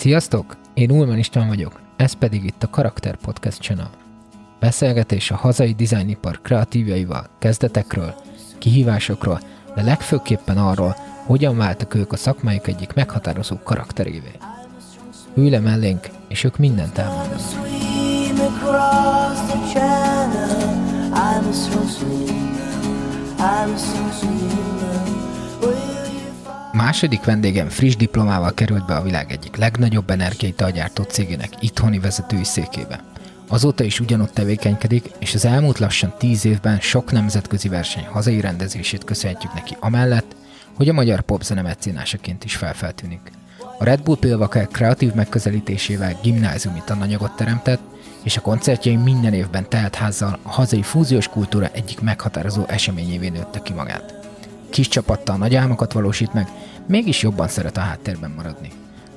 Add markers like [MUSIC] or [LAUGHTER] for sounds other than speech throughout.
Sziasztok! Én Ulman István vagyok, ez pedig itt a Karakter Podcast Channel. Beszélgetés a hazai dizájnipar kreatívjaival, kezdetekről, kihívásokról, de legfőképpen arról, hogyan váltak ők a szakmájuk egyik meghatározó karakterévé. Ülj le mellénk, és ők mindent elmondanak. I'm slow swimmer. I'm a slow Második vendégem friss diplomával került be a világ egyik legnagyobb energiai taggyártó cégének itthoni vezetői székébe. Azóta is ugyanott tevékenykedik, és az elmúlt lassan tíz évben sok nemzetközi verseny hazai rendezését köszönhetjük neki amellett, hogy a magyar popzene mecénásaként is felfeltűnik. A Red Bull Pilvakel kreatív megközelítésével gimnáziumi tananyagot teremtett, és a koncertjei minden évben teltházzal a hazai fúziós kultúra egyik meghatározó eseményévé nőtte ki magát. Kis csapattal nagy álmokat valósít meg, mégis jobban szeret a háttérben maradni.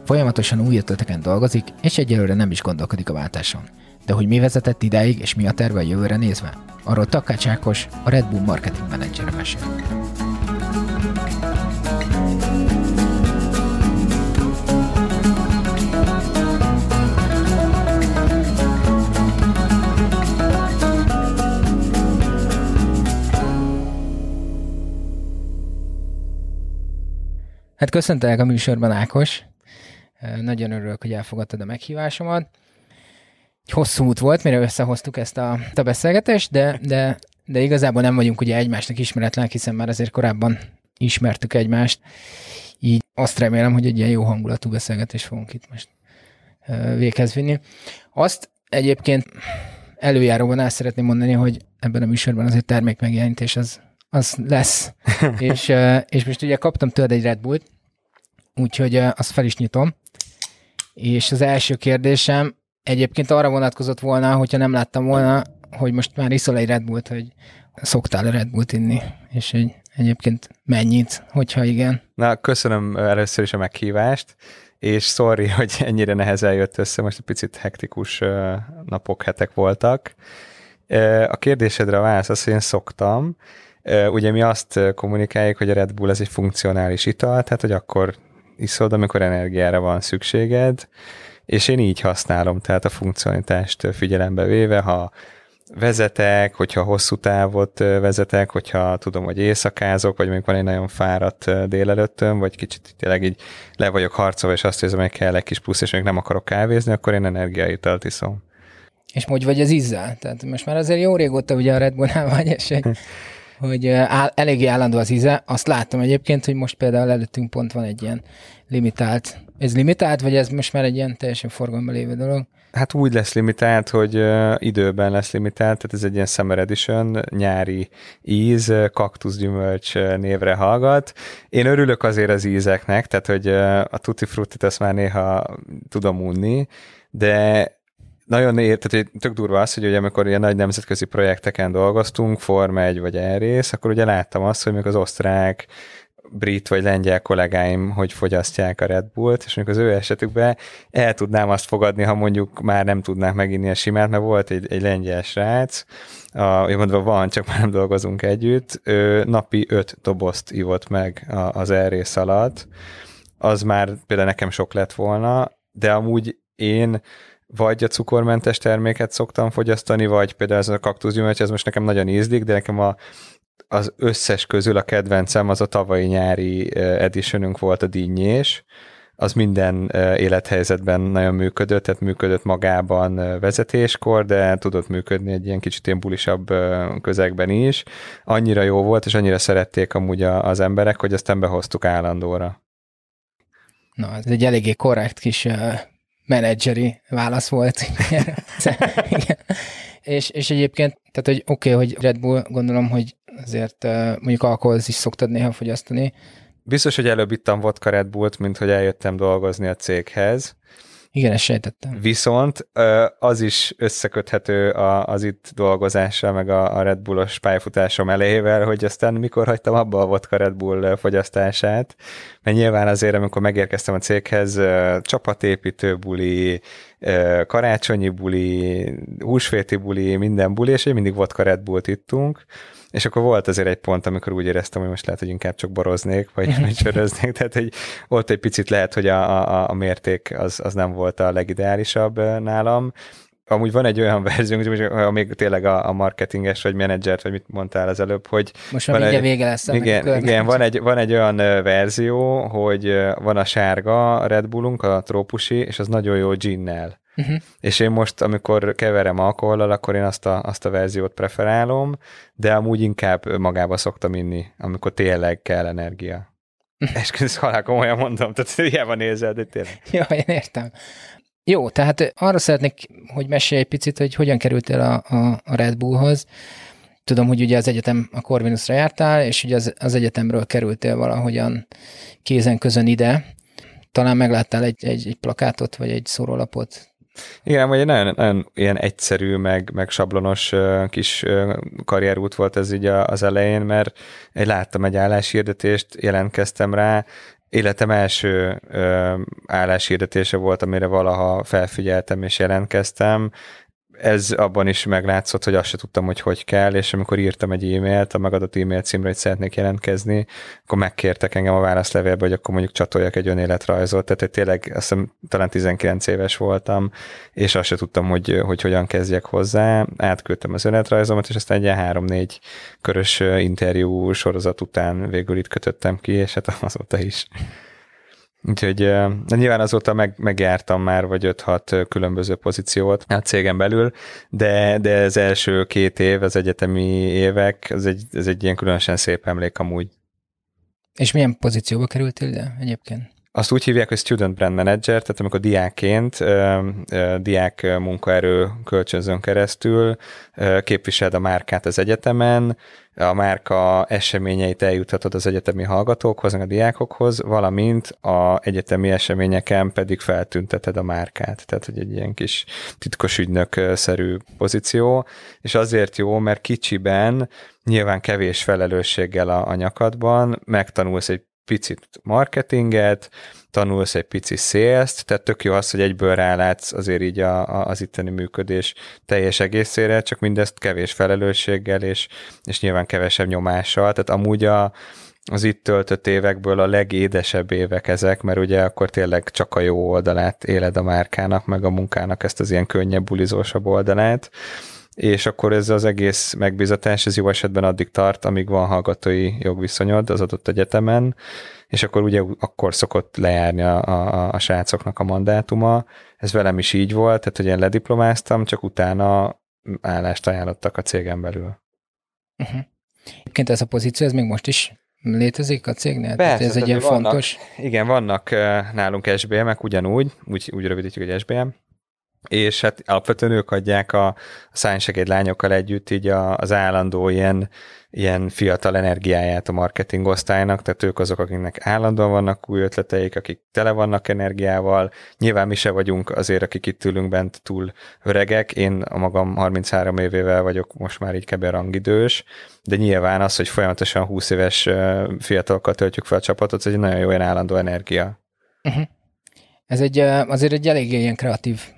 Folyamatosan új ötleteken dolgozik, és egyelőre nem is gondolkodik a váltáson. De hogy mi vezetett idáig, és mi a terve a jövőre nézve? Arról Takács Ákos, a Red Bull marketing menedzsere mesél. Hát köszöntelek a műsorban, Ákos. Nagyon örülök, hogy elfogadtad a meghívásomat. Egy hosszú út volt, mire összehoztuk ezt a, a beszélgetést, de, de, de igazából nem vagyunk ugye egymásnak ismeretlenek, hiszen már azért korábban ismertük egymást. Így azt remélem, hogy egy ilyen jó hangulatú beszélgetést fogunk itt most véghez vinni. Azt egyébként előjáróban el szeretném mondani, hogy ebben a műsorban azért termékmegjelenítés az, az lesz. [LAUGHS] és, és most ugye kaptam tőled egy Red Bullt, úgyhogy azt fel is nyitom. És az első kérdésem egyébként arra vonatkozott volna, hogyha nem láttam volna, hogy most már iszol egy Red Bullt, hogy szoktál Red Bullt inni, és hogy egyébként mennyit, hogyha igen. Na, köszönöm először is a meghívást, és sorry, [LAUGHS] hogy ennyire nehezen jött össze, most egy picit hektikus napok, hetek voltak. A kérdésedre a válasz az, hogy én szoktam. Ugye mi azt kommunikáljuk, hogy a Red Bull ez egy funkcionális ital, tehát hogy akkor iszod, amikor energiára van szükséged, és én így használom, tehát a funkcionalitást figyelembe véve, ha vezetek, hogyha hosszú távot vezetek, hogyha tudom, hogy éjszakázok, vagy mondjuk van egy nagyon fáradt délelőttöm, vagy kicsit tényleg így le vagyok harcolva, és azt érzem, hogy kell egy kis plusz, és még nem akarok kávézni, akkor én energiaitalt iszom. És hogy vagy az ízzel? Tehát most már azért jó régóta ugye a Red Bullnál vagy, és hogy, [LAUGHS] hogy áll, eléggé állandó az íze. Azt láttam egyébként, hogy most például előttünk pont van egy ilyen limitált. Ez limitált, vagy ez most már egy ilyen teljesen forgalomban lévő dolog? Hát úgy lesz limitált, hogy időben lesz limitált, tehát ez egy ilyen Summer Edition, nyári íz, kaktuszgyümölcs névre hallgat. Én örülök azért az ízeknek, tehát hogy a Tutti Frutti-t azt már néha tudom unni, de nagyon ér, tehát hogy tök durva az, hogy ugye amikor ilyen nagy nemzetközi projekteken dolgoztunk, Forma 1 vagy Elrész, akkor ugye láttam azt, hogy még az osztrák, brit vagy lengyel kollégáim, hogy fogyasztják a Red Bullt, és mondjuk az ő esetükben el tudnám azt fogadni, ha mondjuk már nem tudnák meginni a simát, mert volt egy, egy lengyel srác, a, mondva van, csak már nem dolgozunk együtt, ő napi öt dobozt ivott meg az elrész alatt, az már például nekem sok lett volna, de amúgy én vagy a cukormentes terméket szoktam fogyasztani, vagy például ez a kaktuszgyümölcs, ez most nekem nagyon ízlik, de nekem a, az összes közül a kedvencem az a tavalyi nyári editionünk volt a dinnyés, az minden élethelyzetben nagyon működött, tehát működött magában vezetéskor, de tudott működni egy ilyen kicsit ilyen bulisabb közegben is. Annyira jó volt, és annyira szerették amúgy az emberek, hogy aztán behoztuk állandóra. Na, ez egy eléggé korrekt kis menedzseri válasz volt. [LAUGHS] Igen. és, és egyébként, tehát, hogy oké, okay, hogy Red Bull, gondolom, hogy azért mondjuk alkoholhoz is szoktad néha fogyasztani. Biztos, hogy előbb ittam vodka Red Bullt, mint hogy eljöttem dolgozni a céghez. Igen, ezt sejtettem. Viszont az is összeköthető az itt dolgozással, meg a, Red Bullos pályafutásom elejével, hogy aztán mikor hagytam abba a vodka Red Bull fogyasztását, mert nyilván azért, amikor megérkeztem a céghez, csapatépítő buli, karácsonyi buli, húsvéti buli, minden buli, és mindig vodka Red Bullt ittunk, és akkor volt azért egy pont, amikor úgy éreztem, hogy most lehet, hogy inkább csak boroznék, vagy, vagy csöröznék, tehát hogy ott egy picit lehet, hogy a, a, a mérték az, az nem volt a legideálisabb nálam, amúgy van egy olyan [LAUGHS] verzió, ha még tényleg a, a marketinges vagy menedzsert, vagy mit mondtál az előbb, hogy... Most már egy, vége lesz. igen, igen van, egy, van egy olyan verzió, hogy van a sárga Red Bullunk, a trópusi, és az nagyon jó ginnel. Uh-huh. És én most, amikor keverem alkohollal, akkor én azt a, azt a verziót preferálom, de amúgy inkább magába szoktam inni, amikor tényleg kell energia. Esküsz halál komolyan mondom, tehát [LAUGHS] hiába nézel, de tényleg. [LAUGHS] Ja, én értem. Jó, tehát arra szeretnék, hogy mesélj egy picit, hogy hogyan kerültél a, a, a Red Bullhoz. Tudom, hogy ugye az egyetem a Corvinusra jártál, és ugye az, az egyetemről kerültél valahogyan kézen közön ide. Talán megláttál egy, egy, egy plakátot, vagy egy szórólapot. Igen, vagy egy nagyon, nagyon ilyen egyszerű, meg, meg sablonos kis karrierút volt ez így az elején, mert egy, láttam egy álláshirdetést, jelentkeztem rá, életem első ö, álláshirdetése volt, amire valaha felfigyeltem és jelentkeztem. Ez abban is meglátszott, hogy azt se tudtam, hogy hogy kell, és amikor írtam egy e-mailt, a megadott e-mail címre, hogy szeretnék jelentkezni, akkor megkértek engem a válaszlevélbe, hogy akkor mondjuk csatoljak egy önéletrajzot, tehát hogy tényleg azt hiszem talán 19 éves voltam, és azt se tudtam, hogy, hogy hogyan kezdjek hozzá. Átküldtem az önéletrajzomat, és aztán egy ilyen három-négy körös interjú sorozat után végül itt kötöttem ki, és hát azóta is. Úgyhogy de nyilván azóta meg, megjártam már, vagy 5-6 különböző pozíciót a cégen belül, de, de az első két év, az egyetemi évek, ez egy, ez egy ilyen különösen szép emlék amúgy. És milyen pozícióba kerültél ide egyébként? Azt úgy hívják, hogy Student Brand Manager, tehát amikor diákként, diák munkaerő kölcsönzön keresztül képviseled a márkát az egyetemen, a márka eseményeit eljuthatod az egyetemi hallgatókhoz, a diákokhoz, valamint a egyetemi eseményeken pedig feltünteted a márkát. Tehát, hogy egy ilyen kis titkos ügynök-szerű pozíció, és azért jó, mert kicsiben nyilván kevés felelősséggel a, a nyakadban, megtanulsz egy picit marketinget, tanulsz egy pici sales tehát tök jó az, hogy egyből rálátsz azért így a, a, az itteni működés teljes egészére, csak mindezt kevés felelősséggel és, és nyilván kevesebb nyomással, tehát amúgy a, az itt töltött évekből a legédesebb évek ezek, mert ugye akkor tényleg csak a jó oldalát éled a márkának, meg a munkának ezt az ilyen könnyebb, bulizósabb oldalát, és akkor ez az egész megbízatás, ez jó esetben addig tart, amíg van hallgatói jogviszonyod az adott egyetemen, és akkor ugye akkor szokott lejárni a, a, a srácoknak a mandátuma. Ez velem is így volt, tehát hogy én lediplomáztam, csak utána állást ajánlottak a cégen belül. Uh-huh. Egyébként ez a pozíció, ez még most is létezik a cégnél? Persze, Tehát ez egy ilyen vannak, fontos... Igen, vannak nálunk SBM-ek ugyanúgy, úgy, úgy rövidítjük, hogy SBM, és hát alapvetően ők adják a, a szánysegéd lányokkal együtt így a, az állandó ilyen, ilyen fiatal energiáját a marketing osztálynak, tehát ők azok, akiknek állandóan vannak új ötleteik, akik tele vannak energiával. Nyilván mi se vagyunk azért, akik itt ülünk bent túl öregek. Én a magam 33 évével vagyok most már így kebe rangidős, de nyilván az, hogy folyamatosan 20 éves fiatalokkal töltjük fel a csapatot, ez egy nagyon jó ilyen állandó energia. Uh-huh. Ez egy, azért egy eléggé ilyen kreatív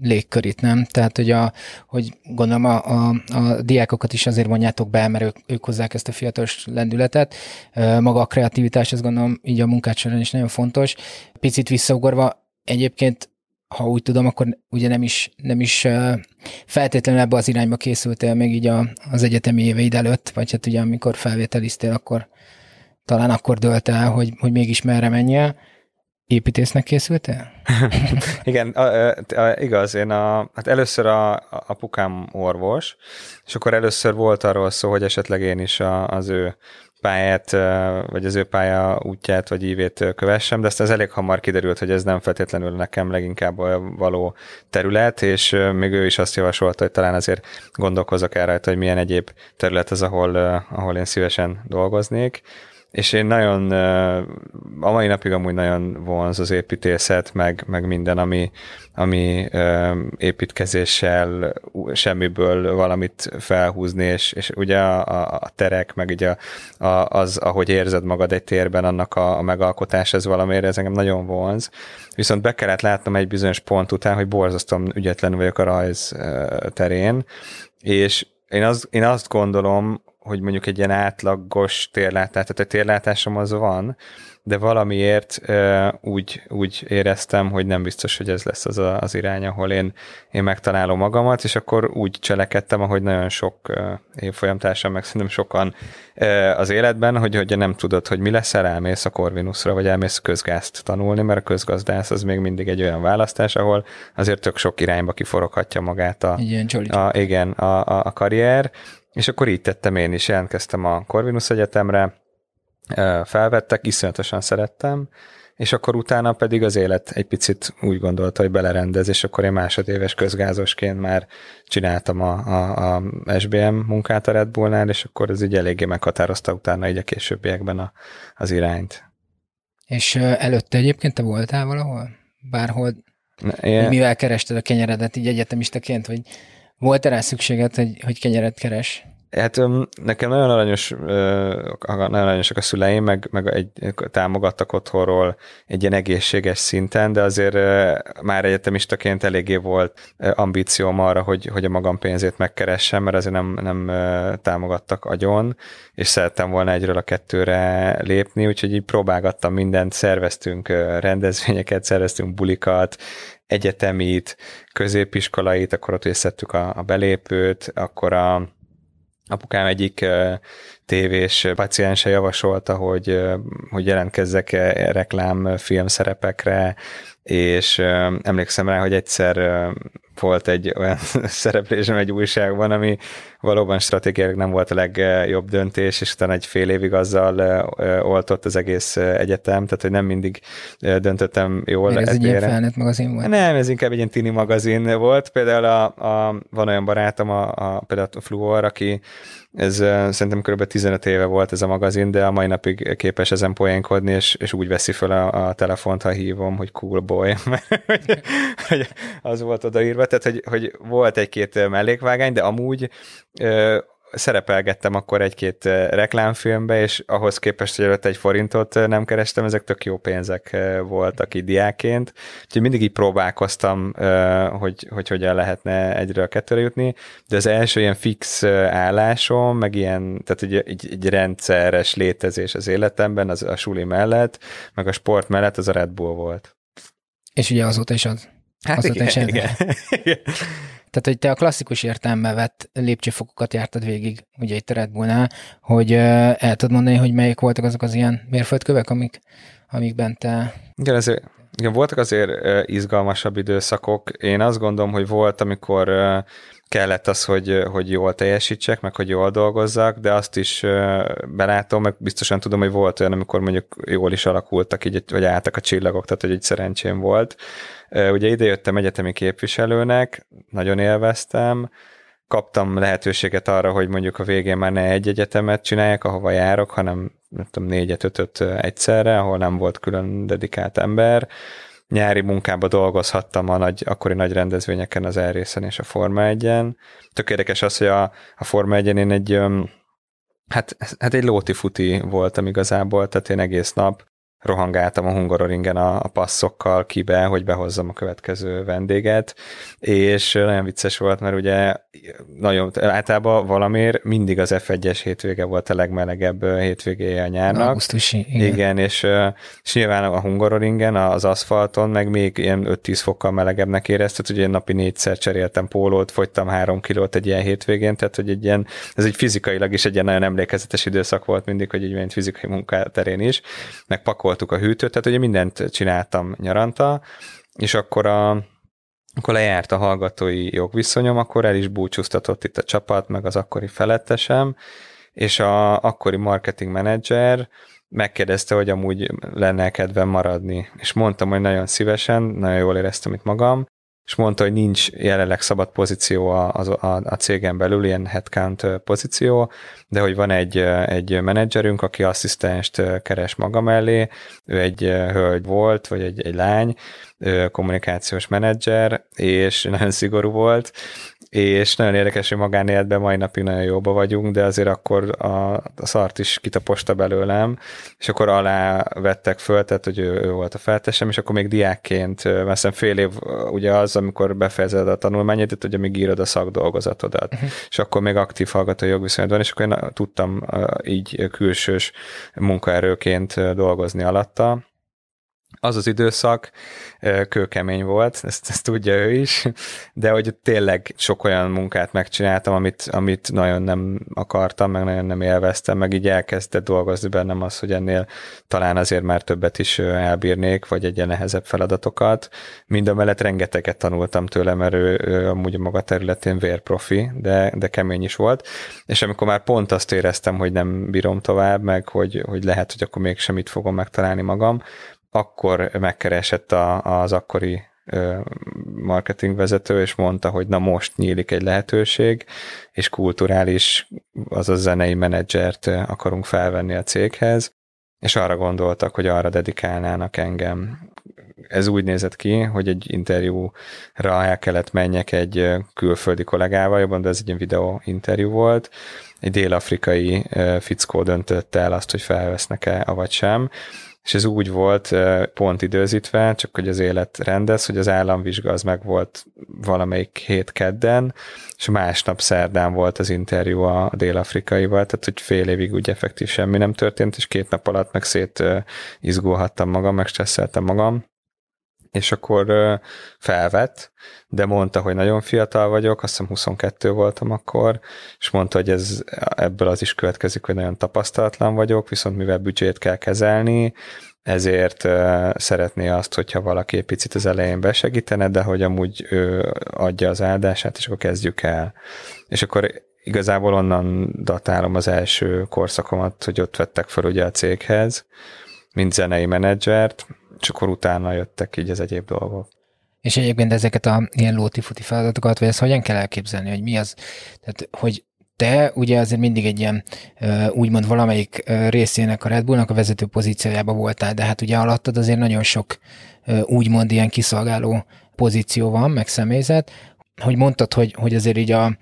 légkör itt, nem? Tehát, hogy, a, hogy gondolom a, a, a diákokat is azért vonjátok be, mert ők, ők hozzák ezt a fiatalos lendületet. Maga a kreativitás, azt gondolom, így a munkát során is nagyon fontos. Picit visszaugorva, egyébként ha úgy tudom, akkor ugye nem is, nem is feltétlenül ebbe az irányba készültél még így a, az egyetemi éveid előtt, vagy hát ugye amikor felvételiztél, akkor talán akkor dölt el, hogy, hogy mégis merre menjél. Építésznek készültél? [LAUGHS] Igen, a, a, igaz, én a, hát először a, a apukám orvos, és akkor először volt arról szó, hogy esetleg én is a, az ő pályát, vagy az ő pálya útját, vagy ívét kövessem, de aztán ez elég hamar kiderült, hogy ez nem feltétlenül nekem leginkább való terület, és még ő is azt javasolta, hogy talán azért gondolkozok el rajta, hogy milyen egyéb terület az, ahol, ahol én szívesen dolgoznék és én nagyon, a mai napig amúgy nagyon vonz az építészet, meg, meg minden, ami, ami építkezéssel semmiből valamit felhúzni, és, és ugye a, a terek, meg ugye a, az, ahogy érzed magad egy térben, annak a, a megalkotás, ez valamiért, ez engem nagyon vonz. Viszont be kellett látnom egy bizonyos pont után, hogy borzasztóan ügyetlen vagyok a rajz terén, és én azt, én azt gondolom, hogy mondjuk egy ilyen átlagos térlátás, tehát a térlátásom az van, de valamiért uh, úgy, úgy éreztem, hogy nem biztos, hogy ez lesz az a, az irány, ahol én, én megtalálom magamat, és akkor úgy cselekedtem, ahogy nagyon sok évfolyamtársam, meg szerintem sokan uh, az életben, hogy, hogy nem tudod, hogy mi lesz, elmész a Corvinusra, vagy elmész közgázt tanulni, mert a közgazdász az még mindig egy olyan választás, ahol azért tök sok irányba kiforoghatja magát a, ilyen a, igen, a, a, a karrier, és akkor így tettem én is, jelentkeztem a Corvinus Egyetemre, felvettek, iszonyatosan szerettem, és akkor utána pedig az élet egy picit úgy gondolta, hogy belerendez, és akkor én másodéves közgázosként már csináltam a, a, a SBM munkát a Red Bullnál, és akkor ez így eléggé meghatározta utána így a későbbiekben a, az irányt. És előtte egyébként te voltál valahol? Bárhol? Én... Mivel kerested a kenyeredet így egyetemistaként, vagy volt-e rá szükséged, hogy, hogy kenyeret keres? Hát nekem nagyon aranyos, nagyon aranyosak a szüleim, meg, meg egy, támogattak otthonról egy ilyen egészséges szinten, de azért már egyetemistaként eléggé volt ambícióm arra, hogy, hogy a magam pénzét megkeressem, mert azért nem, nem támogattak agyon, és szerettem volna egyről a kettőre lépni, úgyhogy így próbálgattam mindent, szerveztünk rendezvényeket, szerveztünk bulikat, egyetemit, középiskolait, akkor ott összettük a, a belépőt, akkor a apukám egyik tévés paciense javasolta, hogy, hogy jelentkezzek reklámfilm szerepekre, és emlékszem rá, hogy egyszer volt egy olyan [LAUGHS] szereplésem egy újságban, ami valóban stratégiailag nem volt a legjobb döntés, és utána egy fél évig azzal oltott az egész egyetem, tehát hogy nem mindig döntöttem jól. Meg ez egy ilyen felnőtt magazin volt? Nem, ez inkább egy ilyen tini magazin volt. Például a, a, van olyan barátom, a, a, például a Fluor, aki ez szerintem kb. 15 éve volt ez a magazin, de a mai napig képes ezen poénkodni, és, és úgy veszi fel a, a telefont, ha hívom, hogy cool boy, [LAUGHS] mert hogy az volt odaírva, tehát hogy, hogy volt egy-két mellékvágány, de amúgy szerepelgettem akkor egy-két reklámfilmbe, és ahhoz képest, hogy előtt egy forintot nem kerestem, ezek tök jó pénzek voltak így diáként. Úgyhogy mindig így próbálkoztam, hogy, hogy hogyan lehetne egyre a kettőre jutni, de az első ilyen fix állásom, meg ilyen, tehát egy, egy, egy rendszeres létezés az életemben, az a suli mellett, meg a sport mellett az a Red Bull volt. És ugye azóta is az. Hát azóta igen, is igen. Tehát, hogy te a klasszikus értelembe vett lépcsőfokokat jártad végig, ugye itt a Red Bullnál, hogy el tudod mondani, hogy melyik voltak azok az ilyen mérföldkövek, amik, amikben te... Igen, azért, igen, voltak azért izgalmasabb időszakok. Én azt gondolom, hogy volt, amikor kellett az, hogy, hogy jól teljesítsek, meg hogy jól dolgozzak, de azt is belátom, meg biztosan tudom, hogy volt olyan, amikor mondjuk jól is alakultak, így, vagy álltak a csillagok, tehát hogy egy szerencsém volt. Ugye idejöttem egyetemi képviselőnek, nagyon élveztem, kaptam lehetőséget arra, hogy mondjuk a végén már ne egy egyetemet csináljak, ahova járok, hanem nem tudom, négyet, ötöt egyszerre, ahol nem volt külön dedikált ember. Nyári munkába dolgozhattam a nagy, akkori nagy rendezvényeken, az elrészen és a Forma 1-en. Tök érdekes az, hogy a, a Forma 1 én egy hát, hát egy lóti futi voltam igazából, tehát én egész nap rohangáltam a Hungaroringen a, a passzokkal kibe, hogy behozzam a következő vendéget, és nagyon vicces volt, mert ugye nagyon, általában valamiért mindig az F1-es hétvége volt a legmelegebb hétvégéje a nyárnak. Augusztusi, igen. igen és, és nyilván a Hungaroringen, az aszfalton, meg még ilyen 5-10 fokkal melegebbnek érezted, hogy én napi négyszer cseréltem pólót, fogytam három kilót egy ilyen hétvégén, tehát hogy egy ilyen, ez egy fizikailag is egy ilyen nagyon emlékezetes időszak volt mindig, hogy egy ilyen fizikai munkáterén is, meg pakoltuk a hűtőt, tehát ugye mindent csináltam nyaranta, és akkor a, akkor lejárt a hallgatói jogviszonyom, akkor el is búcsúztatott itt a csapat, meg az akkori felettesem, és a akkori marketing menedzser megkérdezte, hogy amúgy lenne kedvem maradni. És mondtam, hogy nagyon szívesen, nagyon jól éreztem itt magam, és mondta, hogy nincs jelenleg szabad pozíció a, a, a cégen belül, ilyen headcount pozíció, de hogy van egy, egy menedzserünk, aki asszisztenst keres maga mellé, ő egy hölgy volt, vagy egy, egy lány, kommunikációs menedzser, és [LAUGHS] nagyon szigorú volt, és nagyon érdekes, hogy magánéletben mai napig nagyon jóba vagyunk, de azért akkor a, a szart is kitaposta belőlem, és akkor alá vettek föl, tehát hogy ő, ő volt a feltesem, és akkor még diákként, mert fél év ugye az, amikor befejezed a tanulmányait, hogy amíg írod a szakdolgozatodat, uh-huh. és akkor még aktív hallgató jogviszonyod van, és akkor én tudtam így külsős munkaerőként dolgozni alatta, az az időszak kőkemény volt, ezt, ezt tudja ő is, de hogy tényleg sok olyan munkát megcsináltam, amit, amit nagyon nem akartam, meg nagyon nem élveztem, meg így elkezdett dolgozni bennem az, hogy ennél talán azért már többet is elbírnék, vagy egy nehezebb feladatokat. Mind a mellett rengeteget tanultam tőle, mert ő, ő amúgy a maga területén vérprofi, de, de kemény is volt. És amikor már pont azt éreztem, hogy nem bírom tovább, meg hogy, hogy lehet, hogy akkor még semmit fogom megtalálni magam, akkor megkeresett a, az akkori marketingvezető, és mondta, hogy na most nyílik egy lehetőség, és kulturális, azaz zenei menedzsert akarunk felvenni a céghez, és arra gondoltak, hogy arra dedikálnának engem. Ez úgy nézett ki, hogy egy interjúra el kellett menjek egy külföldi kollégával, jobban, de ez egy videó interjú volt. Egy dél-afrikai fickó döntött el azt, hogy felvesznek-e, avagy sem és ez úgy volt pont időzítve, csak hogy az élet rendez, hogy az államvizsga az meg volt valamelyik hét kedden, és másnap szerdán volt az interjú a dél-afrikaival, tehát hogy fél évig úgy effektív semmi nem történt, és két nap alatt meg szét izgulhattam magam, meg stresszeltem magam, és akkor felvett, de mondta, hogy nagyon fiatal vagyok, azt hiszem 22 voltam akkor, és mondta, hogy ez, ebből az is következik, hogy nagyon tapasztalatlan vagyok, viszont mivel büdzsét kell kezelni, ezért szeretné azt, hogyha valaki egy picit az elején besegítene, de hogy amúgy ő adja az áldását, és akkor kezdjük el. És akkor igazából onnan datálom az első korszakomat, hogy ott vettek fel ugye a céghez, mint zenei menedzsert, és akkor utána jöttek így az egyéb dolgok. És egyébként ezeket a ilyen lóti-futi feladatokat, vagy ezt hogyan kell elképzelni, hogy mi az, tehát hogy te ugye azért mindig egy ilyen úgymond valamelyik részének a Red Bullnak a vezető pozíciójába voltál, de hát ugye alattad azért nagyon sok úgymond ilyen kiszolgáló pozíció van, meg személyzet, hogy mondtad, hogy, hogy azért így a, a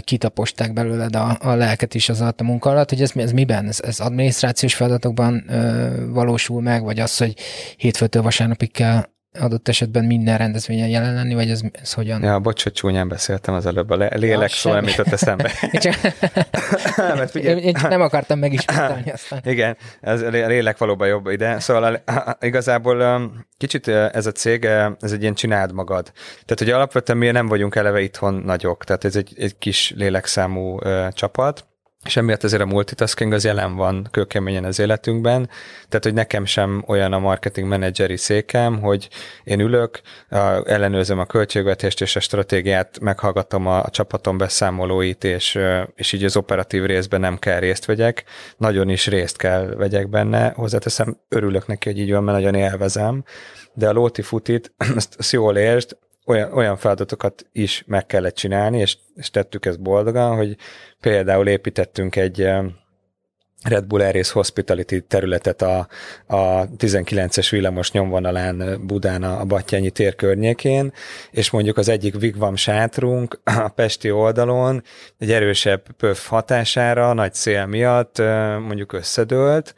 kitaposták belőled a, a lelket is az alatt a munka alatt, hogy ez, ez miben? Ez, ez adminisztrációs feladatokban ö, valósul meg, vagy az, hogy hétfőtől vasárnapig kell adott esetben minden rendezvényen jelen lenni, vagy ez, ez hogyan? Ja, bocs, hogy csúnyán beszéltem az előbb, a lélek szó [LAUGHS] [LAUGHS] nem jutott eszembe. Mert ugye... én, én csak nem akartam megismételni aztán. [LAUGHS] Igen, ez a lélek valóban jobb ide. Szóval igazából kicsit ez a cég, ez egy ilyen csináld magad. Tehát, hogy alapvetően mi nem vagyunk eleve itthon nagyok, tehát ez egy, egy kis lélekszámú csapat, és emiatt azért a multitasking az jelen van kőkeményen az életünkben, tehát hogy nekem sem olyan a marketing menedzseri székem, hogy én ülök, ellenőrzöm a költségvetést és a stratégiát, meghallgatom a, csapatom beszámolóit, és, és így az operatív részben nem kell részt vegyek, nagyon is részt kell vegyek benne, hozzáteszem, örülök neki, hogy így van, mert nagyon élvezem, de a lóti futit, [CLEARS THROAT] ezt, ezt jól értsd, olyan, olyan feladatokat is meg kellett csinálni, és, és tettük ezt boldogan, hogy például építettünk egy Red Bull Air Hospitality területet a, a 19-es villamos nyomvonalán Budán a Battyányi tér környékén, és mondjuk az egyik Vigvam sátrunk a Pesti oldalon egy erősebb pöf hatására, nagy szél miatt mondjuk összedőlt,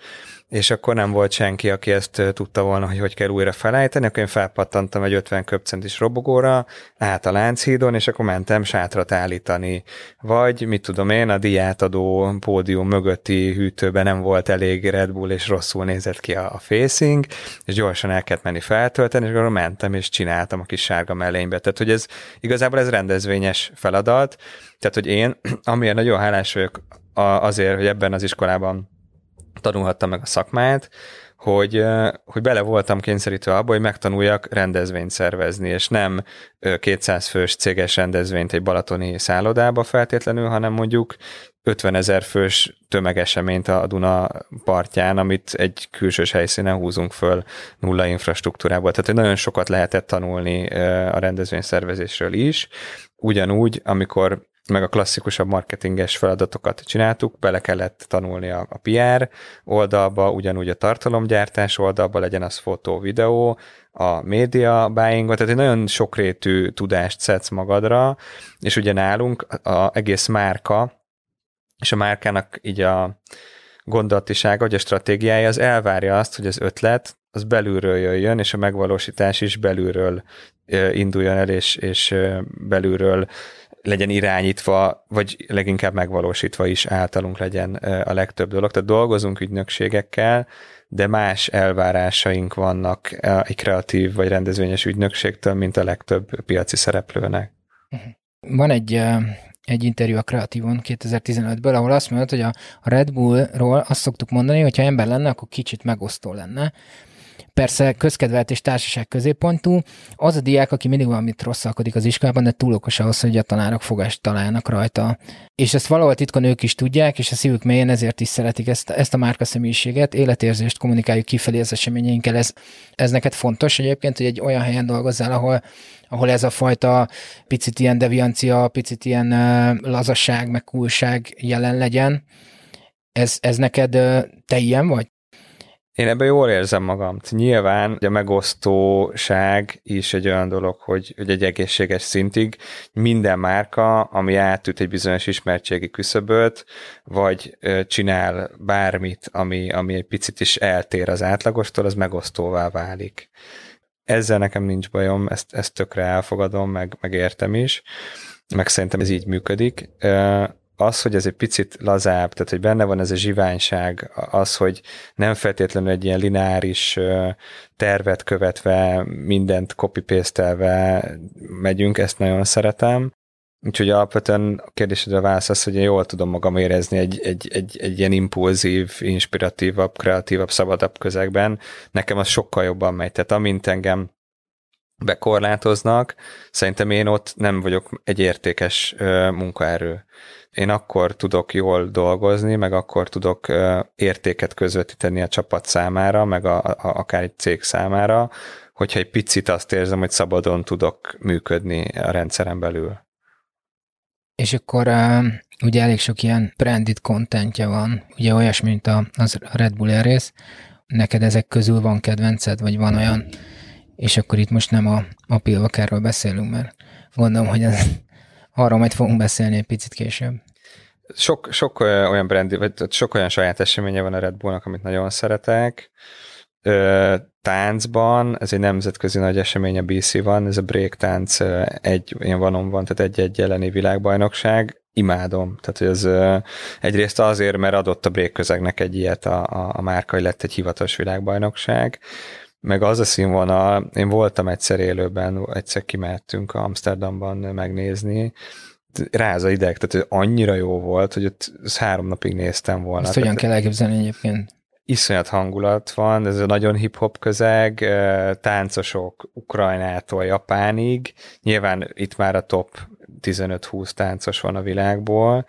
és akkor nem volt senki, aki ezt tudta volna, hogy hogy kell újra felállítani, akkor én felpattantam egy 50 köpcentis robogóra, át a Lánchídon, és akkor mentem sátrat állítani. Vagy, mit tudom én, a diátadó pódium mögötti hűtőben nem volt elég Red Bull, és rosszul nézett ki a, a facing, és gyorsan el kellett menni feltölteni, és akkor mentem, és csináltam a kis sárga mellénybe. Tehát, hogy ez igazából ez rendezvényes feladat, tehát, hogy én, [CLEARS THROAT] amiért nagyon hálás vagyok azért, hogy ebben az iskolában tanulhattam meg a szakmát, hogy, hogy bele voltam kényszerítve abba, hogy megtanuljak rendezvényt szervezni, és nem ö, 200 fős céges rendezvényt egy balatoni szállodába feltétlenül, hanem mondjuk 50 ezer fős tömegeseményt a Duna partján, amit egy külsős helyszínen húzunk föl nulla infrastruktúrából. Tehát nagyon sokat lehetett tanulni a rendezvényszervezésről is. Ugyanúgy, amikor meg a klasszikusabb marketinges feladatokat csináltuk, bele kellett tanulni a, a PR oldalba, ugyanúgy a tartalomgyártás oldalba, legyen az fotó, videó, a média buyingot, tehát egy nagyon sokrétű tudást szedsz magadra, és ugye nálunk a egész márka, és a márkának így a gondolatisága, vagy a stratégiája az elvárja azt, hogy az ötlet az belülről jöjjön, és a megvalósítás is belülről induljon el, és, és belülről legyen irányítva, vagy leginkább megvalósítva is általunk legyen a legtöbb dolog. Tehát dolgozunk ügynökségekkel, de más elvárásaink vannak egy kreatív vagy rendezvényes ügynökségtől, mint a legtöbb piaci szereplőnek. Van egy, egy interjú a Kreatívon 2015-ből, ahol azt mondod, hogy a Red Bullról azt szoktuk mondani, hogy ha ember lenne, akkor kicsit megosztó lenne persze közkedvelt és társaság középpontú, az a diák, aki mindig valamit rosszalkodik az iskolában, de túl okos ahhoz, hogy a tanárok fogást találnak rajta. És ezt valahol titkon ők is tudják, és a szívük mélyen ezért is szeretik ezt, ezt a márka személyiséget, életérzést kommunikáljuk kifelé az eseményeinkkel. Ez, ez neked fontos egyébként, hogy egy olyan helyen dolgozzál, ahol, ahol ez a fajta picit ilyen deviancia, picit ilyen lazasság, meg coolság jelen legyen. Ez, ez neked te ilyen vagy? Én ebben jól érzem magam. Nyilván a megosztóság is egy olyan dolog, hogy, hogy egy egészséges szintig minden márka, ami átüt egy bizonyos ismertségi küszöböt, vagy csinál bármit, ami, ami egy picit is eltér az átlagostól, az megosztóvá válik. Ezzel nekem nincs bajom, ezt, ezt tökre elfogadom, meg, meg értem is, meg szerintem ez így működik az, hogy ez egy picit lazább, tehát hogy benne van ez a zsiványság, az, hogy nem feltétlenül egy ilyen lineáris tervet követve, mindent copy megyünk, ezt nagyon szeretem. Úgyhogy alapvetően a kérdésedre válasz az, hogy én jól tudom magam érezni egy, egy, egy, egy ilyen impulzív, inspiratívabb, kreatívabb, szabadabb közegben. Nekem az sokkal jobban megy. Tehát amint engem bekorlátoznak, szerintem én ott nem vagyok egy értékes munkaerő én akkor tudok jól dolgozni, meg akkor tudok értéket közvetíteni a csapat számára, meg a, a, akár egy cég számára, hogyha egy picit azt érzem, hogy szabadon tudok működni a rendszeren belül. És akkor uh, ugye elég sok ilyen branded contentja van, ugye olyasmi, mint a, az Red Bull Air Race. Neked ezek közül van kedvenced, vagy van olyan, és akkor itt most nem a, a Pilvakerről beszélünk, mert gondolom, hogy ez Arról majd fogunk beszélni egy picit később. Sok, sok olyan brandi, vagy sok olyan saját eseménye van a Red Bullnak, amit nagyon szeretek. Táncban, ez egy nemzetközi nagy esemény a BC van, ez a break tánc egy ilyen vanon van, tehát egy-egy elleni világbajnokság, imádom. Tehát, hogy ez egyrészt azért, mert adott a break közegnek egy ilyet a, a, a márka, hogy lett egy hivatalos világbajnokság, meg az a színvonal, én voltam egyszer élőben, egyszer kimehettünk Amsterdamban megnézni, ráza ideg, tehát annyira jó volt, hogy ott három napig néztem volna. Ezt hogyan kell elképzelni egyébként? Iszonyat hangulat van, ez a nagyon hip-hop közeg, táncosok Ukrajnától Japánig, nyilván itt már a top 15-20 táncos van a világból,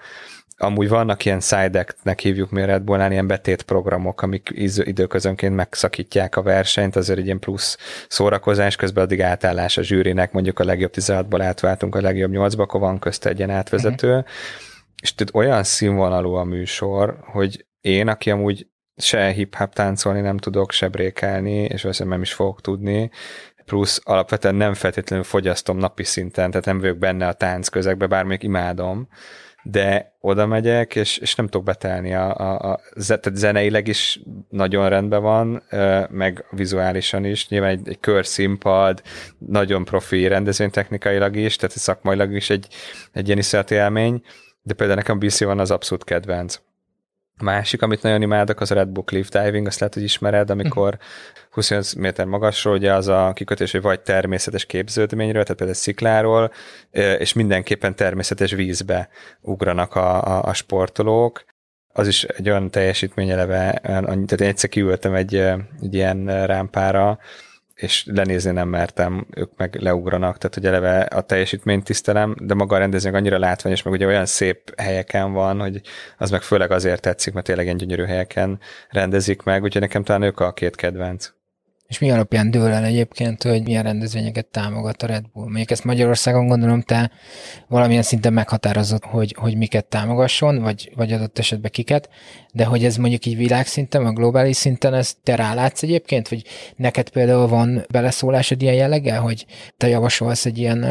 amúgy vannak ilyen side nek hívjuk mi Red Bullnál, ilyen betétprogramok, amik időközönként megszakítják a versenyt, azért egy ilyen plusz szórakozás, közben addig átállás a zsűrinek, mondjuk a legjobb 16-ból átváltunk a legjobb 8-ba, akkor van közte egy ilyen átvezető, uh-huh. és tudod, olyan színvonalú a műsor, hogy én, aki amúgy se hip-hop táncolni nem tudok, se brékelni, és valószínűleg nem is fogok tudni, plusz alapvetően nem feltétlenül fogyasztom napi szinten, tehát nem vagyok benne a tánc közegbe, bár még imádom, de oda megyek, és, és nem tudok betelni. A, a, a, tehát zeneileg is nagyon rendben van, meg vizuálisan is. Nyilván egy, egy körszínpad, nagyon profi rendezvénytechnikailag is, tehát szakmailag is egy, egy ilyen iszonyati élmény, de például nekem BC van az abszolút kedvenc. A másik, amit nagyon imádok, az a Red Bull Cliff Diving, azt lehet, hogy ismered, amikor 28 méter magasról, ugye az a kikötés, hogy vagy természetes képződményről, tehát például szikláról, és mindenképpen természetes vízbe ugranak a, a, a sportolók, az is egy olyan teljesítmény eleve, tehát én egyszer kiültem egy, egy ilyen rámpára, és lenézni nem mertem, ők meg leugranak, tehát hogy eleve a teljesítményt tisztelem, de maga a rendezvény annyira látványos, meg ugye olyan szép helyeken van, hogy az meg főleg azért tetszik, mert tényleg ilyen gyönyörű helyeken rendezik meg, úgyhogy nekem talán ők a két kedvenc. És mi alapján dől el egyébként, hogy milyen rendezvényeket támogat a Red Bull? Mondjuk ezt Magyarországon gondolom te valamilyen szinten meghatározott, hogy, hogy miket támogasson, vagy, vagy adott esetben kiket, de hogy ez mondjuk így világszinten, a globális szinten, ez te rálátsz egyébként, vagy neked például van beleszólásod ilyen jelleggel, hogy te javasolsz egy ilyen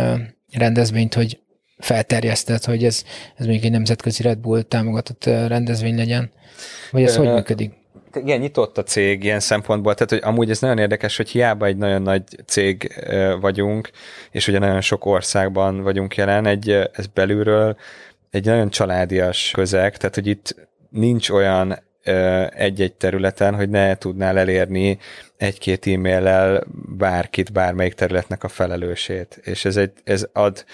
rendezvényt, hogy felterjeszted, hogy ez, ez még egy nemzetközi Red Bull támogatott rendezvény legyen? Vagy ez Ö, hogy működik? Igen, nyitott a cég ilyen szempontból, tehát hogy amúgy ez nagyon érdekes, hogy hiába egy nagyon nagy cég vagyunk, és ugye nagyon sok országban vagyunk jelen, egy, ez belülről egy nagyon családias közeg, tehát hogy itt nincs olyan egy-egy területen, hogy ne tudnál elérni egy-két e-maillel bárkit, bármelyik területnek a felelősét. És ez, egy, ez ad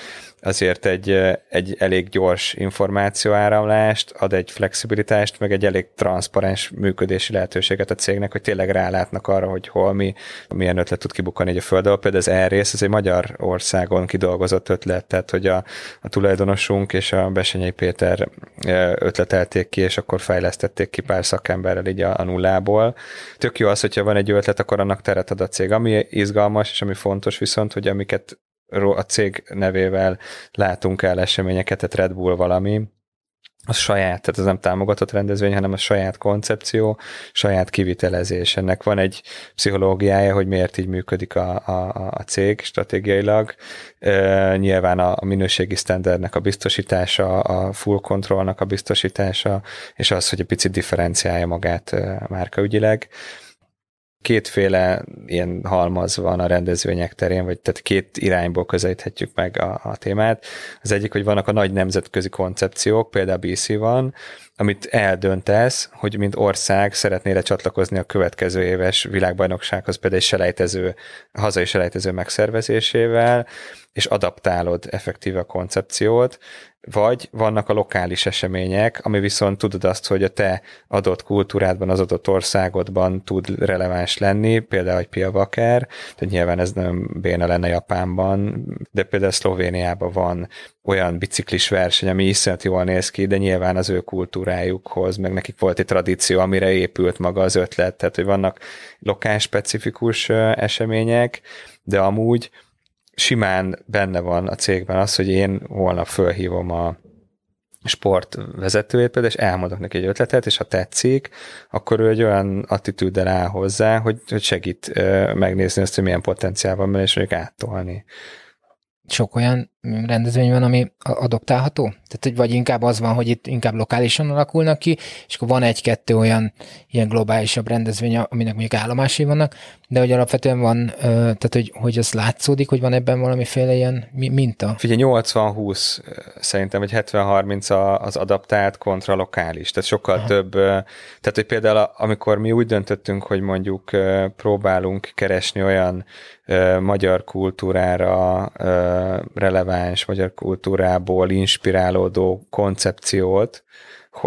azért egy, egy elég gyors információáramlást, ad egy flexibilitást, meg egy elég transzparens működési lehetőséget a cégnek, hogy tényleg rálátnak arra, hogy hol mi, milyen ötlet tud kibukani egy a földön. Például az e-rész, ez egy Magyarországon kidolgozott ötlet, tehát hogy a, a tulajdonosunk és a Besenyei Péter ötletelték ki, és akkor fejlesztették ki pár szakemberrel így a, a nullából. Tök jó az, hogyha van egy ötlet, akkor annak teret ad a cég. Ami izgalmas, és ami fontos viszont, hogy amiket a cég nevével látunk el eseményeket, tehát Red Bull valami, az saját, tehát ez nem támogatott rendezvény, hanem a saját koncepció, saját kivitelezés. Ennek van egy pszichológiája, hogy miért így működik a, a, a cég stratégiailag. E, nyilván a, a minőségi standardnek a biztosítása, a full controlnak a biztosítása, és az, hogy egy picit differenciálja magát márkaügyileg kétféle ilyen halmaz van a rendezvények terén, vagy tehát két irányból közelíthetjük meg a, a témát. Az egyik, hogy vannak a nagy nemzetközi koncepciók, például BC van, amit eldöntesz, hogy mint ország szeretnél csatlakozni a következő éves világbajnoksághoz, például egy selejtező, hazai selejtező megszervezésével, és adaptálod effektíve a koncepciót, vagy vannak a lokális események, ami viszont tudod azt, hogy a te adott kultúrádban, az adott országodban tud releváns lenni, például egy Pia Vaker, tehát nyilván ez nem béna lenne Japánban, de például Szlovéniában van olyan biciklis verseny, ami iszonyat jól néz ki, de nyilván az ő kultúrájukhoz, meg nekik volt egy tradíció, amire épült maga az ötlet, tehát hogy vannak lokál specifikus események, de amúgy simán benne van a cégben az, hogy én holnap fölhívom a sport vezetőjét például, és elmondok neki egy ötletet, és ha tetszik, akkor ő egy olyan attitűddel áll hozzá, hogy, hogy segít megnézni azt, hogy milyen potenciál van, és mondjuk áttolni. Sok olyan rendezvény van, ami adoptálható? Tehát, hogy vagy inkább az van, hogy itt inkább lokálisan alakulnak ki, és akkor van egy-kettő olyan ilyen globálisabb rendezvény, aminek mondjuk állomásai vannak, de hogy alapvetően van, tehát hogy, hogy az látszódik, hogy van ebben valamiféle ilyen minta? Figyelj, 80-20 szerintem, vagy 70-30 az adaptált kontra lokális, tehát sokkal Aha. több, tehát hogy például amikor mi úgy döntöttünk, hogy mondjuk próbálunk keresni olyan magyar kultúrára releváns, magyar kultúrából inspirálódó koncepciót,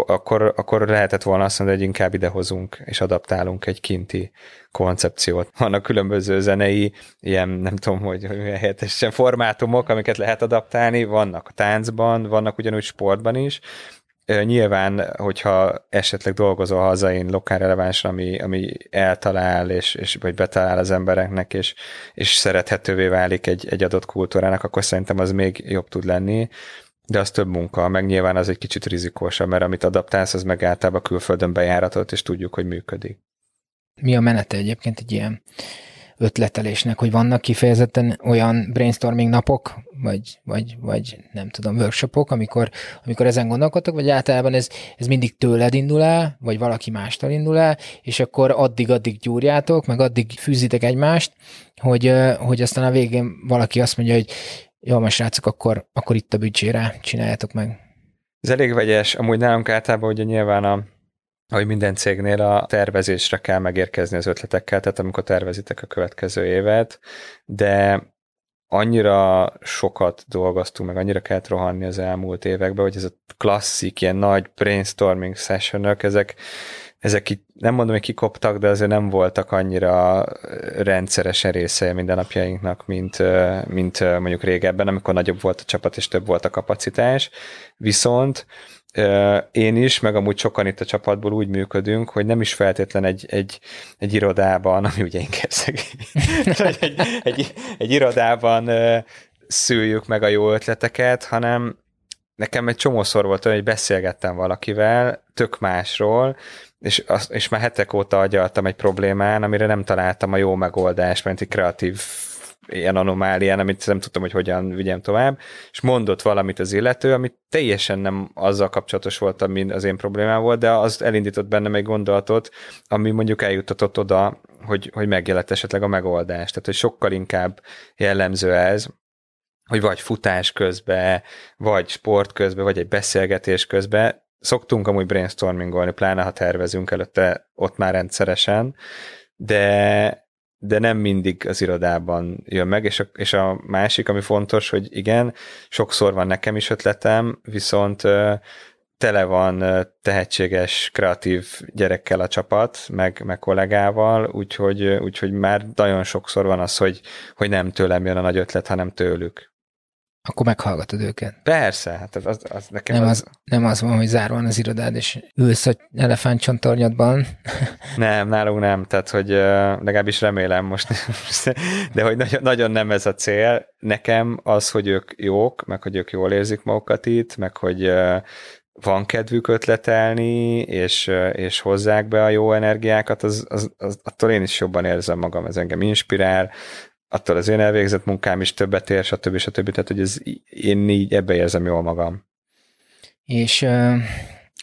akkor, akkor lehetett volna azt mondani, hogy inkább idehozunk és adaptálunk egy kinti koncepciót. Vannak különböző zenei, ilyen nem tudom, hogy, hogy helyettesen formátumok, amiket lehet adaptálni, vannak a táncban, vannak ugyanúgy sportban is, Nyilván, hogyha esetleg dolgozol hazain lokál releváns, ami, ami eltalál, és, és vagy betalál az embereknek, és, és szerethetővé válik egy, egy adott kultúrának, akkor szerintem az még jobb tud lenni de az több munka, meg nyilván az egy kicsit rizikósabb, mert amit adaptálsz, az meg általában külföldön bejáratot, és tudjuk, hogy működik. Mi a menete egyébként egy ilyen ötletelésnek, hogy vannak kifejezetten olyan brainstorming napok, vagy, vagy, vagy nem tudom, workshopok, amikor, amikor ezen gondolkodtok, vagy általában ez, ez mindig tőled indul el, vagy valaki mástól indul el, és akkor addig-addig gyúrjátok, meg addig fűzitek egymást, hogy, hogy aztán a végén valaki azt mondja, hogy jó, most srácok, akkor, akkor itt a büdzsére csináljátok meg. Ez elég vegyes. Amúgy nálunk általában ugye nyilván a ahogy minden cégnél a tervezésre kell megérkezni az ötletekkel, tehát amikor tervezitek a következő évet, de annyira sokat dolgoztunk, meg annyira kellett rohanni az elmúlt években, hogy ez a klasszik, ilyen nagy brainstorming sessionök, ezek, ezek így, nem mondom, hogy kikoptak, de azért nem voltak annyira rendszeresen része mindennapjainknak, mint, mint mondjuk régebben, amikor nagyobb volt a csapat és több volt a kapacitás. Viszont én is, meg amúgy sokan itt a csapatból úgy működünk, hogy nem is feltétlen egy, egy, egy irodában, [LAUGHS] ami ugye inkább egy, [LAUGHS] egy, egy, egy irodában szüljük meg a jó ötleteket, hanem nekem egy csomószor volt olyan, hogy beszélgettem valakivel, tök másról, és, az, és már hetek óta agyaltam egy problémán, amire nem találtam a jó megoldást, mert egy kreatív ilyen anomálián, amit nem tudtam, hogy hogyan vigyem tovább, és mondott valamit az illető, amit teljesen nem azzal kapcsolatos volt, ami az én problémám volt, de az elindított bennem egy gondolatot, ami mondjuk eljutatott oda, hogy, hogy megjelent esetleg a megoldás. Tehát, hogy sokkal inkább jellemző ez, hogy vagy futás közben, vagy sport közben, vagy egy beszélgetés közben, szoktunk amúgy brainstormingolni, pláne ha tervezünk előtte ott már rendszeresen, de de nem mindig az irodában jön meg, és a, és a másik, ami fontos, hogy igen, sokszor van nekem is ötletem, viszont tele van tehetséges, kreatív gyerekkel a csapat, meg, meg kollégával, úgyhogy, úgyhogy már nagyon sokszor van az, hogy, hogy nem tőlem jön a nagy ötlet, hanem tőlük akkor meghallgatod őket. Persze, hát az, az, az nekem nem az... az... Nem az van, hogy zárva van az irodád, és ülsz a elefántcsontornyadban. [LAUGHS] Nem, nálunk nem, tehát hogy legalábbis remélem most, [LAUGHS] de hogy nagyon, nagyon nem ez a cél. Nekem az, hogy ők jók, meg hogy ők jól érzik magukat itt, meg hogy van kedvük ötletelni, és, és hozzák be a jó energiákat, az, az, az, attól én is jobban érzem magam, ez engem inspirál, attól az én elvégzett munkám is többet ér, stb. stb. Tehát, hogy ez, én így ebbe érzem jól magam. És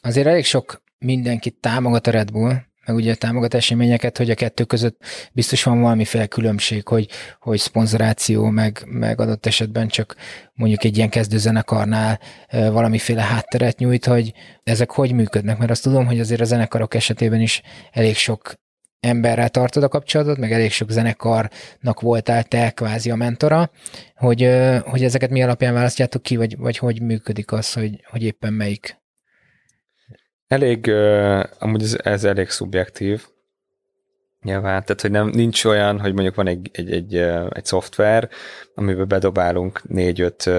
azért elég sok mindenkit támogat a Red Bull, meg ugye támogat eseményeket, hogy a kettő között biztos van valamiféle különbség, hogy, hogy szponzoráció, meg, meg adott esetben csak mondjuk egy ilyen kezdőzenekarnál valamiféle hátteret nyújt, hogy ezek hogy működnek, mert azt tudom, hogy azért a zenekarok esetében is elég sok emberrel tartod a kapcsolatot, meg elég sok zenekarnak voltál te kvázi a mentora, hogy, hogy ezeket mi alapján választjátok ki, vagy, vagy hogy működik az, hogy, hogy éppen melyik? Elég, amúgy ez, ez elég szubjektív, Nyilván, tehát hogy nem, nincs olyan, hogy mondjuk van egy, egy, egy, egy szoftver, amiben bedobálunk négy-öt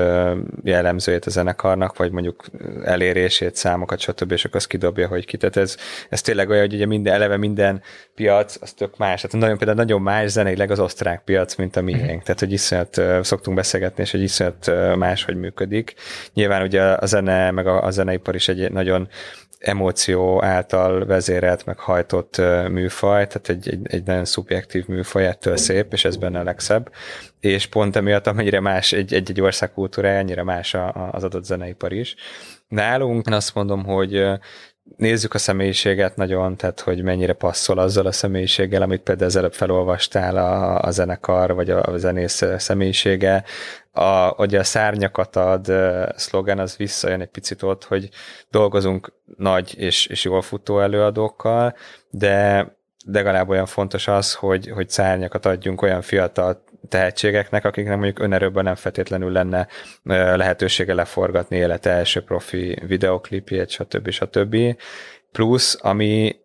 jellemzőjét a zenekarnak, vagy mondjuk elérését, számokat, stb., és akkor azt kidobja, hogy ki. Tehát ez, ez tényleg olyan, hogy ugye minden, eleve minden piac, az tök más. Tehát nagyon, például nagyon más zeneileg az osztrák piac, mint a miénk. Mhm. Tehát, hogy iszonyat szoktunk beszélgetni, és hogy iszonyat más, hogy működik. Nyilván ugye a zene, meg a, a zeneipar is egy nagyon emóció által vezérelt, meg hajtott műfaj, tehát egy, egy, egy nagyon szubjektív műfaj, ettől szép, és ez benne a legszebb. És pont emiatt, amennyire más egy, egy, ország kultúrája, annyira más az adott zeneipar is. Nálunk én azt mondom, hogy nézzük a személyiséget nagyon, tehát hogy mennyire passzol azzal a személyiséggel, amit például az előbb felolvastál a, a zenekar, vagy a, a zenész személyisége, a, hogy a szárnyakat ad szlogen, az visszajön egy picit ott, hogy dolgozunk nagy és, és jól futó előadókkal, de legalább olyan fontos az, hogy, hogy szárnyakat adjunk olyan fiatal tehetségeknek, akiknek mondjuk önerőbben nem feltétlenül lenne lehetősége leforgatni élet első profi videoklipjét, stb. stb. Plusz, ami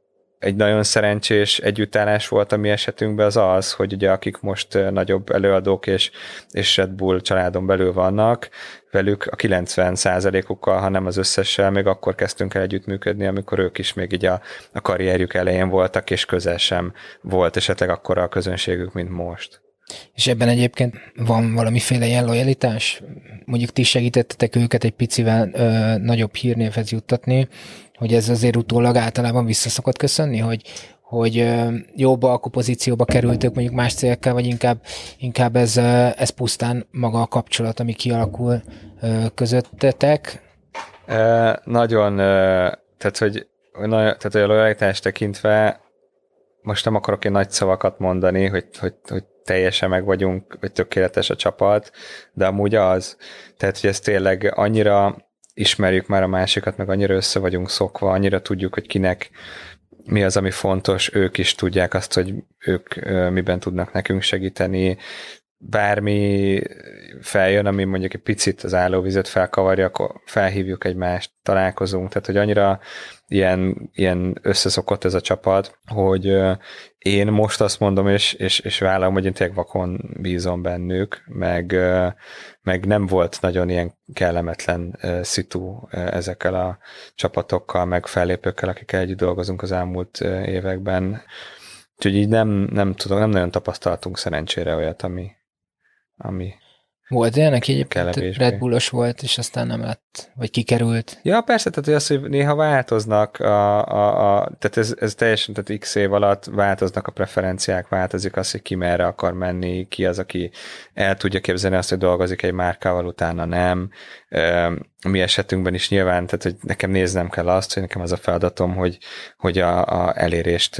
egy nagyon szerencsés együttállás volt a mi esetünkben az az, hogy ugye akik most nagyobb előadók és, és Red Bull családon belül vannak, velük a 90 ukkal ha nem az összessel, még akkor kezdtünk el együttműködni, amikor ők is még így a, a karrierjük elején voltak, és közel sem volt esetleg akkora a közönségük, mint most. És ebben egyébként van valamiféle ilyen lojalitás? Mondjuk ti segítettetek őket egy picivel ö, nagyobb hírnévhez juttatni, hogy ez azért utólag általában visszaszokott köszönni, hogy, hogy jobb alkupozícióba kerültök mondjuk más célkkel, vagy inkább, inkább ez, ez pusztán maga a kapcsolat, ami kialakul közöttetek? E, nagyon, tehát hogy, tehát, hogy a lojalitást tekintve most nem akarok én nagy szavakat mondani, hogy, hogy, hogy teljesen meg vagyunk, vagy tökéletes a csapat, de amúgy az. Tehát, hogy ez tényleg annyira ismerjük már a másikat, meg annyira össze vagyunk szokva, annyira tudjuk, hogy kinek mi az, ami fontos, ők is tudják azt, hogy ők miben tudnak nekünk segíteni, bármi feljön, ami mondjuk egy picit az állóvizet felkavarja, akkor felhívjuk egymást, találkozunk, tehát hogy annyira ilyen, ilyen összeszokott ez a csapat, hogy én most azt mondom, és, és, és vállalom, hogy én tényleg vakon bízom bennük, meg, meg nem volt nagyon ilyen kellemetlen szitu ezekkel a csapatokkal, meg fellépőkkel, akikkel együtt dolgozunk az elmúlt években. Úgyhogy így nem, nem tudom, nem nagyon tapasztaltunk szerencsére olyat, ami, ami Volt ilyen, aki egyébként. Red Bullos volt, és aztán nem lett, vagy kikerült. Ja, persze, tehát hogy az, hogy néha változnak, a, a, a, tehát ez, ez teljesen, tehát x év alatt változnak a preferenciák, változik az, hogy ki merre akar menni, ki az, aki el tudja képzelni azt, hogy dolgozik egy márkával, utána nem. A mi esetünkben is nyilván, tehát hogy nekem néznem kell azt, hogy nekem az a feladatom, hogy, hogy a, a elérést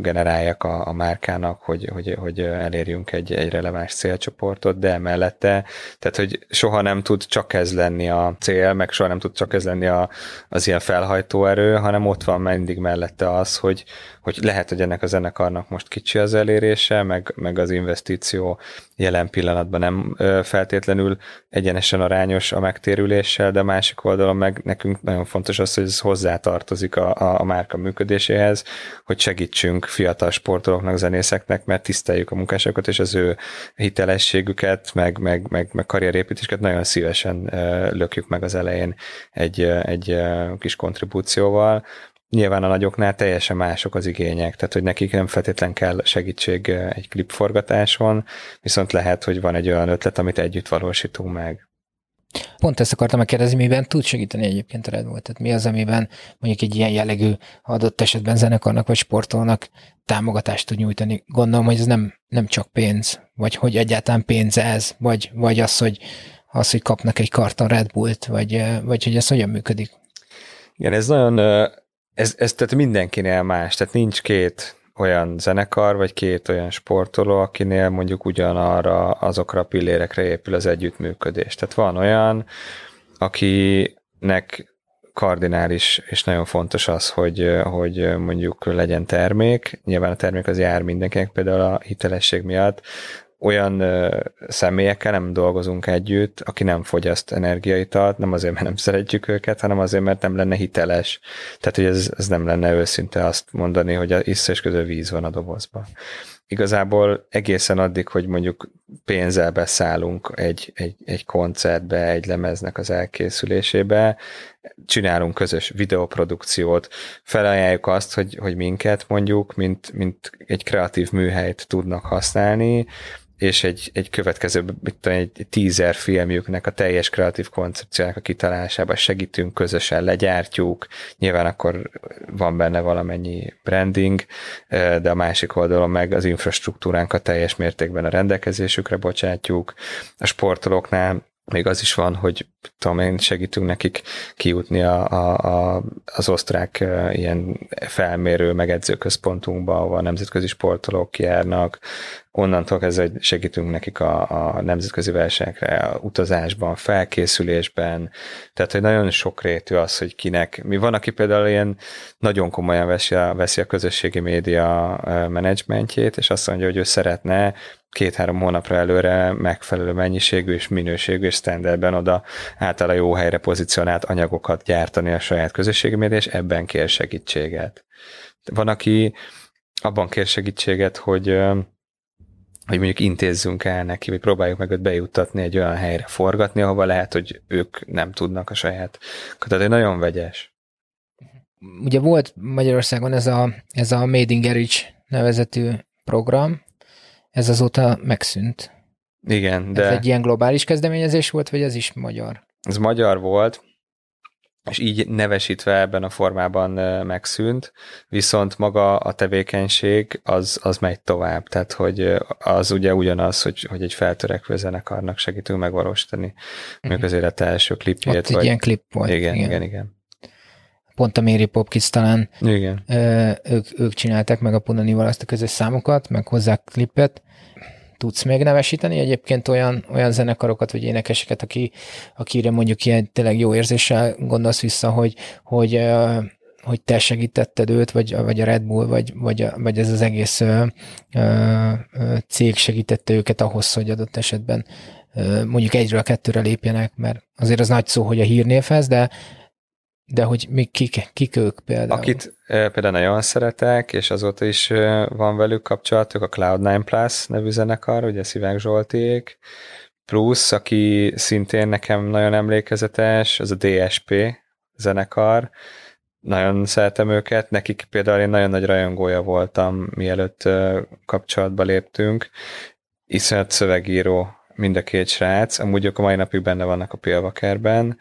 generáljak a, a márkának, hogy, hogy, hogy elérjünk egy, egy releváns célcsoportot, de mellette, tehát hogy soha nem tud csak ez lenni a cél, meg soha nem tud csak ez lenni a, az ilyen felhajtóerő, hanem ott van mindig mellette az, hogy, hogy lehet, hogy ennek a zenekarnak most kicsi az elérése, meg, meg az investíció jelen pillanatban nem feltétlenül egyenesen arányos a megtérüléssel, de másik oldalon meg nekünk nagyon fontos az, hogy ez hozzátartozik a, a, a márka működéséhez, hogy segítsünk fiatal sportolóknak, zenészeknek, mert tiszteljük a munkásokat, és az ő hitelességüket, meg, meg, meg, meg karrierépítésüket nagyon szívesen lökjük meg az elején egy, egy kis kontribúcióval, Nyilván a nagyoknál teljesen mások az igények, tehát hogy nekik nem feltétlen kell segítség egy klipforgatáson, viszont lehet, hogy van egy olyan ötlet, amit együtt valósítunk meg. Pont ezt akartam megkérdezni, miben tud segíteni egyébként a Red Bull? Tehát mi az, amiben mondjuk egy ilyen jellegű adott esetben zenekarnak vagy sportolnak támogatást tud nyújtani? Gondolom, hogy ez nem, nem csak pénz, vagy hogy egyáltalán pénz ez, vagy, vagy az, hogy, az, hogy kapnak egy karton Red Bullt, vagy, vagy hogy ez hogyan működik? Igen, ez nagyon, ez, ez tehát mindenkinél más, tehát nincs két olyan zenekar, vagy két olyan sportoló, akinél mondjuk ugyanarra azokra a pillérekre épül az együttműködés. Tehát van olyan, akinek kardinális és nagyon fontos az, hogy, hogy mondjuk legyen termék. Nyilván a termék az jár mindenkinek, például a hitelesség miatt olyan ö, személyekkel nem dolgozunk együtt, aki nem fogyaszt energiaitalt, nem azért, mert nem szeretjük őket, hanem azért, mert nem lenne hiteles. Tehát, hogy ez, ez nem lenne őszinte azt mondani, hogy a iszta és közül víz van a dobozban. Igazából egészen addig, hogy mondjuk pénzzel beszállunk egy, egy, egy koncertbe, egy lemeznek az elkészülésébe, csinálunk közös videoprodukciót, felajánljuk azt, hogy, hogy minket mondjuk, mint, mint egy kreatív műhelyt tudnak használni, és egy, egy következő, mit tudom, egy teaser filmjüknek a teljes kreatív koncepciónak a kitalálásában segítünk, közösen legyártjuk, nyilván akkor van benne valamennyi branding, de a másik oldalon meg az infrastruktúránkat teljes mértékben a rendelkezésükre bocsátjuk. A sportolóknál még az is van, hogy tudom én, segítünk nekik kijutni a, a, a, az osztrák ilyen felmérő megedzőközpontunkba, ahol a nemzetközi sportolók járnak, onnantól kezdve segítünk nekik a, a nemzetközi versenyekre, a utazásban, felkészülésben, tehát hogy nagyon sokrétű az, hogy kinek, mi van, aki például ilyen nagyon komolyan veszi a, veszi a közösségi média menedzsmentjét, és azt mondja, hogy ő szeretne két-három hónapra előre megfelelő mennyiségű és minőségű és standardben oda általa jó helyre pozícionált anyagokat gyártani a saját közösségi és ebben kér segítséget. Van, aki abban kér segítséget, hogy hogy mondjuk intézzünk el neki, vagy próbáljuk meg őt bejuttatni egy olyan helyre forgatni, ahova lehet, hogy ők nem tudnak a saját. Tehát egy nagyon vegyes. Ugye volt Magyarországon ez a, ez a Made in Garage nevezetű program, ez azóta megszűnt. Igen, De... Ez egy ilyen globális kezdeményezés volt, vagy ez is magyar? ez magyar volt, és így nevesítve ebben a formában megszűnt, viszont maga a tevékenység az, az megy tovább, tehát hogy az ugye ugyanaz, hogy, hogy egy feltörekvő zenekarnak segítünk megvalósítani mondjuk az élete első klipjét. Mhm. Ott egy ilyen klip volt. igen, igen, igen, igen. Pont a Mary Popkids talán Igen. ö, ők, ők csinálták meg a Punanival azt a közös számokat, meg hozzá klipet. Tudsz még nevesíteni egyébként olyan, olyan zenekarokat, vagy énekeseket, aki, akire mondjuk ilyen tényleg jó érzéssel gondolsz vissza, hogy, hogy, hogy te segítetted őt, vagy, vagy a Red Bull, vagy, vagy, vagy ez az egész ö, ö, cég segítette őket ahhoz, hogy adott esetben ö, mondjuk egyről a kettőre lépjenek, mert azért az nagy szó, hogy a hírnévhez, de de hogy még kik, kik ők például? Akit például nagyon szeretek, és azóta is van velük kapcsolatuk, a Cloud9 Plus nevű zenekar, ugye Szivák Zsoltiék, plusz, aki szintén nekem nagyon emlékezetes, az a DSP zenekar, nagyon szeretem őket, nekik például én nagyon nagy rajongója voltam, mielőtt kapcsolatba léptünk, iszonyat szövegíró mind a két srác, amúgy ők a mai napig benne vannak a Pilvakerben,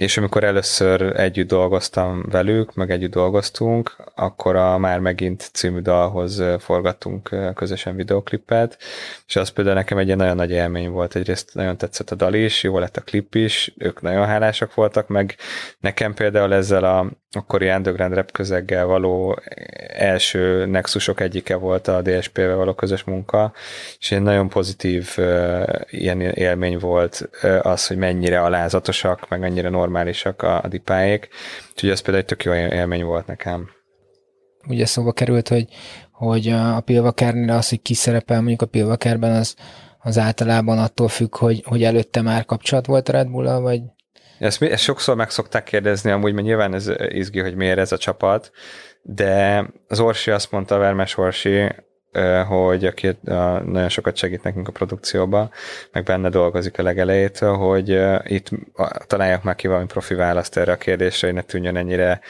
és amikor először együtt dolgoztam velük, meg együtt dolgoztunk, akkor a Már megint című dalhoz forgattunk közösen videoklipet, és az például nekem egy nagyon nagy élmény volt. Egyrészt nagyon tetszett a dal is, jó lett a klip is, ők nagyon hálásak voltak, meg nekem például ezzel a akkori underground rap közeggel való első nexusok egyike volt a DSP-vel való közös munka, és egy nagyon pozitív uh, ilyen élmény volt uh, az, hogy mennyire alázatosak, meg mennyire normálisak a, a dipáék, úgyhogy ez például egy tök jó élmény volt nekem. Ugye szóba került, hogy, hogy a Pilvakernél az, hogy ki szerepel mondjuk a Pilvakerben, az, az általában attól függ, hogy, hogy előtte már kapcsolat volt a Red bull vagy ezt, ezt sokszor meg szokták kérdezni, amúgy, mert nyilván ez izgi, hogy miért ez a csapat, de az Orsi azt mondta, Vermes Orsi, hogy aki nagyon sokat segít nekünk a produkcióba, meg benne dolgozik a legelejétől, hogy itt találják már ki valami profi választ erre a kérdésre, hogy ne tűnjön ennyire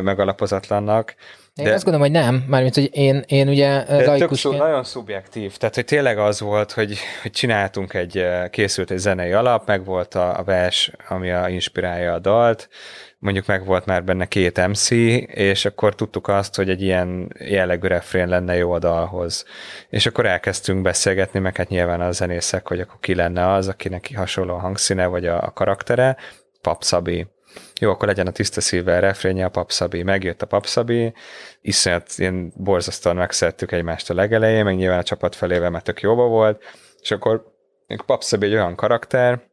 megalapozatlannak. Én de, azt gondolom, hogy nem, mármint, hogy én, én ugye laikusként... nagyon szubjektív, tehát hogy tényleg az volt, hogy, hogy csináltunk egy, készült egy zenei alap, meg volt a, a vers, ami a, inspirálja a dalt, mondjuk meg volt már benne két MC, és akkor tudtuk azt, hogy egy ilyen jellegű refrén lenne jó a dalhoz. És akkor elkezdtünk beszélgetni, meg hát nyilván a zenészek, hogy akkor ki lenne az, akinek hasonló a hangszíne, vagy a, a karaktere, Pap Szabi jó, akkor legyen a tiszta szívvel refrénje a papszabi. Megjött a papszabi, iszonyat ilyen borzasztóan megszerettük egymást a legelején, meg nyilván a csapat felével, mert tök jóba volt, és akkor papszabi egy olyan karakter,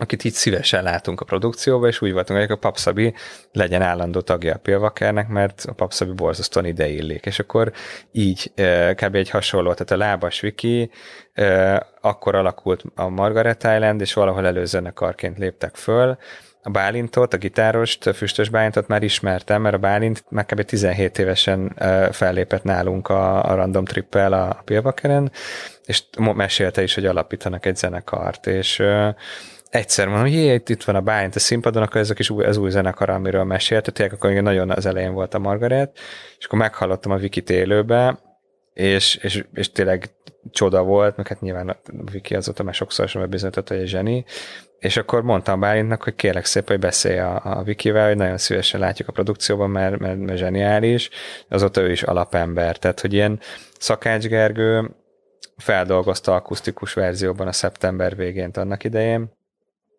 akit így szívesen látunk a produkcióba, és úgy voltunk, hogy a Papszabi legyen állandó tagja a Pilvakernek, mert a Papszabi borzasztóan ide illik. És akkor így kb. egy hasonló, tehát a lábas wiki, akkor alakult a Margaret Island, és valahol előzenekarként léptek föl, a Bálintot, a gitárost, a Füstös Bálintot már ismertem, mert a Bálint már kb. 17 évesen fellépett nálunk a, a Random Trippel a Pilvakeren, és mesélte is, hogy alapítanak egy zenekart, és egyszer mondom, hogy jé, itt van a Bálint a színpadon, akkor ez a kis új, az új zenekar, amiről mesélt, tehát akkor nagyon az elején volt a Margaret, és akkor meghallottam a Vikit élőbe, és, és, és tényleg csoda volt, meg hát nyilván a Viki azóta már sokszor sem bizonyított, hogy egy zseni, és akkor mondtam Bálintnak, hogy kérlek szépen, hogy beszélj a, a Vikivel, hogy nagyon szívesen látjuk a produkcióban, mert, mert, mert zseniális, azóta ő is alapember, tehát hogy ilyen Szakács Gergő feldolgozta akusztikus verzióban a szeptember végén annak idején,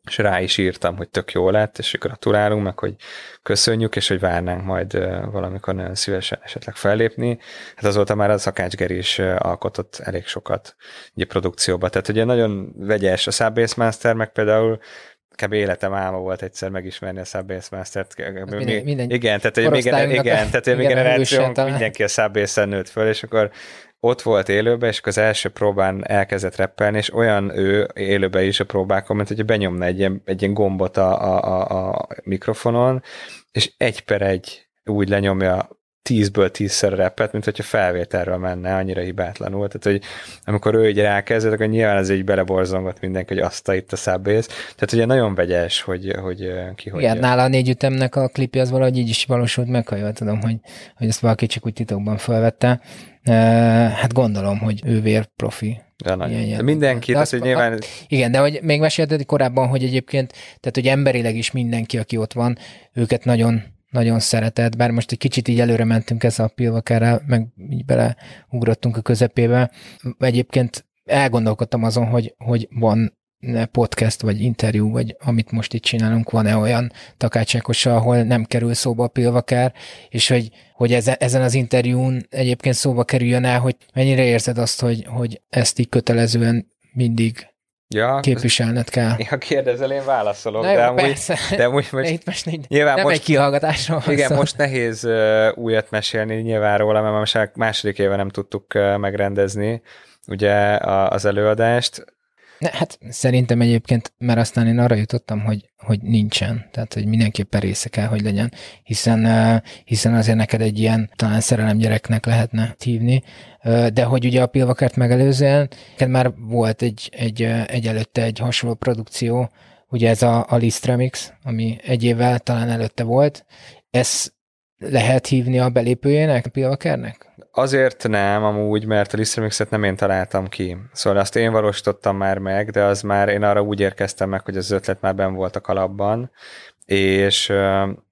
és rá is írtam, hogy tök jó lett, és gratulálunk, meg hogy köszönjük, és hogy várnánk majd valamikor nagyon szívesen esetleg fellépni. Hát azóta már a Szakács Geri is alkotott elég sokat ugye produkcióba. Tehát ugye nagyon vegyes a Subbase Master, meg például kb. életem álma volt egyszer megismerni a Subbase Master-t. Minden, minden igen, tehát még, igen, tehát a mi generációnk mindenki a Subbase-en nőtt föl, és akkor ott volt élőben, és az első próbán elkezdett reppelni, és olyan ő élőben is a próbákon, mint hogyha benyomna egy ilyen, egy ilyen gombot a, a, a, a mikrofonon, és egy per egy úgy lenyomja tízből tízszer repet, mint hogyha felvételről menne, annyira hibátlanul. Tehát, hogy amikor ő így rákezdett, akkor nyilván ez így beleborzongott mindenki, hogy azt a itt a szábbész. Tehát ugye nagyon vegyes, hogy, hogy ki hogy... Igen, nála a négy ütemnek a klipje az valahogy így is valósult meg, ha jól tudom, hogy, hogy ezt valaki csak úgy titokban felvette. Hát gondolom, hogy ő vér profi. Ja, nagyon. mindenki, tehát, hogy nyilván... A, igen, de hogy még mesélted korábban, hogy egyébként, tehát hogy emberileg is mindenki, aki ott van, őket nagyon nagyon szeretett, bár most egy kicsit így előre mentünk ez a pilvakára, meg így beleugrottunk a közepébe. Egyébként elgondolkodtam azon, hogy, hogy van podcast, vagy interjú, vagy amit most itt csinálunk, van-e olyan takácsákosa, ahol nem kerül szóba a pilvakár, és hogy, hogy ezen, ezen az interjún egyébként szóba kerüljön el, hogy mennyire érzed azt, hogy, hogy ezt így kötelezően mindig Ja, képviselned kell. Ja, kérdezel, én válaszolok, Na jó, de amúgy, persze. de amúgy [LAUGHS] Most, itt most így, nyilván nem most- egy kihallgatásról van igen, szó. most nehéz uh, újat mesélni nyilván róla, mert most második éve nem tudtuk uh, megrendezni ugye az előadást. Ne, hát szerintem egyébként, mert aztán én arra jutottam, hogy, hogy nincsen. Tehát, hogy mindenképpen része kell, hogy legyen. Hiszen, hiszen azért neked egy ilyen talán szerelem gyereknek lehetne hívni. De hogy ugye a Pilvakert megelőzően, neked már volt egy, egy, egy előtte egy hasonló produkció, ugye ez a, a Liszt Remix, ami egy évvel talán előtte volt. Ez lehet hívni a belépőjének, a Pilvakernek? Azért nem amúgy, mert a Listremixet nem én találtam ki. Szóval azt én valósítottam már meg, de az már én arra úgy érkeztem meg, hogy az ötlet már ben volt a kalapban, és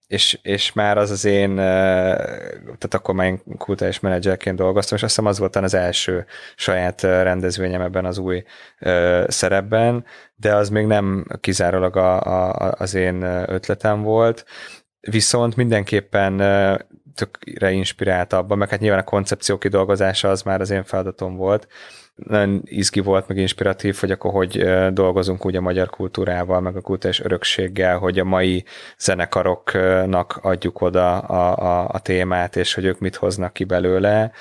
és, és már az az én, tehát akkor már én kultúrás menedzserként dolgoztam, és azt hiszem az volt az első saját rendezvényem ebben az új ö, szerepben, de az még nem kizárólag a, a, az én ötletem volt, viszont mindenképpen tökre inspirált abban, meg hát nyilván a koncepció kidolgozása az már az én feladatom volt. Nagyon izgi volt, meg inspiratív, hogy akkor hogy dolgozunk úgy a magyar kultúrával, meg a kultúrás örökséggel, hogy a mai zenekaroknak adjuk oda a, a, a témát, és hogy ők mit hoznak ki belőle,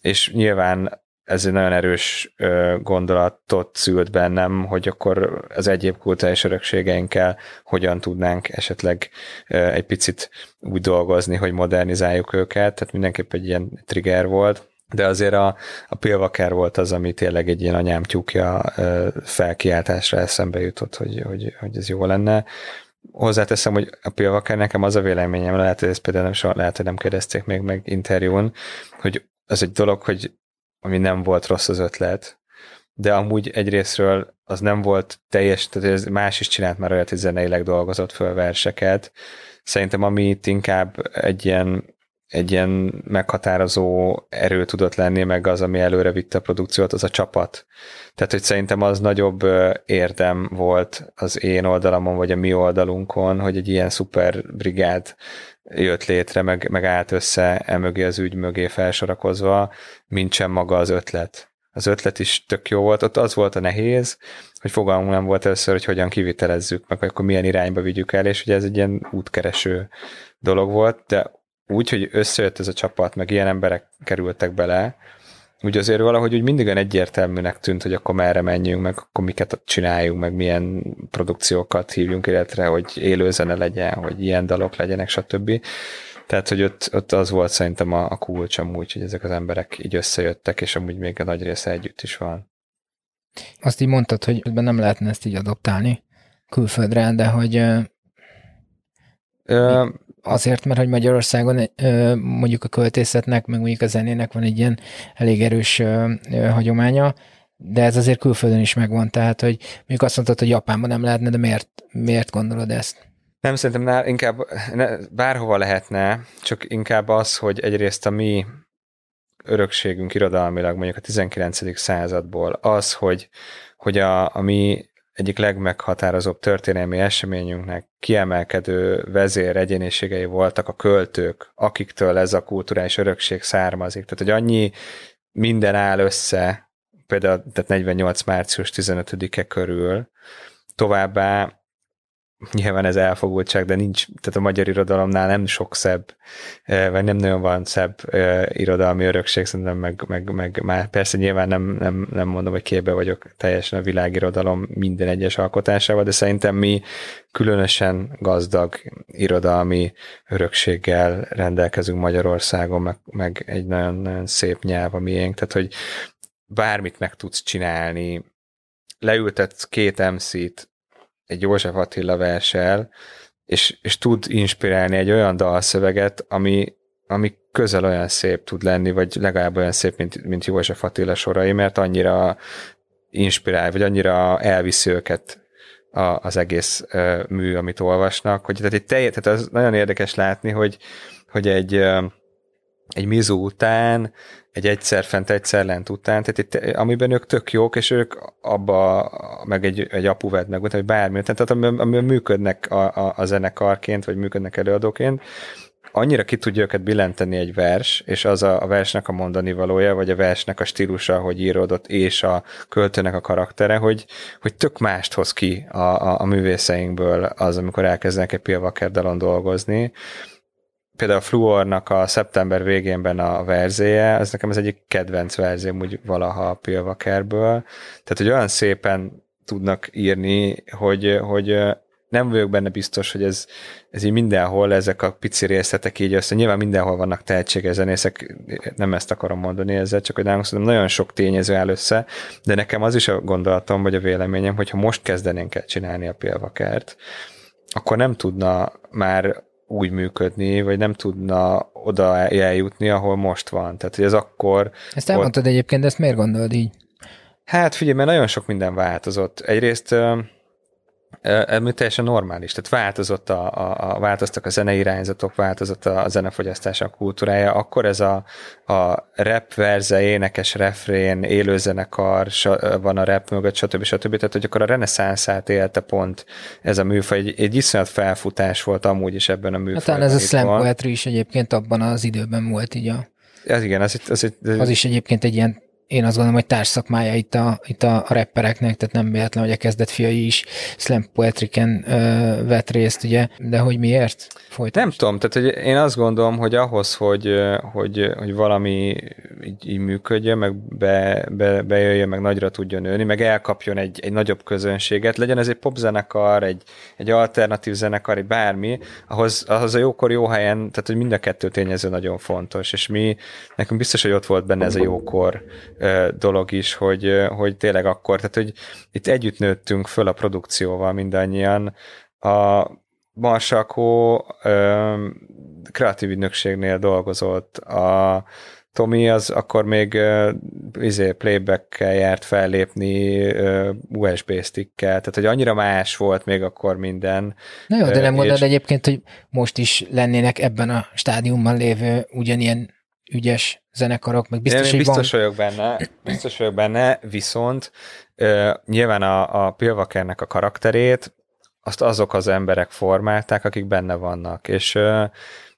és nyilván ez egy nagyon erős gondolatot szült bennem, hogy akkor az egyéb kulturális örökségeinkkel hogyan tudnánk esetleg egy picit úgy dolgozni, hogy modernizáljuk őket, tehát mindenképp egy ilyen trigger volt, de azért a, a Pilvaker volt az, ami tényleg egy ilyen anyám tyúkja felkiáltásra eszembe jutott, hogy, hogy, hogy ez jó lenne. Hozzáteszem, hogy a Pilvaker nekem az a véleményem, lehet, hogy ezt például nem, soha, lehet, hogy nem kérdezték még meg interjún, hogy az egy dolog, hogy ami nem volt rossz az ötlet, de amúgy egyrésztről az nem volt teljes, tehát ez más is csinált már olyat, hogy zeneileg dolgozott föl verseket. Szerintem ami itt inkább egy ilyen, egy ilyen meghatározó erő tudott lenni, meg az, ami előre vitte a produkciót, az a csapat. Tehát, hogy szerintem az nagyobb érdem volt az én oldalamon, vagy a mi oldalunkon, hogy egy ilyen szuper brigád jött létre, meg, meg állt össze emögé az ügy mögé felsorakozva, mint sem maga az ötlet. Az ötlet is tök jó volt, ott az volt a nehéz, hogy fogalmunk nem volt először, hogy hogyan kivitelezzük, meg akkor milyen irányba vigyük el, és ugye ez egy ilyen útkereső dolog volt, de úgy, hogy összejött ez a csapat, meg ilyen emberek kerültek bele, úgy azért valahogy úgy mindig olyan egyértelműnek tűnt, hogy akkor merre menjünk, meg akkor miket csináljunk, meg milyen produkciókat hívjunk életre, hogy élőzene legyen, hogy ilyen dalok legyenek, stb. Tehát, hogy ott, ott az volt szerintem a, a kulcs amúgy, hogy ezek az emberek így összejöttek, és amúgy még a nagy része együtt is van. Azt így mondtad, hogy ebben nem lehetne ezt így adoptálni külföldre, de hogy ö, Ö, azért, mert hogy Magyarországon mondjuk a költészetnek, meg mondjuk a zenének van egy ilyen elég erős hagyománya, de ez azért külföldön is megvan, tehát hogy mondjuk azt mondtad, hogy Japánban nem lehetne, de miért, miért gondolod ezt? Nem, szerintem nál, inkább ne, bárhova lehetne, csak inkább az, hogy egyrészt a mi örökségünk irodalmilag mondjuk a 19. századból az, hogy, hogy a, a mi egyik legmeghatározóbb történelmi eseményünknek kiemelkedő vezér egyéniségei voltak a költők, akiktől ez a kulturális örökség származik. Tehát, hogy annyi minden áll össze, például tehát 48. március 15-e körül, továbbá nyilván ez elfogultság, de nincs, tehát a magyar irodalomnál nem sok szebb, vagy nem nagyon van szebb irodalmi örökség, szerintem meg, meg, meg már persze nyilván nem, nem, nem mondom, hogy képbe vagyok teljesen a világirodalom minden egyes alkotásával, de szerintem mi különösen gazdag irodalmi örökséggel rendelkezünk Magyarországon, meg, meg egy nagyon, nagyon szép nyelv a miénk, tehát hogy bármit meg tudsz csinálni, leültetsz két MC-t egy József Attila versel, és, és tud inspirálni egy olyan dalszöveget, ami, ami közel olyan szép tud lenni, vagy legalább olyan szép, mint, mint József Attila sorai, mert annyira inspirál, vagy annyira elviszi őket a, az egész uh, mű, amit olvasnak, hogy tehát, egy telj, tehát az nagyon érdekes látni, hogy, hogy egy, egy mizu után, egy egyszer fent, egyszer lent után, tehát itt, amiben ők tök jók, és ők abba, meg egy, egy apuved meg, vagy bármi, tehát amiben, amiben működnek a, a, a zenekarként, vagy működnek előadóként, annyira ki tudja őket billenteni egy vers, és az a, a versnek a mondani valója, vagy a versnek a stílusa, hogy íródott, és a költőnek a karaktere, hogy, hogy tök mást hoz ki a, a, a művészeinkből az, amikor elkezdenek egy dalon dolgozni. Például a Fluornak a szeptember végénben a verzéje, az nekem az egyik kedvenc verzém úgy valaha a Pilvakerből. Tehát, hogy olyan szépen tudnak írni, hogy, hogy nem vagyok benne biztos, hogy ez, ez így mindenhol, ezek a pici részletek így össze. Nyilván mindenhol vannak tehetséges zenészek, nem ezt akarom mondani ezzel, csak hogy nálunk nagyon sok tényező áll össze, de nekem az is a gondolatom, vagy a véleményem, hogyha most kezdenénk el csinálni a pélvakert, akkor nem tudna már úgy működni, vagy nem tudna oda eljutni, ahol most van. Tehát, hogy ez akkor... Ezt elmondtad ott... egyébként, de ezt miért gondolod így? Hát figyelj, mert nagyon sok minden változott. Egyrészt ami teljesen normális. Tehát változott a, a, a, változtak a zenei irányzatok, változott a, a zenefogyasztás a kultúrája, akkor ez a, a rap verze, énekes refrén, élőzenekar, van a rap mögött, stb. stb. Tehát, hogy akkor a reneszánszát élte pont ez a műfaj. Egy, egy iszonyat felfutás volt amúgy is ebben a műfajban. Hát ez a slam poetry is egyébként abban az időben volt így a... Ez igen, az, az, az, az is egyébként egy ilyen én azt gondolom, hogy társszakmája itt a, itt a rappereknek, tehát nem véletlen, hogy a kezdet fiai is slam poetriken ö, vett részt, ugye, de hogy miért? Folytasd. Nem tudom, tehát hogy én azt gondolom, hogy ahhoz, hogy, hogy, hogy valami így, így működjön, meg be, be, bejöjjön, meg nagyra tudjon nőni, meg elkapjon egy, egy nagyobb közönséget, legyen ez egy popzenekar, egy, egy alternatív zenekar, egy bármi, ahhoz, ahhoz a jókor jó helyen, tehát hogy mind a kettő tényező nagyon fontos, és mi, nekünk biztos, hogy ott volt benne ez a jókor dolog is, hogy, hogy tényleg akkor, tehát hogy itt együtt nőttünk föl a produkcióval mindannyian. A Marsakó kreatív ügynökségnél dolgozott, a Tomi az akkor még uh, izé, playback-kel járt fellépni uh, USB stickkel, tehát hogy annyira más volt még akkor minden. Na jó, de nem uh, mondod és... egyébként, hogy most is lennének ebben a stádiumban lévő ugyanilyen ügyes zenekarok, meg biztos, Én biztos van... vagyok benne, biztos vagyok benne, viszont uh, nyilván a, a Pilvakernek a karakterét azt azok az emberek formálták, akik benne vannak, és uh,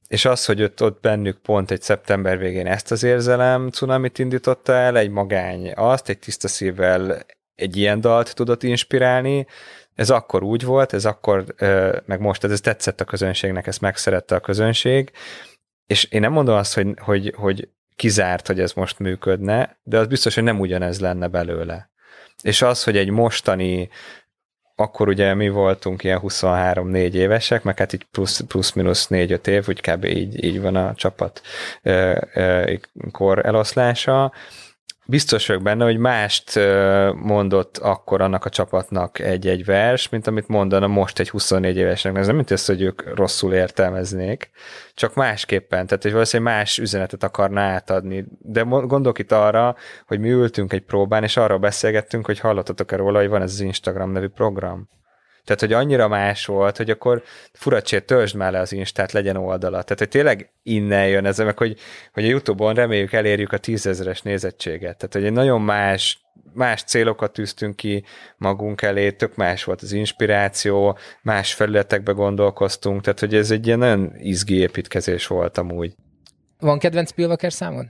és az, hogy ott, ott bennük pont egy szeptember végén ezt az érzelem cunamit indította el, egy magány azt, egy tiszta szívvel egy ilyen dalt tudott inspirálni, ez akkor úgy volt, ez akkor, meg most ez tetszett a közönségnek, ezt megszerette a közönség, és én nem mondom azt, hogy, hogy, hogy kizárt, hogy ez most működne, de az biztos, hogy nem ugyanez lenne belőle. És az, hogy egy mostani, akkor ugye mi voltunk ilyen 23-4 évesek, meg hát így plusz, plusz minusz 4-5 év, úgy kb. így, így van a csapat kor eloszlása, biztos vagyok benne, hogy mást mondott akkor annak a csapatnak egy-egy vers, mint amit mondana most egy 24 évesnek. Ez nem mint ezt, hogy ők rosszul értelmeznék, csak másképpen, tehát hogy valószínűleg más üzenetet akarna átadni. De gondolok itt arra, hogy mi ültünk egy próbán, és arról beszélgettünk, hogy hallottatok-e róla, hogy van ez az Instagram nevű program. Tehát, hogy annyira más volt, hogy akkor furacsét töltsd már le az Instát, legyen oldala. Tehát, hogy tényleg innen jön ez, meg hogy, hogy a Youtube-on reméljük elérjük a tízezeres nézettséget. Tehát, hogy egy nagyon más más célokat tűztünk ki magunk elé, tök más volt az inspiráció, más felületekbe gondolkoztunk, tehát hogy ez egy ilyen nagyon izgi építkezés volt amúgy. Van kedvenc Spielwaker számod?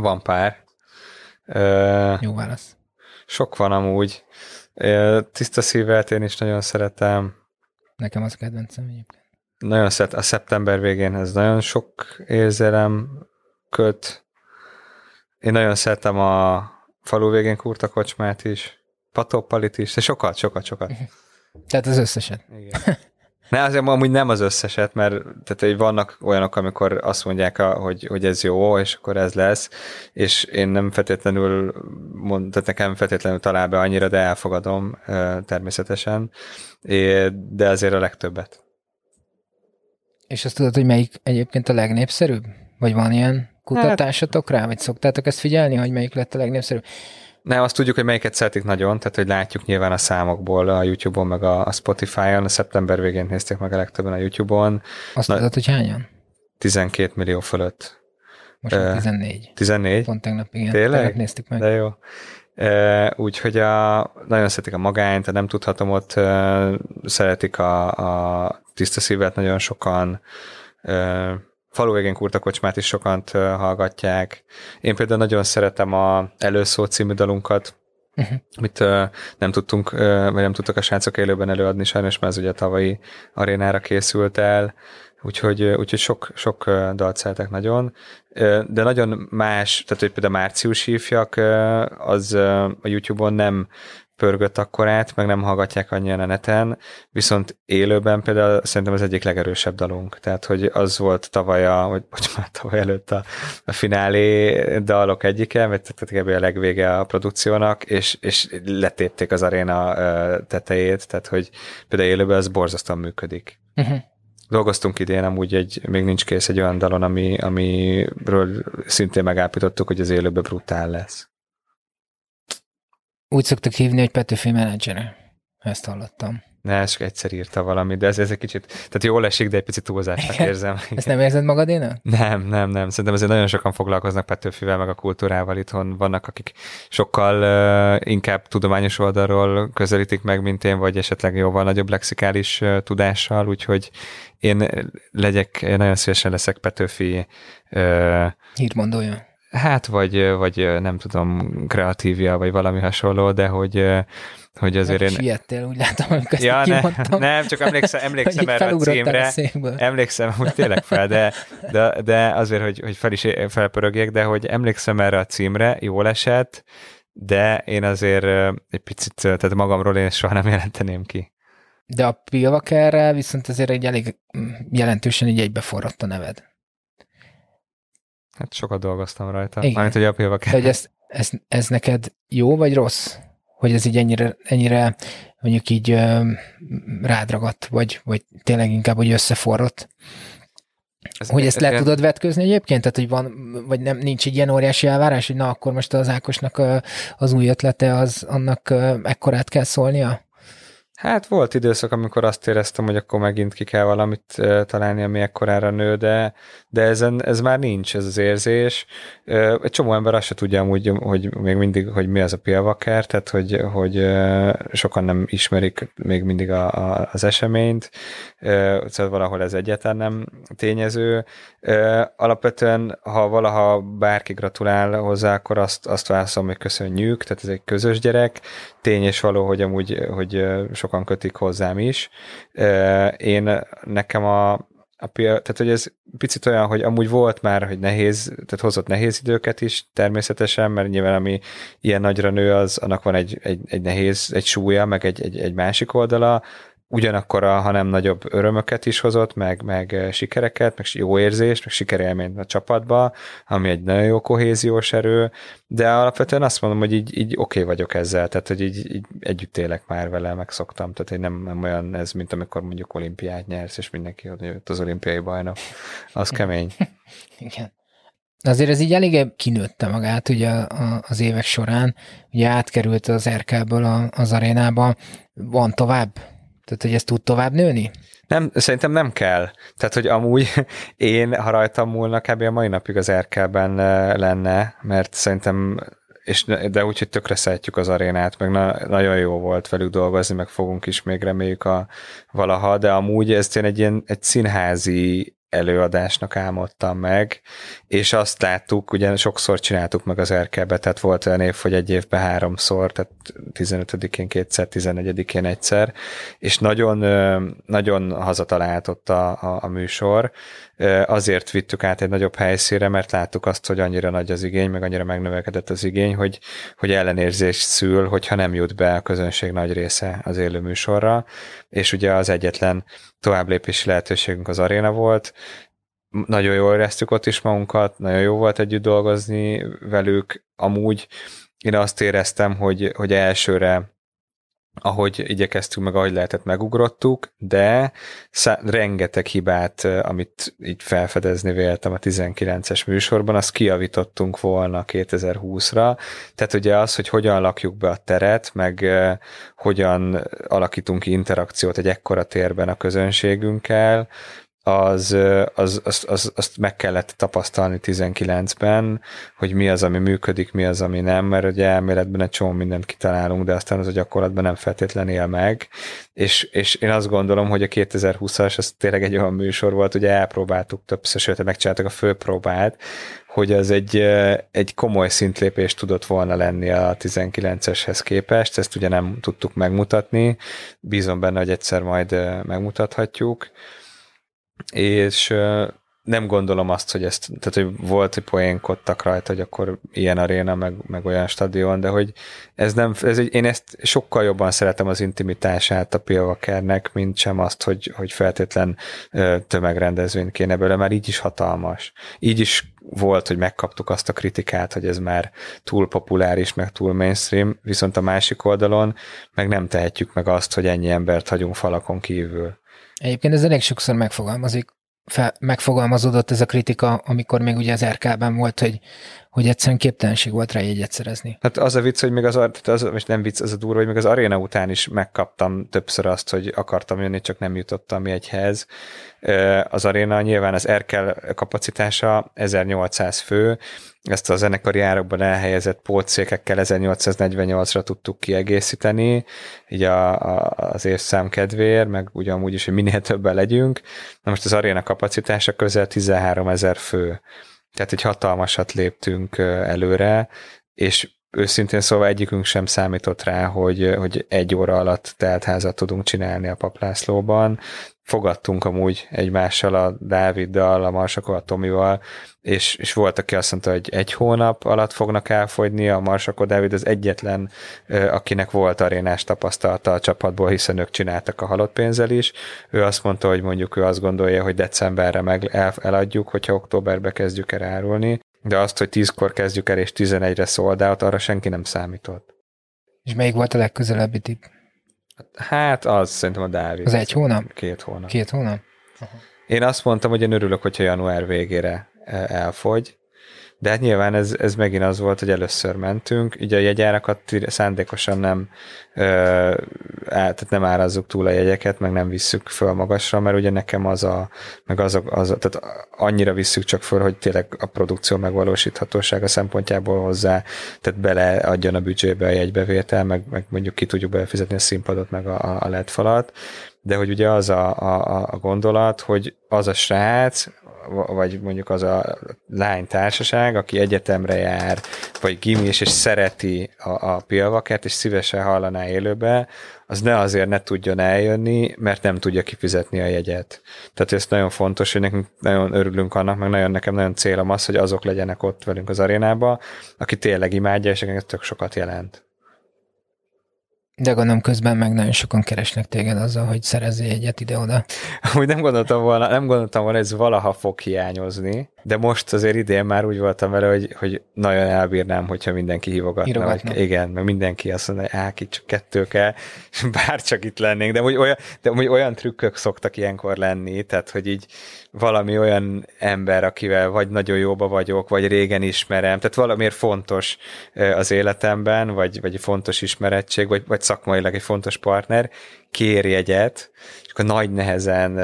Van pár. Jó válasz. Sok van amúgy. Tiszta szívet én is nagyon szeretem. Nekem az a kedvencem egyébként. Nagyon szeret, a szeptember végén ez nagyon sok érzelem köt. Én nagyon szeretem a falu végén kurta kocsmát is, patoppalit is, de sokat, sokat, sokat. [LAUGHS] Tehát az összeset. Igen. Ne, azért amúgy nem az összeset, mert tehát, hogy vannak olyanok, amikor azt mondják, hogy, hogy ez jó, és akkor ez lesz, és én nem feltétlenül, mond, tehát nekem feltétlenül talál be annyira, de elfogadom természetesen, de azért a legtöbbet. És azt tudod, hogy melyik egyébként a legnépszerűbb? Vagy van ilyen kutatásatok rá? Vagy szoktátok ezt figyelni, hogy melyik lett a legnépszerűbb? Ne, azt tudjuk, hogy melyiket szeretik nagyon, tehát hogy látjuk nyilván a számokból a YouTube-on, meg a, a Spotify-on, a szeptember végén nézték meg a legtöbben a YouTube-on. Azt Na, tudod, hogy hányan? 12 millió fölött. Most uh, 14. 14? Pont tegnap, igen. Tényleg? Tegnap néztük meg. De jó. Uh, úgyhogy a, nagyon szeretik a magányt, a nem tudhatom ott, uh, szeretik a, a tiszta szívet nagyon sokan, Ö, Falu végén kurta kocsmát is sokan hallgatják. Én például nagyon szeretem a Előszó című dalunkat, Uh-huh. amit nem tudtunk, vagy nem tudtak a srácok élőben előadni, sajnos már ez ugye a tavalyi arénára készült el, úgyhogy, úgyhogy sok, sok dalt szeretek nagyon, de nagyon más, tehát hogy például március hívjak, ö, az a YouTube-on nem pörgött akkor át, meg nem hallgatják annyian a neten, viszont élőben például szerintem az egyik legerősebb dalunk, tehát hogy az volt tavaly a, vagy bocsánat, tavaly előtt a, a finálé dalok egyike, vagy tehát a legvége a produkciónak, és, és letépték az aréna tetejét, tehát hogy például élőben az borzasztóan működik. Uh-huh. Dolgoztunk idén amúgy egy, még nincs kész egy olyan dalon, ami, amiről szintén megállapítottuk, hogy az élőben brutál lesz. Úgy szoktak hívni, hogy Petőfi menedzsere. Ezt hallottam. Ne, csak egyszer írta valami, de ez, ez egy kicsit, tehát jól esik, de egy picit túlzásnak Igen. érzem. Ezt nem érzed magadénak? Nem, nem, nem. Szerintem azért nagyon sokan foglalkoznak Petőfivel, meg a kultúrával itthon. Vannak, akik sokkal uh, inkább tudományos oldalról közelítik meg, mint én, vagy esetleg jóval nagyobb lexikális uh, tudással, úgyhogy én legyek, én nagyon szívesen leszek Petőfi uh, Hírmondója. Hát, vagy, vagy nem tudom, kreatívja, vagy valami hasonló, de hogy, hogy azért Meg én... Siettél, úgy látom, amikor ezt Ja, ne, [LAUGHS] nem, csak emlékszem, emlékszem erre a címre. a. Emlékszem, hogy tényleg fel, de, de, de azért, hogy, hogy fel is felpörögjek, de hogy emlékszem erre a címre, jól esett, de én azért egy picit, tehát magamról én soha nem jelenteném ki. De a Pilvakerrel viszont azért egy elég mm, jelentősen így egybeforrott a neved. Hát sokat dolgoztam rajta. Igen. Mármint, hogy apjával De hogy ez, ez, ez neked jó vagy rossz? Hogy ez így ennyire, ennyire mondjuk így ö, rád ragadt, vagy, vagy tényleg inkább, hogy összeforrott? ez, Hogy ezt le ilyen- tudod vetközni egyébként? Tehát, hogy van, vagy nem, nincs egy ilyen óriási elvárás, hogy na, akkor most az Ákosnak az új ötlete, az annak ekkorát kell szólnia? Hát volt időszak, amikor azt éreztem, hogy akkor megint ki kell valamit találni, ami ekkorára nő, de, de ezen, ez már nincs, ez az érzés. Egy csomó ember azt se tudja amúgy, hogy még mindig, hogy mi az a pilvaker, tehát hogy, hogy sokan nem ismerik még mindig a, a, az eseményt, szóval valahol ez egyáltalán nem tényező. Alapvetően, ha valaha bárki gratulál hozzá, akkor azt, azt válaszolom, hogy köszönjük, tehát ez egy közös gyerek, tény és való, hogy amúgy, hogy ö, sokan kötik hozzám is. Én nekem a, a tehát hogy ez picit olyan, hogy amúgy volt már, hogy nehéz, tehát hozott nehéz időket is természetesen, mert nyilván ami ilyen nagyra nő, az annak van egy, egy, egy nehéz, egy súlya, meg egy, egy, egy másik oldala, ugyanakkor, a, ha nem nagyobb örömöket is hozott, meg, meg eh, sikereket, meg jó érzést, meg sikerélményt a csapatba, ami egy nagyon jó kohéziós erő, de alapvetően azt mondom, hogy így, így oké okay vagyok ezzel, tehát hogy így, így együtt élek már vele, meg szoktam, tehát hogy nem, nem olyan ez, mint amikor mondjuk olimpiát nyersz, és mindenki jött az olimpiai bajnok. Az kemény. [LAUGHS] Igen. Azért ez így eléggé kinőtte magát ugye a- az évek során, ugye átkerült az RK-ből az arénába, van tovább? Tehát, hogy ez tud tovább nőni? Nem, szerintem nem kell. Tehát, hogy amúgy [LAUGHS] én, ha rajtam múlna, kb. a mai napig az RK-ben lenne, mert szerintem és de úgy, hogy tökre szeretjük az arénát, meg na, nagyon jó volt velük dolgozni, meg fogunk is még reméljük a valaha, de amúgy én egy ilyen egy színházi előadásnak álmodtam meg, és azt láttuk, ugye sokszor csináltuk meg az erkelbe, tehát volt olyan év, hogy egy évben háromszor, tehát 15-én kétszer, 14-én egyszer, és nagyon, nagyon hazatalált ott a, a, a műsor, azért vittük át egy nagyobb helyszínre, mert láttuk azt, hogy annyira nagy az igény, meg annyira megnövekedett az igény, hogy, hogy ellenérzés szül, hogyha nem jut be a közönség nagy része az élő műsorra, és ugye az egyetlen továbblépési lehetőségünk az aréna volt, nagyon jól éreztük ott is magunkat, nagyon jó volt együtt dolgozni velük, amúgy én azt éreztem, hogy, hogy elsőre ahogy igyekeztünk, meg ahogy lehetett, megugrottuk, de szá- rengeteg hibát, amit így felfedezni véltem a 19-es műsorban, azt kiavítottunk volna 2020-ra. Tehát ugye az, hogy hogyan lakjuk be a teret, meg hogyan alakítunk ki interakciót egy ekkora térben a közönségünkkel, az, az, az, az, azt meg kellett tapasztalni 19-ben, hogy mi az, ami működik, mi az, ami nem, mert ugye elméletben egy csomó mindent kitalálunk, de aztán az a gyakorlatban nem feltétlen él meg, és, és én azt gondolom, hogy a 2020-as az tényleg egy olyan műsor volt, ugye elpróbáltuk többször, sőt, megcsináltak a főpróbát, hogy az egy, egy komoly szintlépés tudott volna lenni a 19-eshez képest, ezt ugye nem tudtuk megmutatni, bízom benne, hogy egyszer majd megmutathatjuk, és nem gondolom azt, hogy ezt, tehát hogy volt, hogy poénkodtak rajta, hogy akkor ilyen aréna, meg, meg olyan stadion, de hogy ez nem, ez egy, én ezt sokkal jobban szeretem az intimitását a Pilvakernek, mint sem azt, hogy, hogy feltétlen tömegrendezvényt kéne belőle, már így is hatalmas. Így is volt, hogy megkaptuk azt a kritikát, hogy ez már túl populáris, meg túl mainstream, viszont a másik oldalon meg nem tehetjük meg azt, hogy ennyi embert hagyunk falakon kívül. Egyébként ez elég sokszor megfogalmazik, fel, megfogalmazódott ez a kritika, amikor még ugye az RK-ben volt, hogy, hogy egyszerűen képtelenség volt rá jegyet szerezni. Hát az a vicc, hogy még az, az, most nem vicc, az a durva, hogy még az aréna után is megkaptam többször azt, hogy akartam jönni, csak nem jutottam jegyhez. Az aréna nyilván az Erkel kapacitása 1800 fő, ezt a zenekari árokban elhelyezett pótszékekkel 1848-ra tudtuk kiegészíteni, így a, a, az évszám kedvéért, meg ugyanúgy is, hogy minél többen legyünk. Na most az aréna kapacitása közel 13 ezer fő. Tehát egy hatalmasat léptünk előre, és őszintén szóval egyikünk sem számított rá, hogy, hogy egy óra alatt teltházat tudunk csinálni a paplászlóban. Fogadtunk amúgy egymással a Dáviddal, a Marsakol, a Tomival, és, és volt, aki azt mondta, hogy egy hónap alatt fognak elfogyni, a Marsakó Dávid az egyetlen, akinek volt arénás tapasztalata a csapatból, hiszen ők csináltak a halott pénzzel is. Ő azt mondta, hogy mondjuk ő azt gondolja, hogy decemberre meg el, eladjuk, hogyha októberbe kezdjük el árulni, de azt, hogy tízkor kezdjük el és tizenegyre szoldált, arra senki nem számított. És melyik volt a legközelebbi tipp? Hát az szerintem a Dávid. Az egy hónap? Két hónap. Két hónap? Aha. Én azt mondtam, hogy én örülök, hogyha január végére elfogy, de hát nyilván ez, ez megint az volt, hogy először mentünk, ugye a jegyárakat szándékosan nem, ö, á, tehát nem árazzuk túl a jegyeket, meg nem visszük föl magasra, mert ugye nekem az a, meg az a, az tehát annyira visszük csak föl, hogy tényleg a produkció megvalósíthatósága szempontjából hozzá, tehát beleadjon a büdzsébe a jegybevétel, meg, meg mondjuk ki tudjuk befizetni a színpadot, meg a, a LED falat, de hogy ugye az a, a, a gondolat, hogy az a srác, vagy mondjuk az a lány társaság, aki egyetemre jár, vagy gimis, és szereti a, a pilvakert, és szívesen hallaná élőbe, az ne azért ne tudjon eljönni, mert nem tudja kifizetni a jegyet. Tehát ez nagyon fontos, hogy nekünk nagyon örülünk annak, meg nagyon nekem nagyon célom az, hogy azok legyenek ott velünk az arénába, aki tényleg imádja, és tök sokat jelent. De gondolom közben meg nagyon sokan keresnek téged azzal, hogy szerezzél egyet ide-oda. Úgy nem gondoltam volna, nem gondoltam volna, ez valaha fog hiányozni, de most azért idén már úgy voltam vele, hogy, hogy nagyon elbírnám, hogyha mindenki hívogatna. Vagy, igen, meg mindenki azt mondja, hogy itt csak kettő kell, [LAUGHS] bár csak itt lennénk, de hogy olyan, de hogy olyan trükkök szoktak ilyenkor lenni, tehát hogy így valami olyan ember, akivel vagy nagyon jóba vagyok, vagy régen ismerem, tehát valamiért fontos az életemben, vagy, vagy fontos ismerettség, vagy, vagy szakmailag egy fontos partner, kér jegyet, és akkor nagy nehezen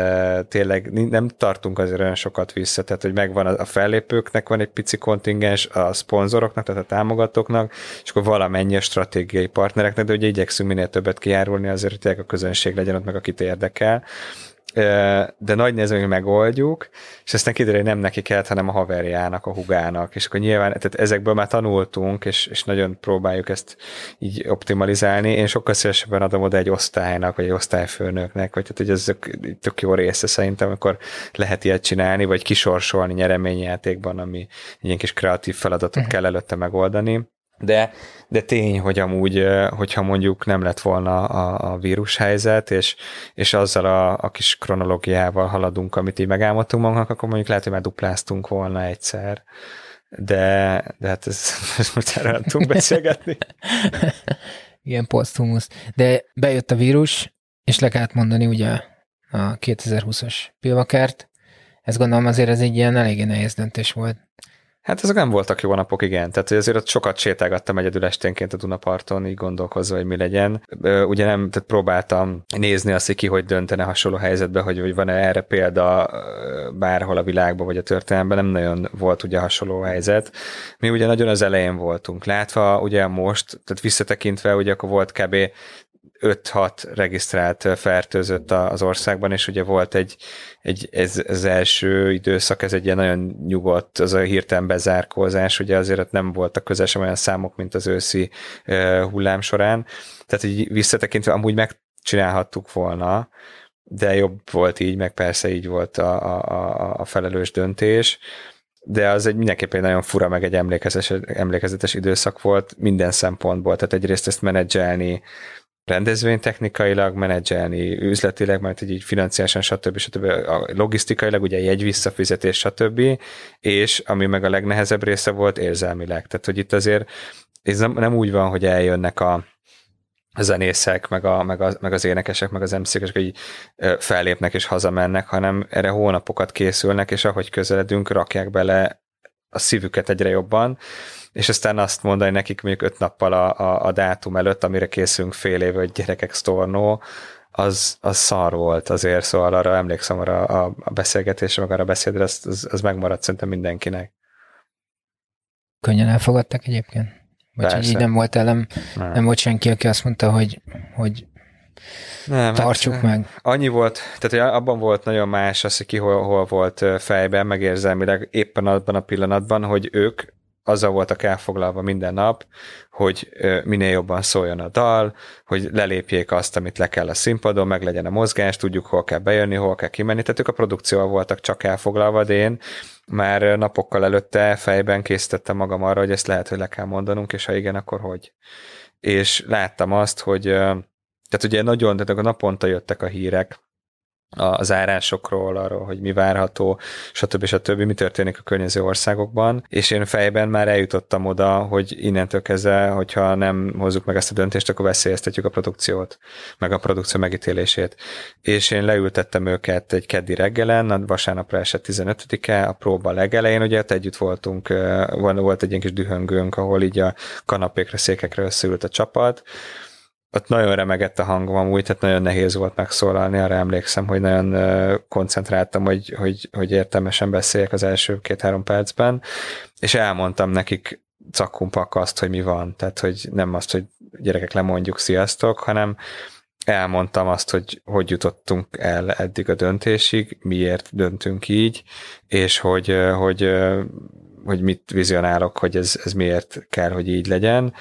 tényleg nem tartunk azért olyan sokat vissza, tehát hogy megvan a fellépőknek van egy pici kontingens, a szponzoroknak, tehát a támogatóknak, és akkor valamennyi a stratégiai partnereknek, de ugye igyekszünk minél többet kijárulni azért, hogy a közönség legyen ott meg, akit érdekel de nagy nehezen, hogy megoldjuk, és aztán kiderül, hogy nem neki kellett, hanem a haverjának, a hugának, és akkor nyilván, tehát ezekből már tanultunk, és, és nagyon próbáljuk ezt így optimalizálni. Én sokkal szívesebben adom oda egy osztálynak, vagy egy osztályfőnöknek, vagy tehát, hogy ez tök jó része szerintem, amikor lehet ilyet csinálni, vagy kisorsolni nyereményjátékban, ami ilyen kis kreatív feladatot uh-huh. kell előtte megoldani de, de tény, hogy amúgy, hogyha mondjuk nem lett volna a, a vírushelyzet, és, és azzal a, a kis kronológiával haladunk, amit így megálmodtunk magunknak, akkor mondjuk lehet, hogy már dupláztunk volna egyszer. De, de hát ez, [LAUGHS] ez most nem tudunk beszélgetni. [LAUGHS] Igen, posztumusz. De bejött a vírus, és le kellett mondani ugye a 2020-as pilvakert. Ez gondolom azért ez egy ilyen eléggé nehéz döntés volt. Hát ezek nem voltak jó napok, igen. Tehát hogy azért ott sokat sétálgattam egyedül esténként a Dunaparton, így gondolkozva, hogy mi legyen. Ugye nem, tehát próbáltam nézni azt, hogy ki hogy döntene hasonló helyzetbe, hogy, hogy van-e erre példa bárhol a világban, vagy a történelemben, nem nagyon volt ugye hasonló helyzet. Mi ugye nagyon az elején voltunk. Látva ugye most, tehát visszatekintve, ugye akkor volt kb. 5-6 regisztrált fertőzött az országban, és ugye volt egy, egy ez, az első időszak, ez egy ilyen nagyon nyugodt, az a hirtelen bezárkózás, ugye azért nem voltak közel sem olyan számok, mint az őszi hullám során. Tehát így visszatekintve amúgy megcsinálhattuk volna, de jobb volt így, meg persze így volt a, a, a felelős döntés, de az egy mindenképpen egy nagyon fura, meg egy emlékezetes, emlékezetes időszak volt minden szempontból, tehát egyrészt ezt menedzselni, rendezvénytechnikailag menedzselni, üzletileg, majd így financiálisan, stb. stb. A logisztikailag, ugye egy visszafizetés, stb. És ami meg a legnehezebb része volt érzelmileg. Tehát, hogy itt azért ez nem, nem úgy van, hogy eljönnek a, zenészek, meg, a, meg, a, meg az énekesek, meg az mc hogy fellépnek és hazamennek, hanem erre hónapokat készülnek, és ahogy közeledünk, rakják bele a szívüket egyre jobban, és aztán azt mondani nekik mondjuk öt nappal a, a, a dátum előtt, amire készülünk fél éve, hogy gyerekek sztornó, az, az szar volt azért, szóval arra emlékszem arra a, a beszélgetésre, meg arra a beszédre, az, az, az megmaradt szerintem mindenkinek. Könnyen elfogadtak egyébként? Vagy hogy így nem volt elem, nem. nem volt senki, aki azt mondta, hogy, hogy nem, tartsuk hát, meg. Annyi volt, tehát abban volt nagyon más az, hogy ki hol, hol volt fejben, megérzelmileg éppen abban a pillanatban, hogy ők azzal voltak elfoglalva minden nap, hogy minél jobban szóljon a dal, hogy lelépjék azt, amit le kell a színpadon, meg legyen a mozgás, tudjuk, hol kell bejönni, hol kell kimenni, tehát ők a produkcióval voltak csak elfoglalva, de én már napokkal előtte fejben készítettem magam arra, hogy ezt lehet, hogy le kell mondanunk, és ha igen, akkor hogy. És láttam azt, hogy tehát ugye nagyon, tehát a naponta jöttek a hírek, a zárásokról, arról, hogy mi várható, stb. stb. mi történik a környező országokban, és én fejben már eljutottam oda, hogy innentől kezdve, hogyha nem hozzuk meg ezt a döntést, akkor veszélyeztetjük a produkciót, meg a produkció megítélését. És én leültettem őket egy keddi reggelen, a vasárnapra esett 15-e, a próba legelején, ugye ott együtt voltunk, volt egy ilyen kis dühöngőnk, ahol így a kanapékre, székekre összeült a csapat, ott nagyon remegett a hangom amúgy, tehát nagyon nehéz volt megszólalni, arra emlékszem, hogy nagyon koncentráltam, hogy, hogy, hogy értelmesen beszéljek az első két-három percben, és elmondtam nekik cakkumpak azt, hogy mi van, tehát hogy nem azt, hogy gyerekek lemondjuk, sziasztok, hanem elmondtam azt, hogy hogy jutottunk el eddig a döntésig, miért döntünk így, és hogy, hogy, hogy mit vizionálok, hogy ez, ez miért kell, hogy így legyen,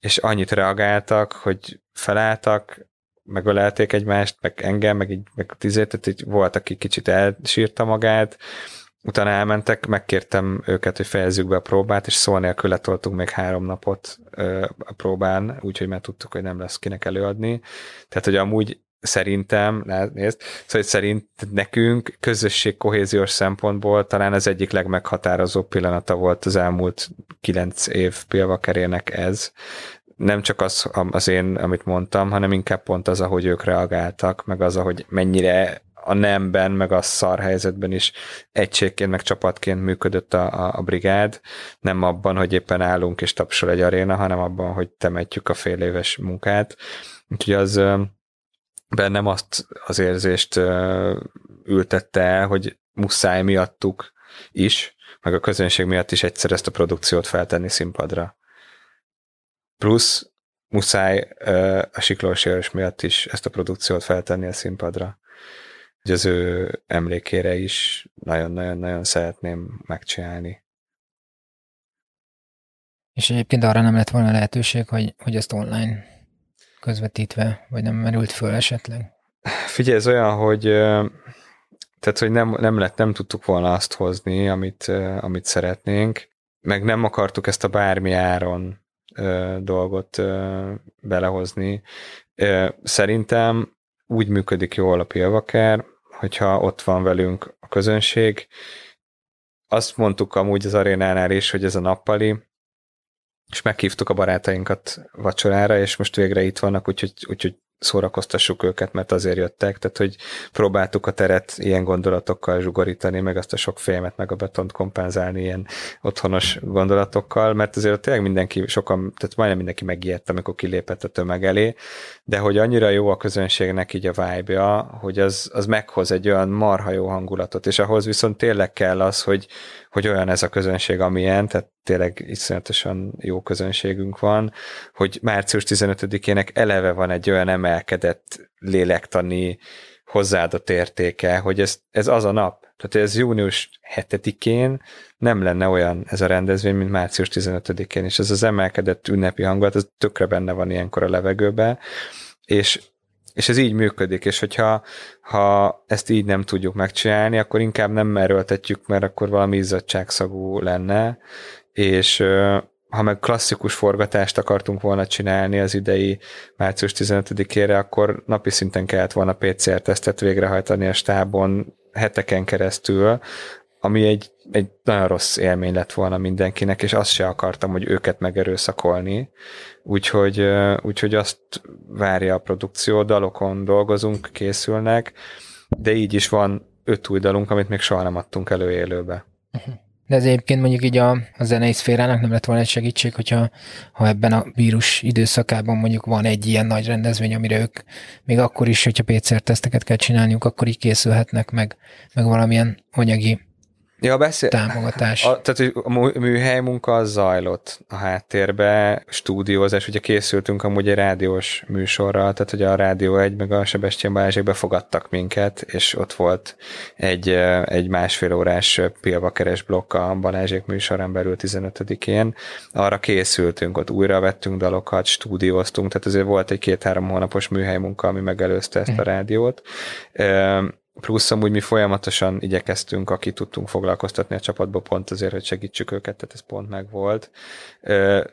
és annyit reagáltak, hogy felálltak, megölelték egymást, meg engem, meg így, meg tizét, tehát így volt, aki kicsit elsírta magát, utána elmentek, megkértem őket, hogy fejezzük be a próbát, és szó nélkül letoltunk még három napot a próbán, úgyhogy már tudtuk, hogy nem lesz kinek előadni. Tehát, hogy amúgy szerintem, nézd, szóval szerint nekünk közösség kohéziós szempontból talán az egyik legmeghatározó pillanata volt az elmúlt kilenc év pélvakerének ez, nem csak az, az én, amit mondtam, hanem inkább pont az, ahogy ők reagáltak, meg az, ahogy mennyire a nemben, meg a szar helyzetben is egységként, meg csapatként működött a, a, a brigád, nem abban, hogy éppen állunk és tapsol egy aréna, hanem abban, hogy temetjük a fél éves munkát. Úgyhogy az bennem azt az érzést ültette el, hogy muszáj miattuk is, meg a közönség miatt is egyszer ezt a produkciót feltenni színpadra. Plusz muszáj a siklós miatt is ezt a produkciót feltenni a színpadra. Hogy az ő emlékére is nagyon-nagyon-nagyon szeretném megcsinálni. És egyébként arra nem lett volna lehetőség, hogy, hogy ezt online közvetítve, vagy nem merült föl esetleg? Figyelj, ez olyan, hogy tehát, hogy nem, nem, lett, nem tudtuk volna azt hozni, amit, amit szeretnénk, meg nem akartuk ezt a bármi áron dolgot belehozni. Szerintem úgy működik jól a Pilvaker, hogyha ott van velünk a közönség. Azt mondtuk amúgy az arénánál is, hogy ez a nappali, és meghívtuk a barátainkat vacsorára, és most végre itt vannak, úgyhogy, úgyhogy szórakoztassuk őket, mert azért jöttek, tehát hogy próbáltuk a teret ilyen gondolatokkal zsugorítani, meg azt a sok fémet, meg a betont kompenzálni ilyen otthonos gondolatokkal, mert azért tényleg mindenki, sokan, tehát majdnem mindenki megijedt, amikor kilépett a tömeg elé, de hogy annyira jó a közönségnek így a vibe-ja, hogy az, az meghoz egy olyan marha jó hangulatot, és ahhoz viszont tényleg kell az, hogy, hogy olyan ez a közönség, amilyen, tehát tényleg iszonyatosan jó közönségünk van, hogy március 15-ének eleve van egy olyan emelkedett lélektani hozzáadott értéke, hogy ez, ez az a nap. Tehát ez június 7-én nem lenne olyan ez a rendezvény, mint március 15-én, és ez az emelkedett ünnepi hangulat, ez tökre benne van ilyenkor a levegőbe, és és ez így működik, és hogyha ha ezt így nem tudjuk megcsinálni, akkor inkább nem erőltetjük, mert akkor valami izzadságszagú lenne, és ha meg klasszikus forgatást akartunk volna csinálni az idei március 15-ére, akkor napi szinten kellett volna PCR-tesztet végrehajtani a stábon heteken keresztül, ami egy, egy nagyon rossz élmény lett volna mindenkinek, és azt se akartam, hogy őket megerőszakolni. Úgyhogy, úgyhogy azt várja a produkció, dalokon dolgozunk, készülnek, de így is van öt új dalunk, amit még soha nem adtunk elő élőbe. De ez egyébként mondjuk így a, a zenei szférának nem lett volna egy segítség, hogyha ha ebben a vírus időszakában mondjuk van egy ilyen nagy rendezvény, amire ők még akkor is, hogyha PCR-teszteket kell csinálniuk, akkor így készülhetnek meg, meg valamilyen anyagi Ja, beszél... támogatás. A, tehát hogy a műhely munka az zajlott a háttérbe, stúdiózás, ugye készültünk amúgy egy rádiós műsorral, tehát hogy a Rádió egy meg a Sebestyén Balázsék befogadtak minket, és ott volt egy, egy másfél órás pilvakeres blokk a Balázsék műsorán belül 15-én. Arra készültünk, ott újra vettünk dalokat, stúdióztunk, tehát azért volt egy két-három hónapos műhely munka, ami megelőzte ezt a mhm. rádiót plusz amúgy mi folyamatosan igyekeztünk, aki tudtunk foglalkoztatni a csapatba pont azért, hogy segítsük őket, tehát ez pont meg volt.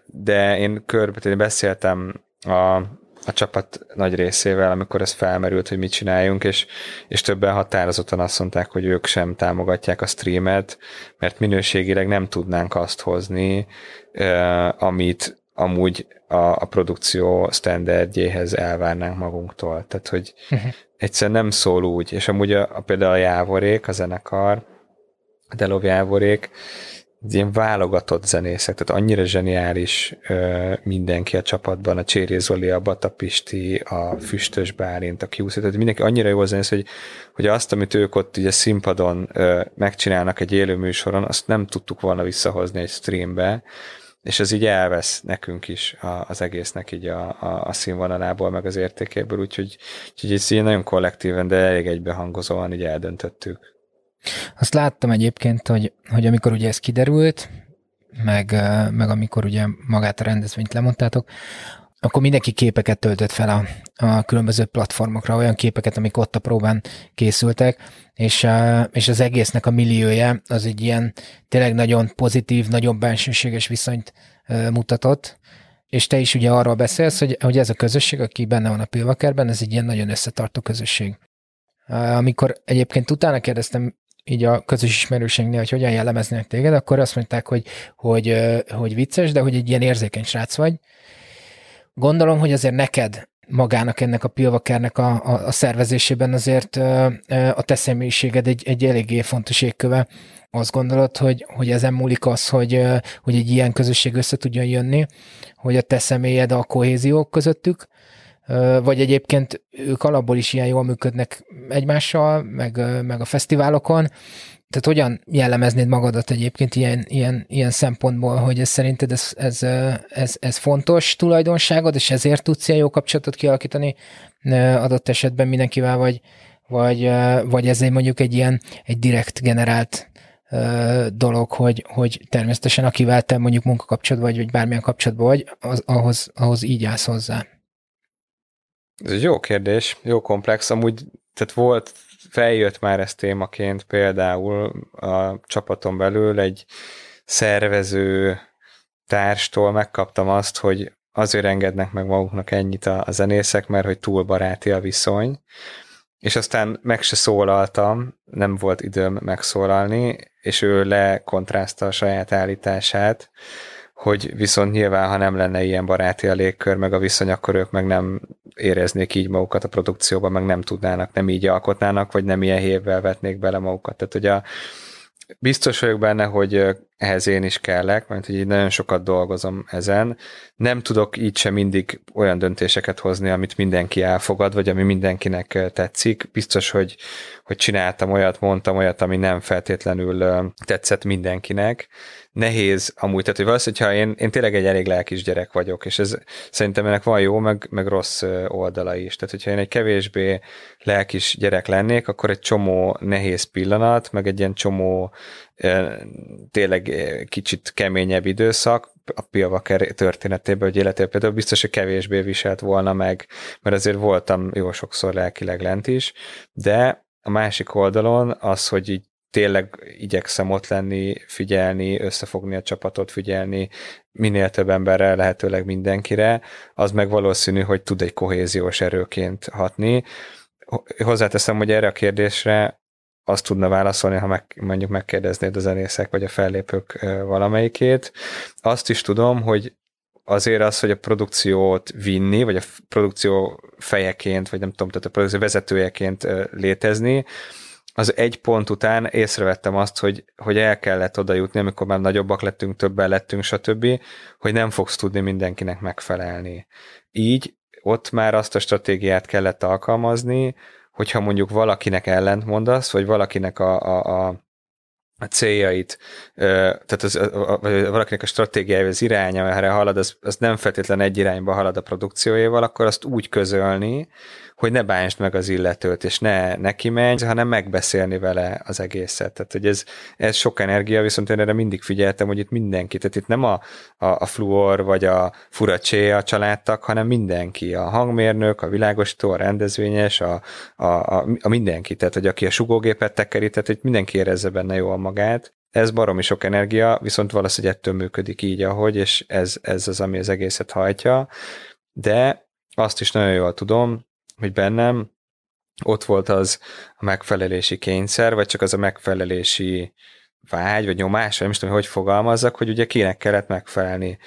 De én körbe, beszéltem a, a csapat nagy részével, amikor ez felmerült, hogy mit csináljunk, és, és többen határozottan azt mondták, hogy ők sem támogatják a streamet, mert minőségileg nem tudnánk azt hozni, amit amúgy a, a produkció standardjéhez elvárnánk magunktól. Tehát, hogy uh-huh. egyszerűen nem szól úgy, és amúgy a, a például a Jávorék, a zenekar, a Delov Jávorék, ilyen válogatott zenészek, tehát annyira zseniális ö, mindenki a csapatban, a Cséri Zoli, a Bata Pisti, a Füstös Bálint, a Kiuszi, tehát mindenki annyira jó zenész, hogy, hogy azt, amit ők ott ugye színpadon ö, megcsinálnak egy élő műsoron, azt nem tudtuk volna visszahozni egy streambe, és ez így elvesz nekünk is a, az egésznek így a, a, a színvonalából, meg az értékéből, úgyhogy, úgyhogy ez így nagyon kollektíven, de elég egybehangozóan így eldöntöttük. Azt láttam egyébként, hogy, hogy amikor ugye ez kiderült, meg, meg amikor ugye magát a rendezvényt lemondtátok, akkor mindenki képeket töltött fel a, a különböző platformokra, olyan képeket, amik ott a próbán készültek, és, és az egésznek a milliója az egy ilyen tényleg nagyon pozitív, nagyon bensőséges viszonyt mutatott, és te is ugye arról beszélsz, hogy, hogy ez a közösség, aki benne van a Pilvakerben, ez egy ilyen nagyon összetartó közösség. Amikor egyébként utána kérdeztem így a közös ismerőségnél, hogy hogyan jellemeznek téged, akkor azt mondták, hogy, hogy, hogy vicces, de hogy egy ilyen érzékeny srác vagy, Gondolom, hogy azért neked magának ennek a pilvakernek a, a, a szervezésében azért a te személyiséged egy, egy eléggé fontos égköve. Azt gondolod, hogy, hogy ezen múlik az, hogy, hogy egy ilyen közösség össze tudjon jönni, hogy a te személyed a kohéziók közöttük, vagy egyébként ők alapból is ilyen jól működnek egymással, meg, meg a fesztiválokon, tehát hogyan jellemeznéd magadat egyébként ilyen, ilyen, ilyen szempontból, hogy ez szerinted ez, ez, ez, ez fontos tulajdonságod, és ezért tudsz ilyen jó kapcsolatot kialakítani adott esetben mindenkivel, vagy, vagy, vagy ez egy mondjuk egy ilyen egy direkt generált dolog, hogy, hogy természetesen akivel te mondjuk munkakapcsolatban vagy, vagy bármilyen kapcsolatban vagy, az, ahhoz, ahhoz így állsz hozzá. Ez egy jó kérdés, jó komplex. Amúgy tehát volt feljött már ez témaként például a csapaton belül egy szervező társtól megkaptam azt, hogy azért engednek meg maguknak ennyit a, a zenészek, mert hogy túl baráti a viszony, és aztán meg se szólaltam, nem volt időm megszólalni, és ő lekontrázta a saját állítását, hogy viszont nyilván, ha nem lenne ilyen baráti a légkör, meg a viszony, akkor ők meg nem éreznék így magukat a produkcióban, meg nem tudnának, nem így alkotnának, vagy nem ilyen hévvel vetnék bele magukat. Tehát, hogy a, biztos vagyok benne, hogy ehhez én is kellek, mert hogy így nagyon sokat dolgozom ezen. Nem tudok így sem mindig olyan döntéseket hozni, amit mindenki elfogad, vagy ami mindenkinek tetszik. Biztos, hogy, hogy csináltam olyat, mondtam olyat, ami nem feltétlenül tetszett mindenkinek. Nehéz amúgy, tehát hogy valószínűleg, ha én, én tényleg egy elég lelkis gyerek vagyok, és ez szerintem ennek van jó, meg, meg rossz oldala is. Tehát, hogyha én egy kevésbé lelkis gyerek lennék, akkor egy csomó nehéz pillanat, meg egy ilyen csomó tényleg kicsit keményebb időszak, a Pilva történetében, hogy életében például biztos, hogy kevésbé viselt volna meg, mert azért voltam jó sokszor lelkileg lent is, de a másik oldalon az, hogy így tényleg igyekszem ott lenni, figyelni, összefogni a csapatot, figyelni minél több emberre, lehetőleg mindenkire, az meg valószínű, hogy tud egy kohéziós erőként hatni. Hozzáteszem, hogy erre a kérdésre azt tudna válaszolni, ha meg, mondjuk megkérdeznéd a zenészek vagy a fellépők valamelyikét. Azt is tudom, hogy azért az, hogy a produkciót vinni, vagy a produkció fejeként, vagy nem tudom, tehát a produkció vezetőjeként létezni, az egy pont után észrevettem azt, hogy, hogy el kellett oda jutni, amikor már nagyobbak lettünk, többen lettünk, stb., hogy nem fogsz tudni mindenkinek megfelelni. Így ott már azt a stratégiát kellett alkalmazni, hogyha mondjuk valakinek ellent mondasz, vagy valakinek a, a, a a céljait, tehát az, a, valakinek a stratégiája, az iránya, erre halad, az, az nem feltétlen egy irányba halad a produkciójával, akkor azt úgy közölni, hogy ne bánsd meg az illetőt, és ne neki menj, hanem megbeszélni vele az egészet. Tehát, hogy ez, ez sok energia, viszont én erre mindig figyeltem, hogy itt mindenki, tehát itt nem a, a, a fluor vagy a furacsé a családtak, hanem mindenki, a hangmérnök, a világosító, a rendezvényes, a, a, a, a mindenki, tehát hogy aki a sugógépet tekeri, tehát hogy mindenki érezze benne jól magát, ez baromi sok energia, viszont valószínűleg ettől működik így, ahogy, és ez, ez az, ami az egészet hajtja, de azt is nagyon jól tudom, hogy bennem ott volt az a megfelelési kényszer, vagy csak az a megfelelési vágy, vagy nyomás, vagy nem is tudom, hogy fogalmazzak, hogy ugye kinek kellett megfelelni.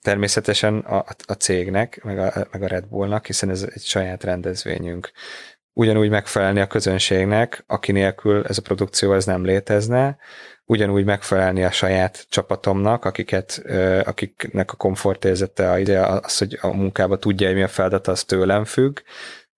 Természetesen a, a cégnek, meg a, meg a Red Bullnak, hiszen ez egy saját rendezvényünk. Ugyanúgy megfelelni a közönségnek, aki nélkül ez a produkció ez nem létezne, ugyanúgy megfelelni a saját csapatomnak, akiket, akiknek a komfortérzete az, hogy a munkába tudja, hogy mi a feladat, az tőlem függ,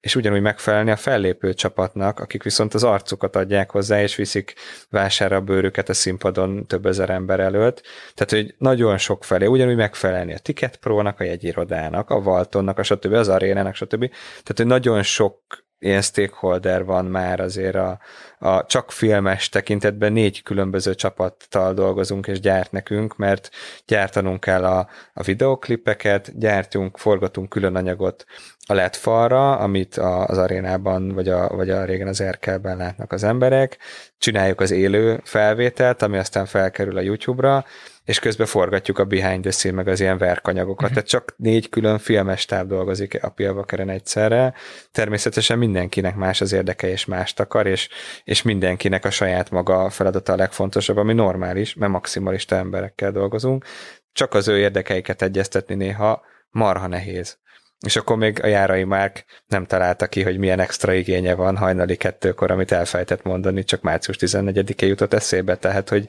és ugyanúgy megfelelni a fellépő csapatnak, akik viszont az arcukat adják hozzá, és viszik vására a bőrüket a színpadon több ezer ember előtt. Tehát, hogy nagyon sok felé, ugyanúgy megfelelni a Ticket Pro-nak, a jegyirodának, a Valtonnak, a stb., az arénának, stb. Tehát, hogy nagyon sok ilyen stakeholder van már azért a, a csak filmes tekintetben négy különböző csapattal dolgozunk és gyárt nekünk, mert gyártanunk kell a, a videoklipeket, gyártunk, forgatunk külön anyagot a LED falra, amit az arénában, vagy a, vagy a régen az Erkelben látnak az emberek, csináljuk az élő felvételt, ami aztán felkerül a YouTube-ra, és közben forgatjuk a behind the scene, meg az ilyen verkanyagokat. Uh-huh. Tehát csak négy külön filmes táv dolgozik a Pilvakeren egyszerre. Természetesen mindenkinek más az érdeke, és mást akar, és, és mindenkinek a saját maga feladata a legfontosabb, ami normális, mert maximalista emberekkel dolgozunk. Csak az ő érdekeiket egyeztetni néha marha nehéz. És akkor még a Járai Márk nem találta ki, hogy milyen extra igénye van hajnali kettőkor, amit elfejtett mondani, csak március 14-e jutott eszébe, tehát hogy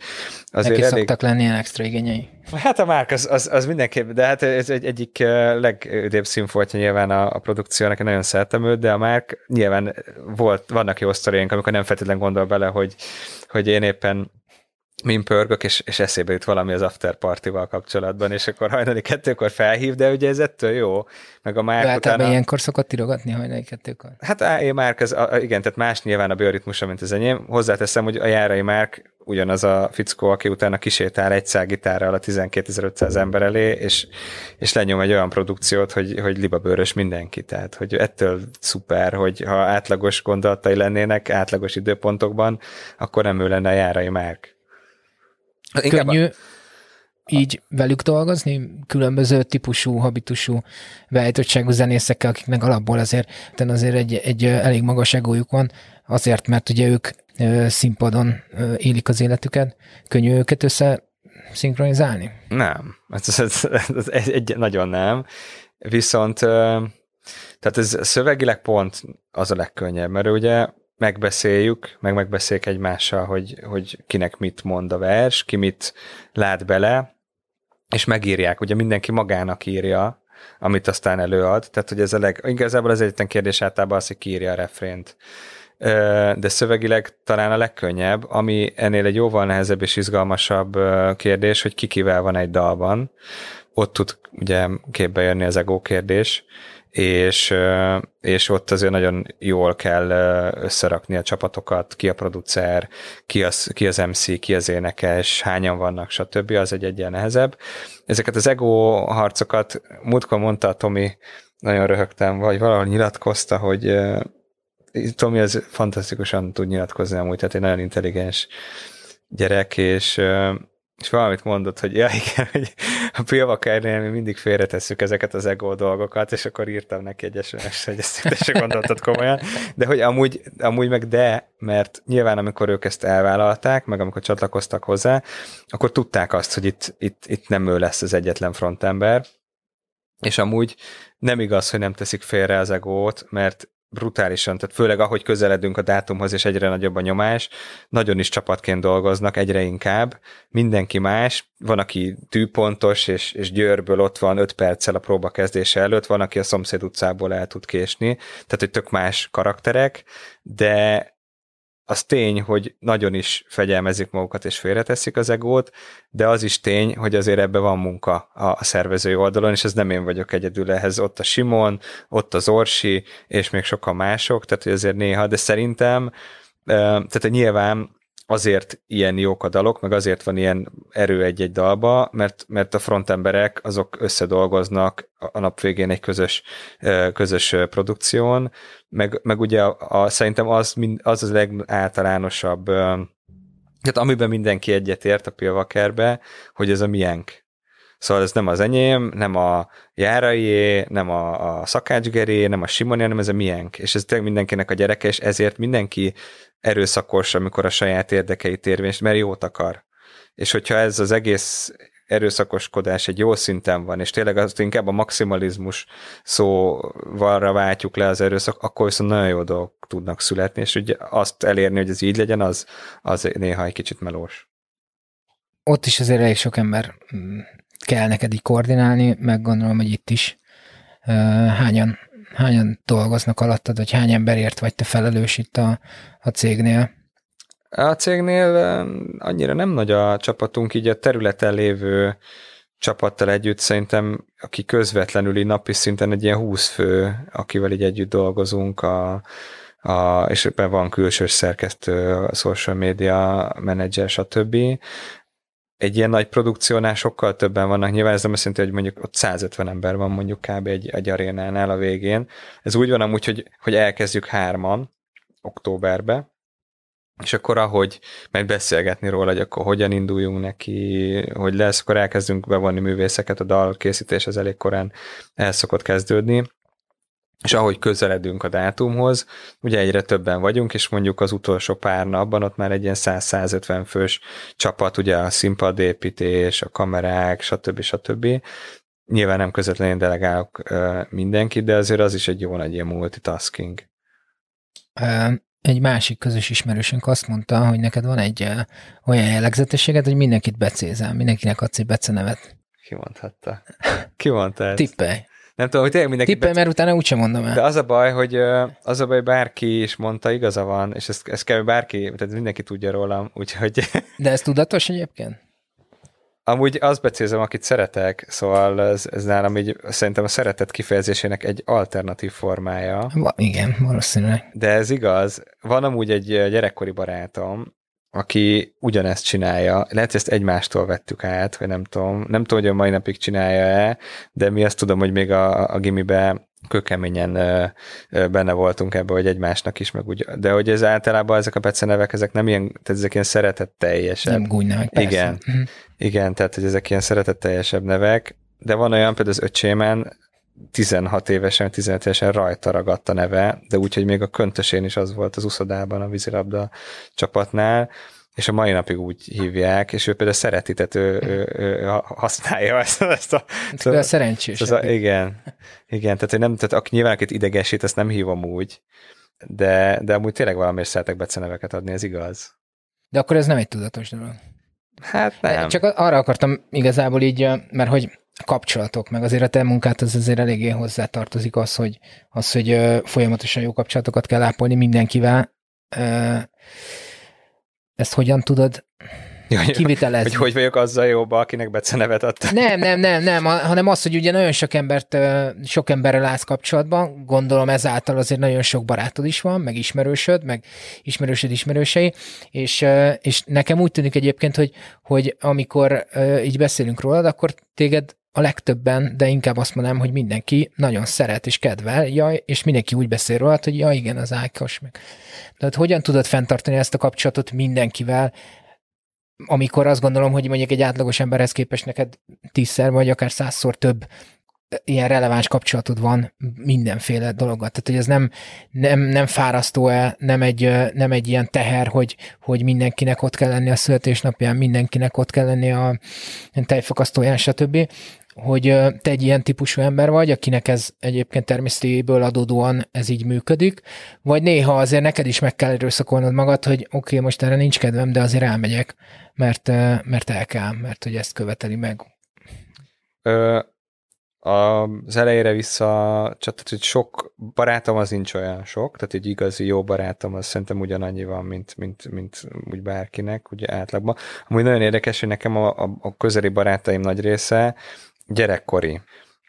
azért Neki elég... szoktak lenni ilyen extra igényei. Hát a Márk az, az, az mindenképp, de hát ez egy, egyik legüdébb színfoltja nyilván a, a produkciónak, nagyon szeretem őt, de a Márk nyilván volt, vannak jó sztoriénk, amikor nem feltétlenül gondol bele, hogy, hogy én éppen min pörgök, és, és eszébe jut valami az after party-val kapcsolatban, és akkor hajnali kettőkor felhív, de ugye ez ettől jó. Meg a Márk utána... ilyenkor szokott tirogatni hajnali kettőkor? Hát én Márk, ez, a, igen, tehát más nyilván a bioritmusa, mint az enyém. Hozzáteszem, hogy a járai Márk ugyanaz a fickó, aki utána kisétál egy gitárral a 12.500 ember elé, és, és lenyom egy olyan produkciót, hogy, hogy libabőrös mindenki. Tehát, hogy ettől szuper, hogy ha átlagos gondolatai lennének, átlagos időpontokban, akkor nem ő lenne a járai Márk. Könnyű a... így velük dolgozni, különböző típusú, habitusú beállítottságú zenészekkel, akiknek alapból azért, azért egy, egy elég magas egójuk van, azért, mert ugye ők színpadon élik az életüket, könnyű őket össze szinkronizálni? Nem, ez, ez, ez, ez egy, nagyon nem. Viszont Tehát ez szövegileg pont az a legkönnyebb, mert ugye megbeszéljük, meg megbeszéljük egymással, hogy, hogy kinek mit mond a vers, ki mit lát bele, és megírják, ugye mindenki magának írja, amit aztán előad, tehát hogy ez a leg, igazából az egyetlen kérdés általában az, hogy ki írja a refrént. De szövegileg talán a legkönnyebb, ami ennél egy jóval nehezebb és izgalmasabb kérdés, hogy ki kivel van egy dalban. Ott tud ugye képbe jönni az ego kérdés, és, és ott azért nagyon jól kell összerakni a csapatokat, ki a producer, ki az, ki az MC, ki az énekes, hányan vannak, stb. Az egy egyen nehezebb. Ezeket az ego harcokat, múltkor mondta a Tomi, nagyon röhögtem, vagy valahol nyilatkozta, hogy Tomi az fantasztikusan tud nyilatkozni amúgy, tehát egy nagyon intelligens gyerek, és, és valamit mondott, hogy ja igen, hogy a Pilvakernél mi mindig félretesszük ezeket az ego dolgokat, és akkor írtam neki egy sms hogy ezt se gondoltad komolyan, de hogy amúgy, amúgy meg de, mert nyilván amikor ők ezt elvállalták, meg amikor csatlakoztak hozzá, akkor tudták azt, hogy itt, itt, itt nem ő lesz az egyetlen frontember, és amúgy nem igaz, hogy nem teszik félre az egót, mert brutálisan, tehát főleg ahogy közeledünk a dátumhoz, és egyre nagyobb a nyomás, nagyon is csapatként dolgoznak, egyre inkább, mindenki más, van, aki tűpontos, és, és Győrből ott van 5 perccel a próba kezdése előtt, van, aki a szomszéd utcából el tud késni, tehát hogy tök más karakterek, de az tény, hogy nagyon is fegyelmezik magukat és félreteszik az egót, de az is tény, hogy azért ebbe van munka a szervezői oldalon, és ez nem én vagyok egyedül ehhez. Ott a Simon, ott az Orsi, és még sokan mások, tehát azért néha, de szerintem, tehát nyilván azért ilyen jók a dalok, meg azért van ilyen erő egy-egy dalba, mert, mert a frontemberek azok összedolgoznak a nap végén egy közös, közös produkción, meg, meg ugye a, a, szerintem az, az az legáltalánosabb, tehát amiben mindenki egyetért a Pilvakerbe, hogy ez a miénk. Szóval ez nem az enyém, nem a Járaié, nem a, a Szakácsgeré, nem a Simoni, hanem ez a miénk. És ez tényleg mindenkinek a gyereke, és ezért mindenki erőszakos, amikor a saját érdekeit érvényes, mert jót akar. És hogyha ez az egész erőszakoskodás egy jó szinten van, és tényleg azt inkább a maximalizmus szóvalra váltjuk le az erőszak, akkor viszont nagyon jó dolgok tudnak születni, és ugye azt elérni, hogy ez így legyen, az, az néha egy kicsit melós. Ott is azért elég sok ember mm, kell neked így koordinálni, meg gondolom, hogy itt is hányan, hányan dolgoznak alattad, vagy hány emberért vagy te felelős itt a, a cégnél? A cégnél annyira nem nagy a csapatunk, így a területen lévő csapattal együtt szerintem, aki közvetlenül így napi szinten egy ilyen 20 fő, akivel így együtt dolgozunk, a, a, és ebben van külsős szerkesztő, a social media menedzser, stb egy ilyen nagy produkciónál sokkal többen vannak. Nyilván ez nem azt jelenti, hogy mondjuk ott 150 ember van mondjuk kb. egy, egy arénánál a végén. Ez úgy van amúgy, hogy, hogy elkezdjük hárman októberbe, és akkor ahogy meg beszélgetni róla, hogy akkor hogyan induljunk neki, hogy lesz, akkor elkezdünk bevonni művészeket, a dal készítés az elég korán el szokott kezdődni, és ahogy közeledünk a dátumhoz, ugye egyre többen vagyunk, és mondjuk az utolsó pár napban ott már egy ilyen 100-150 fős csapat, ugye a színpadépítés, a kamerák, stb. stb. Nyilván nem közvetlenül delegálok mindenkit, de azért az is egy jó nagy ilyen multitasking. Egy másik közös ismerősünk azt mondta, hogy neked van egy olyan jellegzetességed, hogy mindenkit becézel, mindenkinek adsz egy becenevet. Ki mondhatta? Ki mondta ezt? Tippelj. Nem tudom, hogy tényleg mindenki... Tippelj, mert utána úgysem mondom el. De az a baj, hogy az a baj, bárki is mondta, igaza van, és ezt, ezt kell bárki, tehát mindenki tudja rólam, úgyhogy... [LAUGHS] De ez tudatos egyébként? Amúgy azt becélzem, akit szeretek, szóval ez, ez nálam így szerintem a szeretet kifejezésének egy alternatív formája. Va, igen, valószínűleg. De ez igaz. Van amúgy egy gyerekkori barátom, aki ugyanezt csinálja. Lehet, hogy ezt egymástól vettük át, vagy nem tudom. Nem tudom, hogy a mai napig csinálja-e, de mi azt tudom, hogy még a, a gimibe kökeményen ö, ö, benne voltunk ebbe, hogy egymásnak is, meg úgy, de hogy ez általában ezek a becenevek, ezek nem ilyen, tehát ezek ilyen szeretetteljesebb. Nem persze. Igen, Mhm. igen, tehát hogy ezek ilyen szeretetteljesebb nevek, de van olyan, például az öcsémen 16 évesen, 15 évesen rajta ragadt a neve, de úgyhogy még a köntösén is az volt az uszodában a vízilabda csapatnál, és a mai napig úgy hívják, és ő például szereti, tehát ő, ő, ő használja ezt, ezt a... Hát, a szerencsés. Ez a, igen, igen, tehát, nem, tehát aki nyilván akit idegesít, ezt nem hívom úgy, de, de amúgy tényleg valamiért szeretek beceneveket adni, ez igaz. De akkor ez nem egy tudatos dolog. Hát nem. Csak arra akartam igazából így, mert hogy kapcsolatok, meg azért a te munkát az azért eléggé hozzátartozik az, hogy, az, hogy folyamatosan jó kapcsolatokat kell ápolni mindenkivel. Ezt hogyan tudod kivitelezni? Hogy hogy vagyok azzal jóba, akinek becenevet adta? Nem, nem, nem, nem, hanem az, hogy ugye nagyon sok embert, sok emberrel állsz kapcsolatban, gondolom ezáltal azért nagyon sok barátod is van, meg ismerősöd, meg ismerősöd ismerősei, és, és nekem úgy tűnik egyébként, hogy, hogy amikor így beszélünk rólad, akkor téged a legtöbben, de inkább azt mondanám, hogy mindenki nagyon szeret és kedvel, jaj, és mindenki úgy beszél róla, hogy ja, igen, az Ákos meg. Tehát hogyan tudod fenntartani ezt a kapcsolatot mindenkivel, amikor azt gondolom, hogy mondjuk egy átlagos emberhez képest neked tízszer vagy akár százszor több ilyen releváns kapcsolatod van mindenféle dologgal. Tehát, hogy ez nem, nem, nem fárasztó-e, nem egy, nem egy ilyen teher, hogy, hogy mindenkinek ott kell lenni a születésnapján, mindenkinek ott kell lenni a tejfakasztóján, stb hogy te egy ilyen típusú ember vagy, akinek ez egyébként természetéből adódóan ez így működik, vagy néha azért neked is meg kell erőszakolnod magad, hogy oké, okay, most erre nincs kedvem, de azért elmegyek, mert, mert el kell, mert hogy ezt követeli meg. Az elejére vissza, csak tehát, hogy sok barátom az nincs olyan sok, tehát egy igazi jó barátom az szerintem ugyanannyi van, mint, mint, mint úgy bárkinek, ugye átlagban. Amúgy nagyon érdekes, hogy nekem a, a, a közeli barátaim nagy része gyerekkori.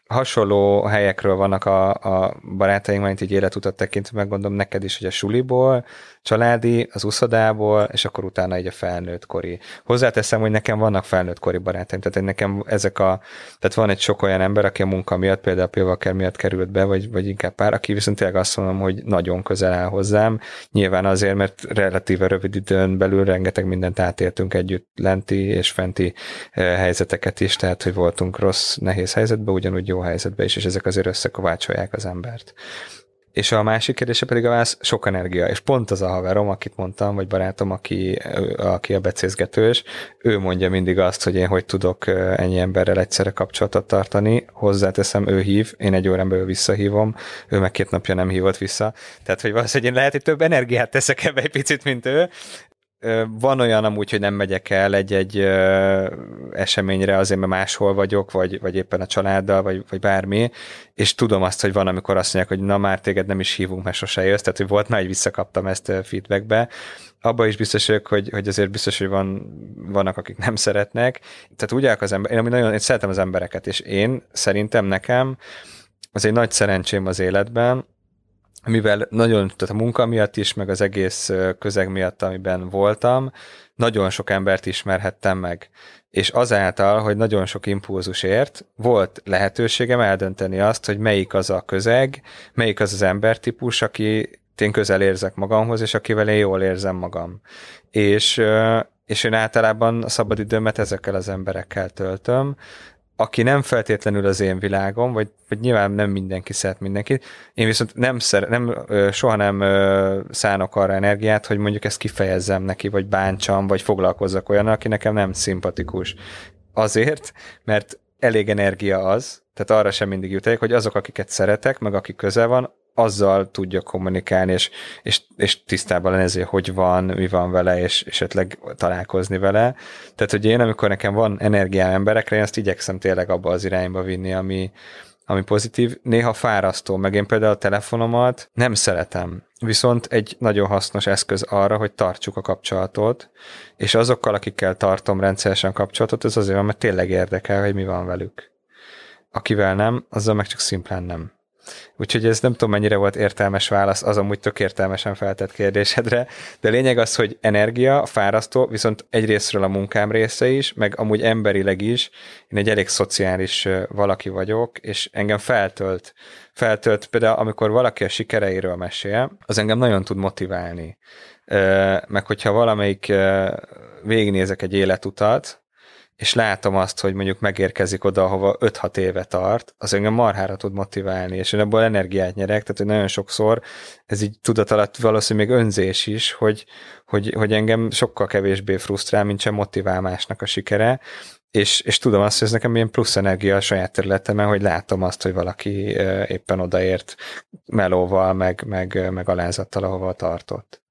Hasonló helyekről vannak a, a barátaink, mint így életutat tekintve, megmondom neked is, hogy a suliból, családi, az uszodából, és akkor utána így a felnőtt kori. Hozzáteszem, hogy nekem vannak felnőtt kori barátaim, tehát nekem ezek a, tehát van egy sok olyan ember, aki a munka miatt, például Pilvaker miatt került be, vagy, vagy inkább pár, aki viszont tényleg azt mondom, hogy nagyon közel áll hozzám. Nyilván azért, mert relatíve rövid időn belül rengeteg mindent átéltünk együtt lenti és fenti eh, helyzeteket is, tehát hogy voltunk rossz, nehéz helyzetben, ugyanúgy jó helyzetben is, és ezek azért összekovácsolják az embert. És a másik kérdése pedig a válasz, sok energia. És pont az a haverom, akit mondtam, vagy barátom, aki, aki a becézgetős, ő mondja mindig azt, hogy én hogy tudok ennyi emberrel egyszerre kapcsolatot tartani. Hozzáteszem, ő hív, én egy órán belül visszahívom, ő meg két napja nem hívott vissza. Tehát, hogy valószínűleg én lehet, hogy több energiát teszek ebbe egy picit, mint ő, van olyan amúgy, hogy nem megyek el egy-egy eseményre azért, mert máshol vagyok, vagy, vagy éppen a családdal, vagy, vagy bármi, és tudom azt, hogy van, amikor azt mondják, hogy na már téged nem is hívunk, mert sose jössz, tehát hogy volt már, hogy visszakaptam ezt feedbackbe. Abba is biztos vagyok, hogy, hogy azért biztos, hogy van, vannak, akik nem szeretnek. Tehát úgy az ember, én, nagyon, én szeretem az embereket, és én szerintem nekem az egy nagy szerencsém az életben, mivel nagyon, tehát a munka miatt is, meg az egész közeg miatt, amiben voltam, nagyon sok embert ismerhettem meg. És azáltal, hogy nagyon sok impulzusért, volt lehetőségem eldönteni azt, hogy melyik az a közeg, melyik az az embertípus, aki én közel érzek magamhoz, és akivel én jól érzem magam. És, és én általában a szabadidőmet ezekkel az emberekkel töltöm, aki nem feltétlenül az én világom, vagy, vagy nyilván nem mindenki szeret mindenkit, én viszont nem, szer, nem soha nem szánok arra energiát, hogy mondjuk ezt kifejezzem neki, vagy bántsam, vagy foglalkozzak olyan, aki nekem nem szimpatikus. Azért, mert elég energia az, tehát arra sem mindig jut hogy azok, akiket szeretek, meg aki közel van, azzal tudja kommunikálni, és, és, és tisztában lenni ezért, hogy van, mi van vele, és esetleg találkozni vele. Tehát, hogy én, amikor nekem van energiám emberekre, én azt igyekszem tényleg abba az irányba vinni, ami, ami pozitív, néha fárasztó, meg én például a telefonomat nem szeretem, viszont egy nagyon hasznos eszköz arra, hogy tartsuk a kapcsolatot, és azokkal, akikkel tartom rendszeresen kapcsolatot, ez azért van, mert tényleg érdekel, hogy mi van velük. Akivel nem, azzal meg csak szimplán nem. Úgyhogy ez nem tudom, mennyire volt értelmes válasz az amúgy tök értelmesen feltett kérdésedre, de lényeg az, hogy energia, fárasztó, viszont egyrésztről a munkám része is, meg amúgy emberileg is, én egy elég szociális valaki vagyok, és engem feltölt, feltölt például, amikor valaki a sikereiről mesél, az engem nagyon tud motiválni. Meg hogyha valamelyik végignézek egy életutat, és látom azt, hogy mondjuk megérkezik oda, ahova 5-6 éve tart, az engem marhára tud motiválni, és én abból energiát nyerek, tehát hogy nagyon sokszor ez így tudat alatt valószínűleg még önzés is, hogy, hogy, hogy engem sokkal kevésbé frusztrál, mint sem motivál másnak a sikere, és, és tudom azt, hogy ez nekem ilyen plusz energia a saját területemen, hogy látom azt, hogy valaki éppen odaért melóval, meg, meg, meg alázattal, ahova tartott.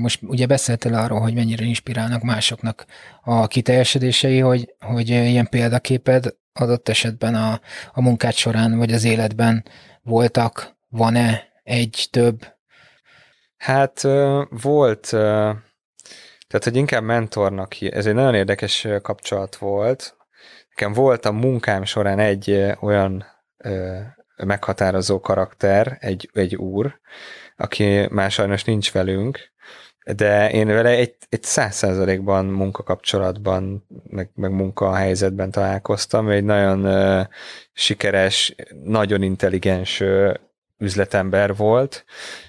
Most ugye beszéltél arról, hogy mennyire inspirálnak másoknak a kiteljesedései, hogy, hogy ilyen példaképed adott esetben a, a munkád során, vagy az életben voltak, van-e egy, több? Hát volt, tehát hogy inkább mentornak, ez egy nagyon érdekes kapcsolat volt. Nekem volt a munkám során egy olyan meghatározó karakter, egy, egy úr, aki már sajnos nincs velünk, de én vele egy, egy száz százalékban munkakapcsolatban, meg, meg munkahelyzetben találkoztam, egy nagyon uh, sikeres, nagyon intelligens uh, üzletember volt,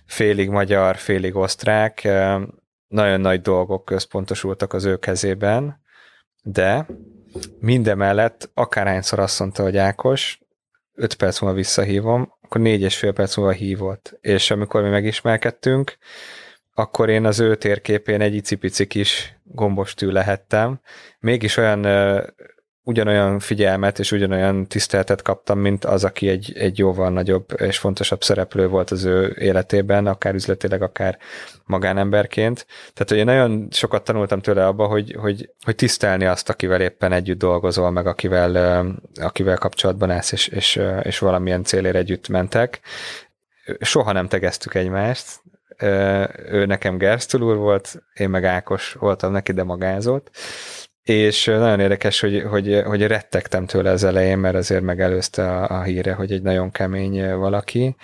félig magyar, félig osztrák, uh, nagyon nagy dolgok központosultak az ő kezében, de mindemellett akárhányszor azt mondta, hogy Ákos, öt perc múlva visszahívom, akkor négy és fél perc múlva hívott. És amikor mi megismerkedtünk, akkor én az ő térképén egy icipici kis gombostű lehettem. Mégis olyan ugyanolyan figyelmet és ugyanolyan tiszteletet kaptam, mint az, aki egy, egy jóval nagyobb és fontosabb szereplő volt az ő életében, akár üzletileg, akár magánemberként. Tehát, én nagyon sokat tanultam tőle abba, hogy, hogy, hogy tisztelni azt, akivel éppen együtt dolgozol, meg akivel, akivel kapcsolatban állsz, és, és, és valamilyen célért együtt mentek. Soha nem tegeztük egymást, ő nekem Gersztul úr volt, én meg Ákos voltam neki, de magázott, és nagyon érdekes, hogy, hogy, hogy rettegtem tőle az elején, mert azért megelőzte a, a híre, hogy egy nagyon kemény valaki.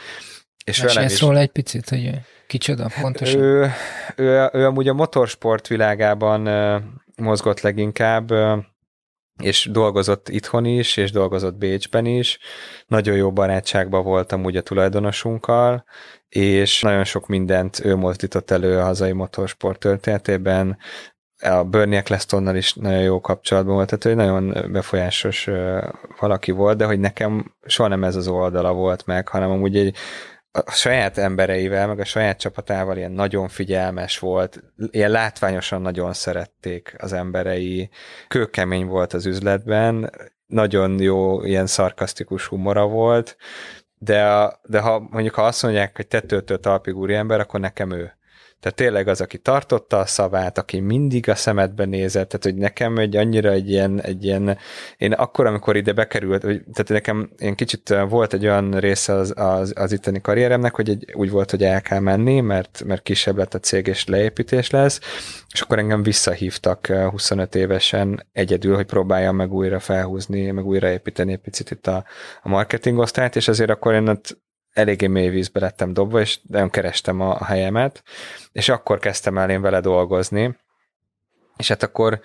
És velem is... róla egy picit, hogy kicsoda pontosan? Ő, ő, ő amúgy a motorsport világában mozgott leginkább, és dolgozott itthon is, és dolgozott Bécsben is. Nagyon jó barátságban voltam úgy a tulajdonosunkkal, és nagyon sok mindent ő mozdított elő a hazai motorsport történetében, a Bernie Ecclestonnal is nagyon jó kapcsolatban volt, tehát ő nagyon befolyásos valaki volt, de hogy nekem soha nem ez az oldala volt meg, hanem amúgy egy a saját embereivel, meg a saját csapatával ilyen nagyon figyelmes volt, ilyen látványosan nagyon szerették az emberei, kőkemény volt az üzletben, nagyon jó ilyen szarkasztikus humora volt, de, de ha mondjuk ha azt mondják, hogy tetőtől talpig úriember, akkor nekem ő. Tehát tényleg az, aki tartotta a szavát, aki mindig a szemedbe nézett, tehát hogy nekem egy annyira egy ilyen, egy ilyen én akkor, amikor ide bekerült, tehát nekem én kicsit volt egy olyan része az, az, az itteni karrieremnek, hogy egy, úgy volt, hogy el kell menni, mert, mert kisebb lett a cég és leépítés lesz, és akkor engem visszahívtak 25 évesen egyedül, hogy próbáljam meg újra felhúzni, meg újraépíteni egy picit itt a, a marketing osztályt, és azért akkor én ott eléggé mély vízbe lettem dobva, és nagyon kerestem a helyemet, és akkor kezdtem el én vele dolgozni, és hát akkor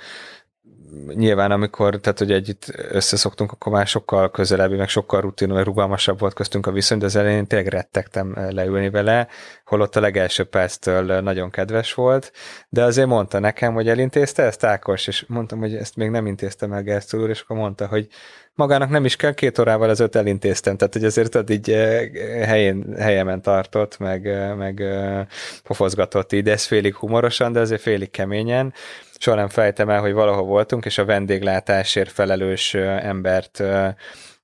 nyilván amikor, tehát hogy együtt összeszoktunk, akkor már sokkal közelebbi, meg sokkal rutin, meg rugalmasabb volt köztünk a viszony, de az elején tényleg rettegtem leülni vele, holott a legelső perctől nagyon kedves volt, de azért mondta nekem, hogy elintézte ezt Ákos, és mondtam, hogy ezt még nem intéztem el Gersztül úr, és akkor mondta, hogy magának nem is kell, két órával az öt elintéztem, tehát hogy azért ott így eh, helyén, helyemen tartott, meg, eh, meg eh, pofozgatott így, de ez félig humorosan, de azért félig keményen. Soha nem fejtem el, hogy valahol voltunk, és a vendéglátásért felelős embert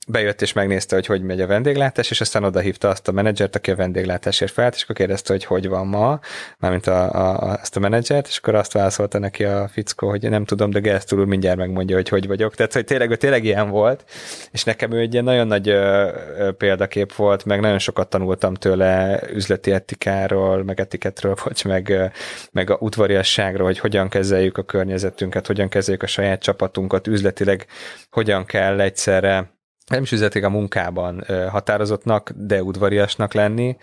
bejött és megnézte, hogy hogy megy a vendéglátás, és aztán oda hívta azt a menedzsert, aki a vendéglátásért felállt, és akkor kérdezte, hogy hogy van ma, mármint a, a, a, ezt a menedzsert, és akkor azt válaszolta neki a fickó, hogy nem tudom, de Gersztul úr mindjárt megmondja, hogy hogy vagyok. Tehát, hogy tényleg, tényleg ilyen volt, és nekem ő egy ilyen nagyon nagy ö, ö, példakép volt, meg nagyon sokat tanultam tőle üzleti etikáról, meg etiketről, vagy meg, meg a udvariasságról, hogy hogyan kezeljük a környezetünket, hogyan kezeljük a saját csapatunkat, üzletileg hogyan kell egyszerre nem is üzletik a munkában határozottnak, de udvariasnak lenni,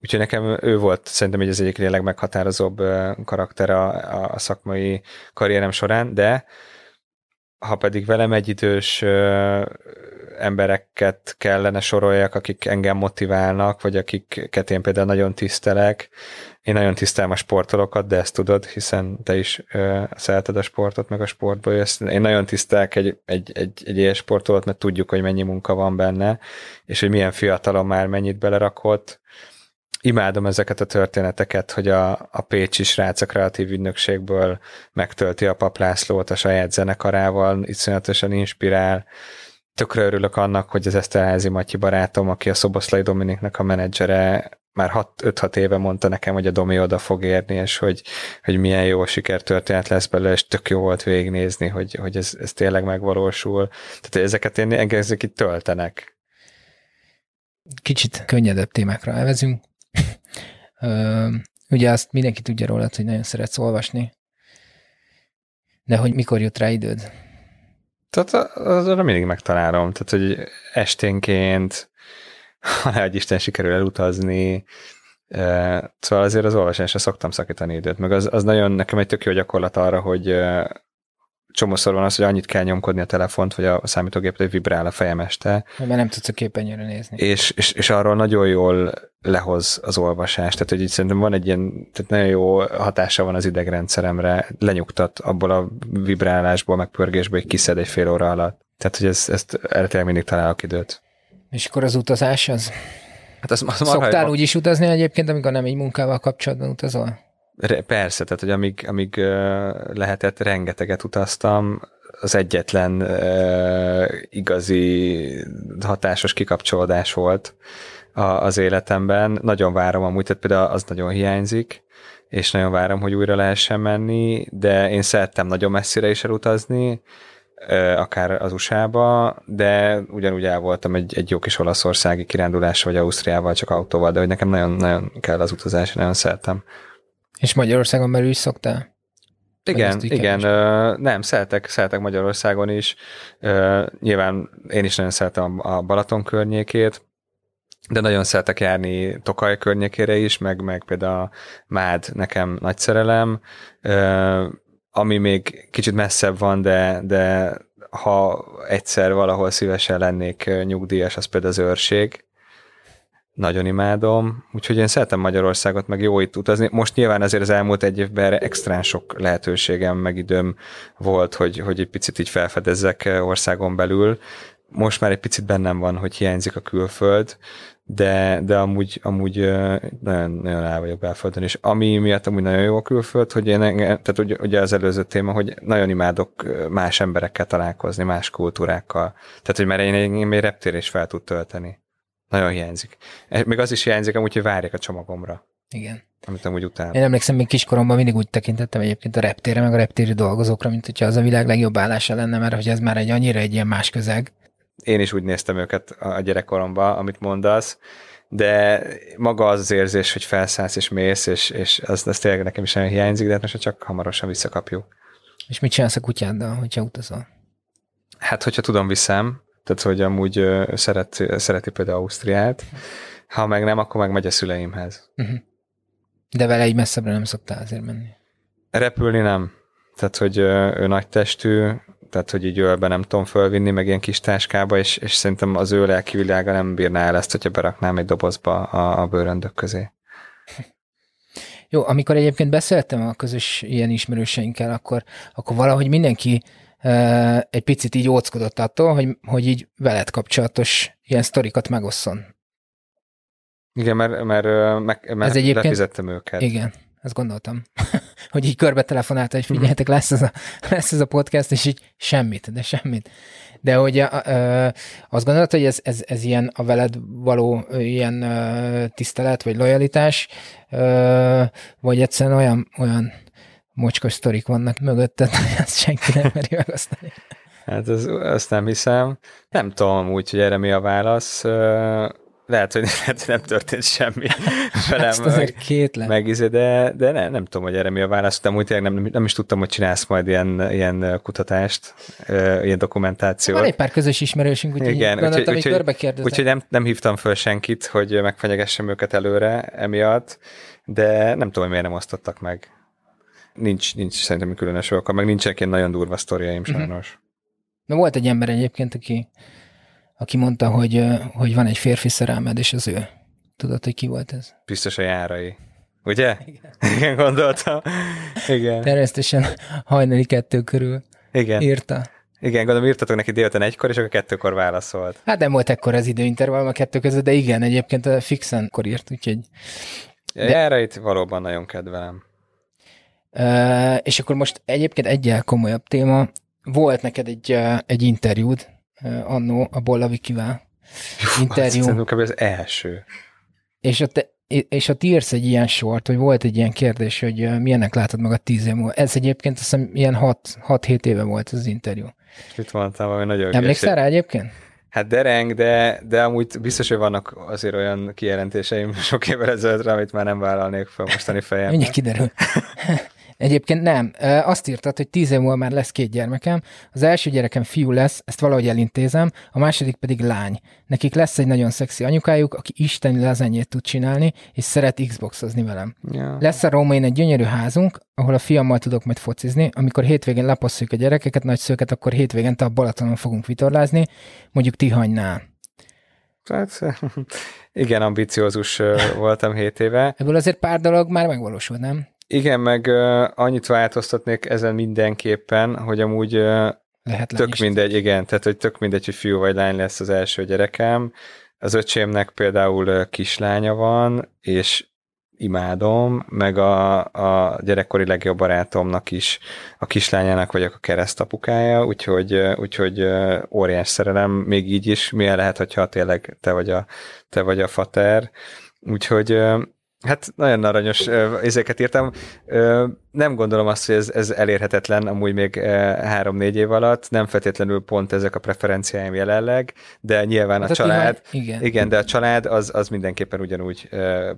úgyhogy nekem ő volt szerintem egy az egyik legmeghatározóbb karakter a, a szakmai karrierem során, de ha pedig velem egyidős embereket kellene soroljak, akik engem motiválnak, vagy akiket én például nagyon tisztelek. Én nagyon tisztelem a sportolókat, de ezt tudod, hiszen te is ö, szereted a sportot, meg a sportból jössz. Én nagyon tisztelek egy, egy, egy, egy ilyen sportolót, mert tudjuk, hogy mennyi munka van benne, és hogy milyen fiatalon már mennyit belerakott. Imádom ezeket a történeteket, hogy a, a Pécsi srác a kreatív ügynökségből megtölti a paplászlót a saját zenekarával, iszonyatosan inspirál tökre örülök annak, hogy az Eszterházi Matyi barátom, aki a Szoboszlai Dominiknak a menedzsere, már 5-6 éve mondta nekem, hogy a Domi oda fog érni, és hogy, hogy milyen jó sikertörténet lesz belőle, és tök jó volt végignézni, hogy, hogy ez, ez tényleg megvalósul. Tehát ezeket én engem ezek itt töltenek. Kicsit könnyedebb témákra elvezünk. Ugye azt mindenki tudja róla, hogy nagyon szeretsz olvasni, de hogy mikor jut rá időd? Tehát azra mindig megtalálom. Tehát, hogy esténként, ha egy Isten sikerül elutazni, Szóval azért az olvasásra szoktam szakítani időt, meg az, az nagyon nekem egy tök jó gyakorlat arra, hogy csomószor van az, hogy annyit kell nyomkodni a telefont, vagy a számítógépet, hogy vibrál a fejem este. Mert nem tudsz a képernyőre nézni. És, és, és arról nagyon jól lehoz az olvasás. Tehát, hogy így szerintem van egy ilyen, tehát nagyon jó hatása van az idegrendszeremre, lenyugtat abból a vibrálásból, meg pörgésből, hogy kiszed egy fél óra alatt. Tehát, hogy ezt, ezt erre mindig találok időt. És akkor az utazás az? Hát az, az Szoktál úgy is utazni egyébként, amikor nem egy munkával kapcsolatban utazol? Re- Persze, tehát hogy amíg, amíg lehetett, rengeteget utaztam, az egyetlen ö, igazi hatásos kikapcsolódás volt a, az életemben. Nagyon várom amúgy, tehát például az nagyon hiányzik, és nagyon várom, hogy újra lehessen menni, de én szerettem nagyon messzire is elutazni, akár az USA-ba, de ugyanúgy el voltam egy, egy jó kis olaszországi kirándulás, vagy Ausztriával, csak autóval, de hogy nekem nagyon, nagyon kell az utazás, nagyon szeretem. És Magyarországon belül is szoktál? Igen, igen, ö, nem, szeretek, szeretek Magyarországon is. Ö, nyilván én is nagyon szeretem a Balaton környékét, de nagyon szeretek járni Tokaj környékére is, meg, meg például a Mád nekem nagy szerelem, ö, ami még kicsit messzebb van, de, de ha egyszer valahol szívesen lennék nyugdíjas, az például az őrség. Nagyon imádom, úgyhogy én szeretem Magyarországot, meg jó itt utazni. Most nyilván azért az elmúlt egy évben extrán sok lehetőségem, meg időm volt, hogy, hogy egy picit így felfedezzek országon belül. Most már egy picit bennem van, hogy hiányzik a külföld, de, de amúgy, amúgy nagyon, nagyon el vagyok belföldön, és ami miatt amúgy nagyon jó a külföld, hogy én, tehát ugye, ugye az előző téma, hogy nagyon imádok más emberekkel találkozni, más kultúrákkal. Tehát, hogy már én, én, én még reptér is fel tud tölteni. Nagyon hiányzik. E, Még az is hiányzik amúgy, hogy várjak a csomagomra, Igen. amit amúgy utálom. Én emlékszem, még kiskoromban mindig úgy tekintettem egyébként a reptére, meg a reptéri dolgozókra, mint hogyha az a világ legjobb állása lenne, mert hogy ez már egy annyira egy ilyen más közeg. Én is úgy néztem őket a gyerekkoromban, amit mondasz, de maga az az érzés, hogy felszállsz és mész, és, és az, az tényleg nekem is nagyon hiányzik, de hát most csak hamarosan visszakapjuk. És mit csinálsz a kutyáddal, hogyha utazol? Hát, hogyha tudom, viszem, tehát, hogy amúgy szeret, szereti például Ausztriát, ha meg nem, akkor meg megy a szüleimhez. Uh-huh. De vele így messzebbre nem szoktál azért menni. Repülni nem. Tehát, hogy ő nagy testű, tehát, hogy így ölbe nem tudom fölvinni, meg ilyen kis táskába, és, és szerintem az ő lelki világa nem bírná el ezt, hogyha beraknám egy dobozba a, a bőröndök közé. Jó, amikor egyébként beszéltem a közös ilyen ismerőseinkkel, akkor, akkor valahogy mindenki uh, egy picit így óckodott attól, hogy, hogy így veled kapcsolatos ilyen sztorikat megosszon. Igen, mert, mert, meg, mert Ez egyébként- lefizettem őket. Igen, ezt gondoltam. [LAUGHS] hogy így körbe telefonálta, hogy figyeljetek, lesz ez, a, [LAUGHS] lesz ez a podcast, és így semmit, de semmit. De hogy a, ö, azt gondolod, hogy ez, ez, ez ilyen a veled való ilyen ö, tisztelet, vagy lojalitás, ö, vagy egyszerűen olyan, olyan mocskos sztorik vannak mögötted, [LAUGHS] hogy azt senki nem meri megosztani. Hát az, azt nem hiszem. Nem tudom úgy, hogy erre mi a válasz. Lehet, hogy, [LAUGHS] lehet, hogy nem történt semmi [LAUGHS] velem, Ezt azért meg, kétlem. meg izé, de, de ne, nem tudom, hogy erre mi a válasz. De amúgy nem, nem is tudtam, hogy csinálsz majd ilyen, ilyen kutatást, ilyen dokumentációt. Van egy pár közös ismerősünk, úgyhogy Igen, gondoltam, úgyhogy- hogy körbe. Úgyhogy nem, nem hívtam föl senkit, hogy megfenyegessem őket előre emiatt, de nem tudom, hogy miért nem osztottak meg. Nincs, nincs szerintem különös oka, meg nincsenek ilyen nagyon durva sztoriaim Mhm. sajnos. Mert volt egy ember egyébként, aki, aki mondta, hogy, hogy van egy férfi szerelmed, és az ő. Tudod, hogy ki volt ez? Biztos a járai. Ugye? Igen, Igen gondoltam. Igen. Természetesen hajnali kettő körül Igen. írta. Igen, gondolom írtatok neki délután egykor, és akkor kettőkor válaszolt. Hát nem volt ekkor az időintervallum a kettő között, de igen, egyébként a fixen akkor írt, úgyhogy... De... Járait valóban nagyon kedvelem. Uh, és akkor most egyébként egyel komolyabb téma. Volt neked egy, uh, egy interjúd annó a Bollavikivel. Interjú. Szerintem kb. az első. És ott, és ott írsz egy ilyen sort, hogy volt egy ilyen kérdés, hogy uh, milyennek látod magad tíz év múlva. Ez egyébként azt hiszem ilyen 6-7 éve volt az interjú. Mit mondtam, valami nagyon Emlékszel rá egyébként? Hát dereng, de, de amúgy biztos, hogy vannak azért olyan kijelentéseim sok évvel ezelőttre, amit már nem vállalnék fel mostani [LAUGHS] fejem. Mindjárt kiderül. [LAUGHS] Egyébként nem. Azt írtad, hogy tíz év múlva már lesz két gyermekem. Az első gyerekem fiú lesz, ezt valahogy elintézem, a második pedig lány. Nekik lesz egy nagyon szexi anyukájuk, aki isteni lazenyét tud csinálni, és szeret Xboxozni velem. Ja. Lesz a Rómain egy gyönyörű házunk, ahol a fiammal tudok majd focizni. Amikor hétvégén laposszuk a gyerekeket, nagyszőket, akkor hétvégén a Balatonon fogunk vitorlázni, mondjuk Tihanynál. Tehát, [LAUGHS] igen, ambiciózus voltam 7 éve. Ebből azért pár dolog már megvalósult, nem? Igen, meg uh, annyit változtatnék ezen mindenképpen, hogy amúgy uh, Lehet tök is. mindegy, igen, tehát hogy tök mindegy, hogy fiú vagy lány lesz az első gyerekem. Az öcsémnek például uh, kislánya van, és imádom, meg a, a gyerekkori legjobb barátomnak is a kislányának vagyok a keresztapukája, úgyhogy, úgyhogy óriás szerelem, még így is, milyen lehet, hogyha tényleg te vagy a, te vagy a fater. Úgyhogy Hát nagyon aranyos ezeket írtam. Nem gondolom azt, hogy ez, ez elérhetetlen amúgy még három-négy év alatt, nem feltétlenül pont ezek a preferenciáim jelenleg, de nyilván Hát a család, tihány- igen. igen, de a család az, az mindenképpen ugyanúgy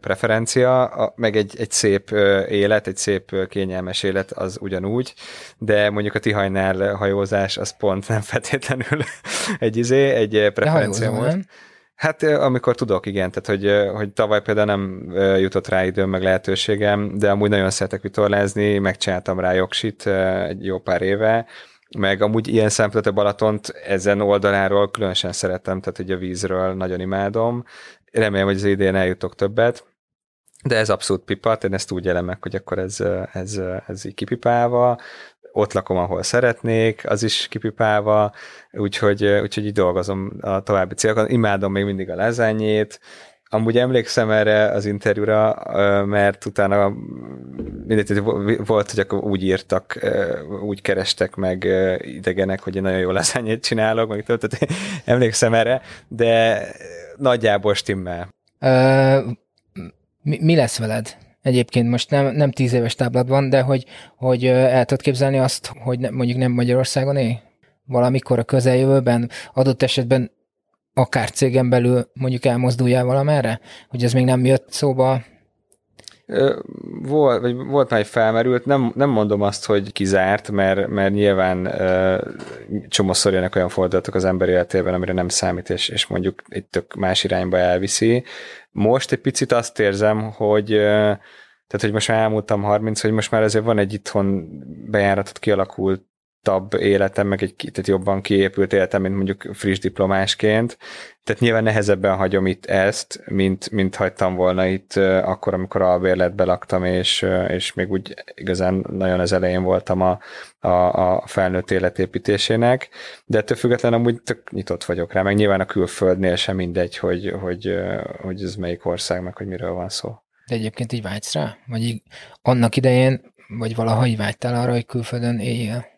preferencia, a, meg egy, egy szép élet, egy szép kényelmes élet az ugyanúgy, de mondjuk a Tihajnál hajózás az pont nem feltétlenül [LAUGHS] egy izé, egy preferencia volt. nem? Hát amikor tudok, igen, tehát hogy, hogy tavaly például nem jutott rá időm, meg lehetőségem, de amúgy nagyon szeretek vitorlázni, megcsináltam rá jogsit egy jó pár éve, meg amúgy ilyen szempontból a Balatont ezen oldaláról különösen szeretem, tehát hogy a vízről nagyon imádom. Remélem, hogy az idén eljutok többet, de ez abszolút pipa, én ezt úgy élem meg, hogy akkor ez, ez, ez így kipipálva, ott lakom, ahol szeretnék, az is kipipálva, úgyhogy, úgyhogy így dolgozom a további célokon. Imádom még mindig a lezányét, Amúgy emlékszem erre az interjúra, mert utána mindegy, volt, hogy akkor úgy írtak, úgy kerestek meg idegenek, hogy én nagyon jó lezányét csinálok, meg tehát [LAUGHS] emlékszem erre, de nagyjából stimmel. Ö, mi, mi lesz veled? Egyébként most nem, nem tíz éves táblad van, de hogy, hogy el tudod képzelni azt, hogy ne, mondjuk nem Magyarországon él? Valamikor a közeljövőben, adott esetben akár cégen belül mondjuk elmozduljál valamerre? Hogy ez még nem jött szóba? Volt, vagy volt már egy felmerült, nem, nem mondom azt, hogy kizárt, mert, mert nyilván ö, csomószor jönnek olyan fordulatok az ember életében, amire nem számít, és, és mondjuk egy tök más irányba elviszi. Most egy picit azt érzem, hogy tehát, hogy most már elmúltam 30, hogy most már azért van egy itthon bejáratot kialakult tabb életem, meg egy tehát jobban kiépült életem, mint mondjuk friss diplomásként. Tehát nyilván nehezebben hagyom itt ezt, mint, mint hagytam volna itt akkor, amikor albérletbe laktam, és, és még úgy igazán nagyon az elején voltam a, a, a felnőtt életépítésének, de ettől függetlenül amúgy tök nyitott vagyok rá, meg nyilván a külföldnél sem mindegy, hogy, hogy, hogy ez melyik ország, meg hogy miről van szó. De egyébként így vágysz rá? Vagy így annak idején, vagy valaha így vágytál arra, hogy külföldön éljél?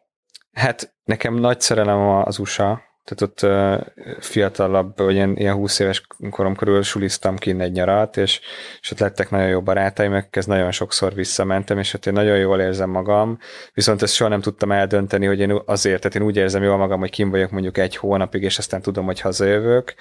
Hát nekem nagy szerelem az USA, tehát ott fiatalabb, vagy ilyen, ilyen 20 éves korom körül suliztam ki egy nyarat, és, és ott lettek nagyon jó barátaim, akikhez nagyon sokszor visszamentem, és ott én nagyon jól érzem magam, viszont ezt soha nem tudtam eldönteni, hogy én azért, tehát én úgy érzem jól magam, hogy kim vagyok mondjuk egy hónapig, és aztán tudom, hogy hazajövök,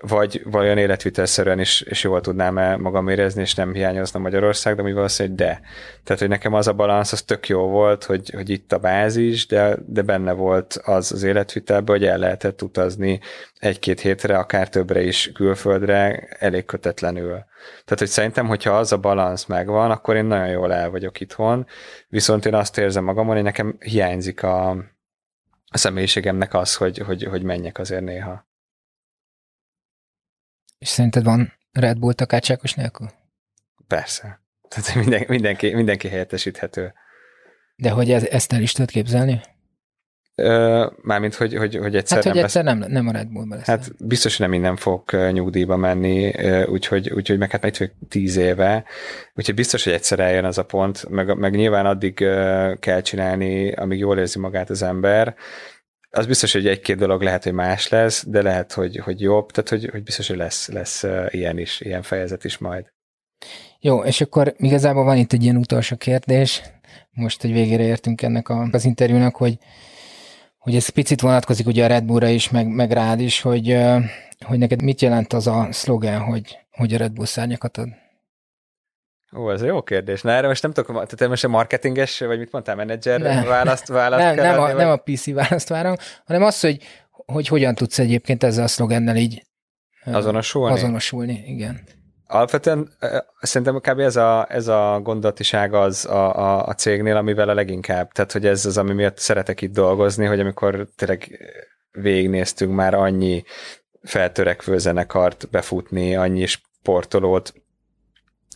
vagy vajon életvitelszerűen is, is jól tudnám -e magam érezni, és nem hiányozna Magyarország, de mi valószínűleg de. Tehát, hogy nekem az a balansz, az tök jó volt, hogy, hogy itt a bázis, de, de benne volt az az életvitelben, hogy el lehetett utazni egy-két hétre, akár többre is külföldre, elég kötetlenül. Tehát, hogy szerintem, hogyha az a balansz megvan, akkor én nagyon jól el vagyok itthon, viszont én azt érzem magamon, hogy nekem hiányzik a, a személyiségemnek az, hogy, hogy, hogy menjek azért néha. És szerinted van Red Bull takácsákos nélkül? Persze. Tehát minden, mindenki, mindenki helyettesíthető. De hogy ez, ezt el is tudod képzelni? Ö, mármint, hogy, hogy, hogy egyszer Hát, hogy nem egyszer nem, nem a Red Bullba lesz. Hát biztos, hogy nem innen fog nyugdíjba menni, úgyhogy, úgyhogy meg hát itt vagyok tíz éve, úgyhogy biztos, hogy egyszer eljön az a pont, meg, meg nyilván addig kell csinálni, amíg jól érzi magát az ember, az biztos, hogy egy-két dolog lehet, hogy más lesz, de lehet, hogy, hogy jobb, tehát hogy, hogy biztos, hogy lesz, lesz ilyen is, ilyen fejezet is majd. Jó, és akkor igazából van itt egy ilyen utolsó kérdés, most, hogy végére értünk ennek a, az interjúnak, hogy, hogy ez picit vonatkozik ugye a Red Bullra is, meg, meg rád is, hogy, hogy neked mit jelent az a szlogen, hogy, hogy a Red Bull szárnyakat ad? Ó, ez jó kérdés. Na erre most nem tudok, tehát te most a marketinges, vagy mit mondtál, menedzser Nem. választ, választ nem, kell nem, a, adni, vagy? nem a PC választ várom, hanem az, hogy, hogy hogyan tudsz egyébként ezzel a szlogennel így Azonosulni? azonosulni. Igen. Alapvetően szerintem kb. ez a, ez a gondolatiság az a, a, a cégnél, amivel a leginkább, tehát hogy ez az, ami miatt szeretek itt dolgozni, hogy amikor tényleg végignéztünk már annyi feltörekvő zenekart befutni, annyi sportolót,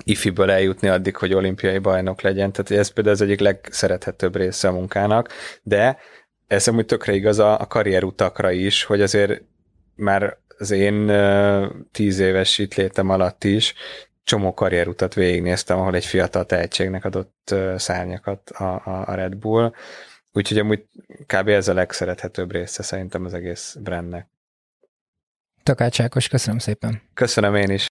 ifiből eljutni addig, hogy olimpiai bajnok legyen, tehát ez például az egyik legszerethetőbb része a munkának, de ez amúgy tökre igaz a, a karrierutakra is, hogy azért már az én tíz éves itt létem alatt is csomó karrierutat végignéztem, ahol egy fiatal tehetségnek adott szárnyakat a, a, a Red Bull, úgyhogy amúgy kb. ez a legszerethetőbb része szerintem az egész brandnek. Takács Ákos, köszönöm szépen. Köszönöm én is.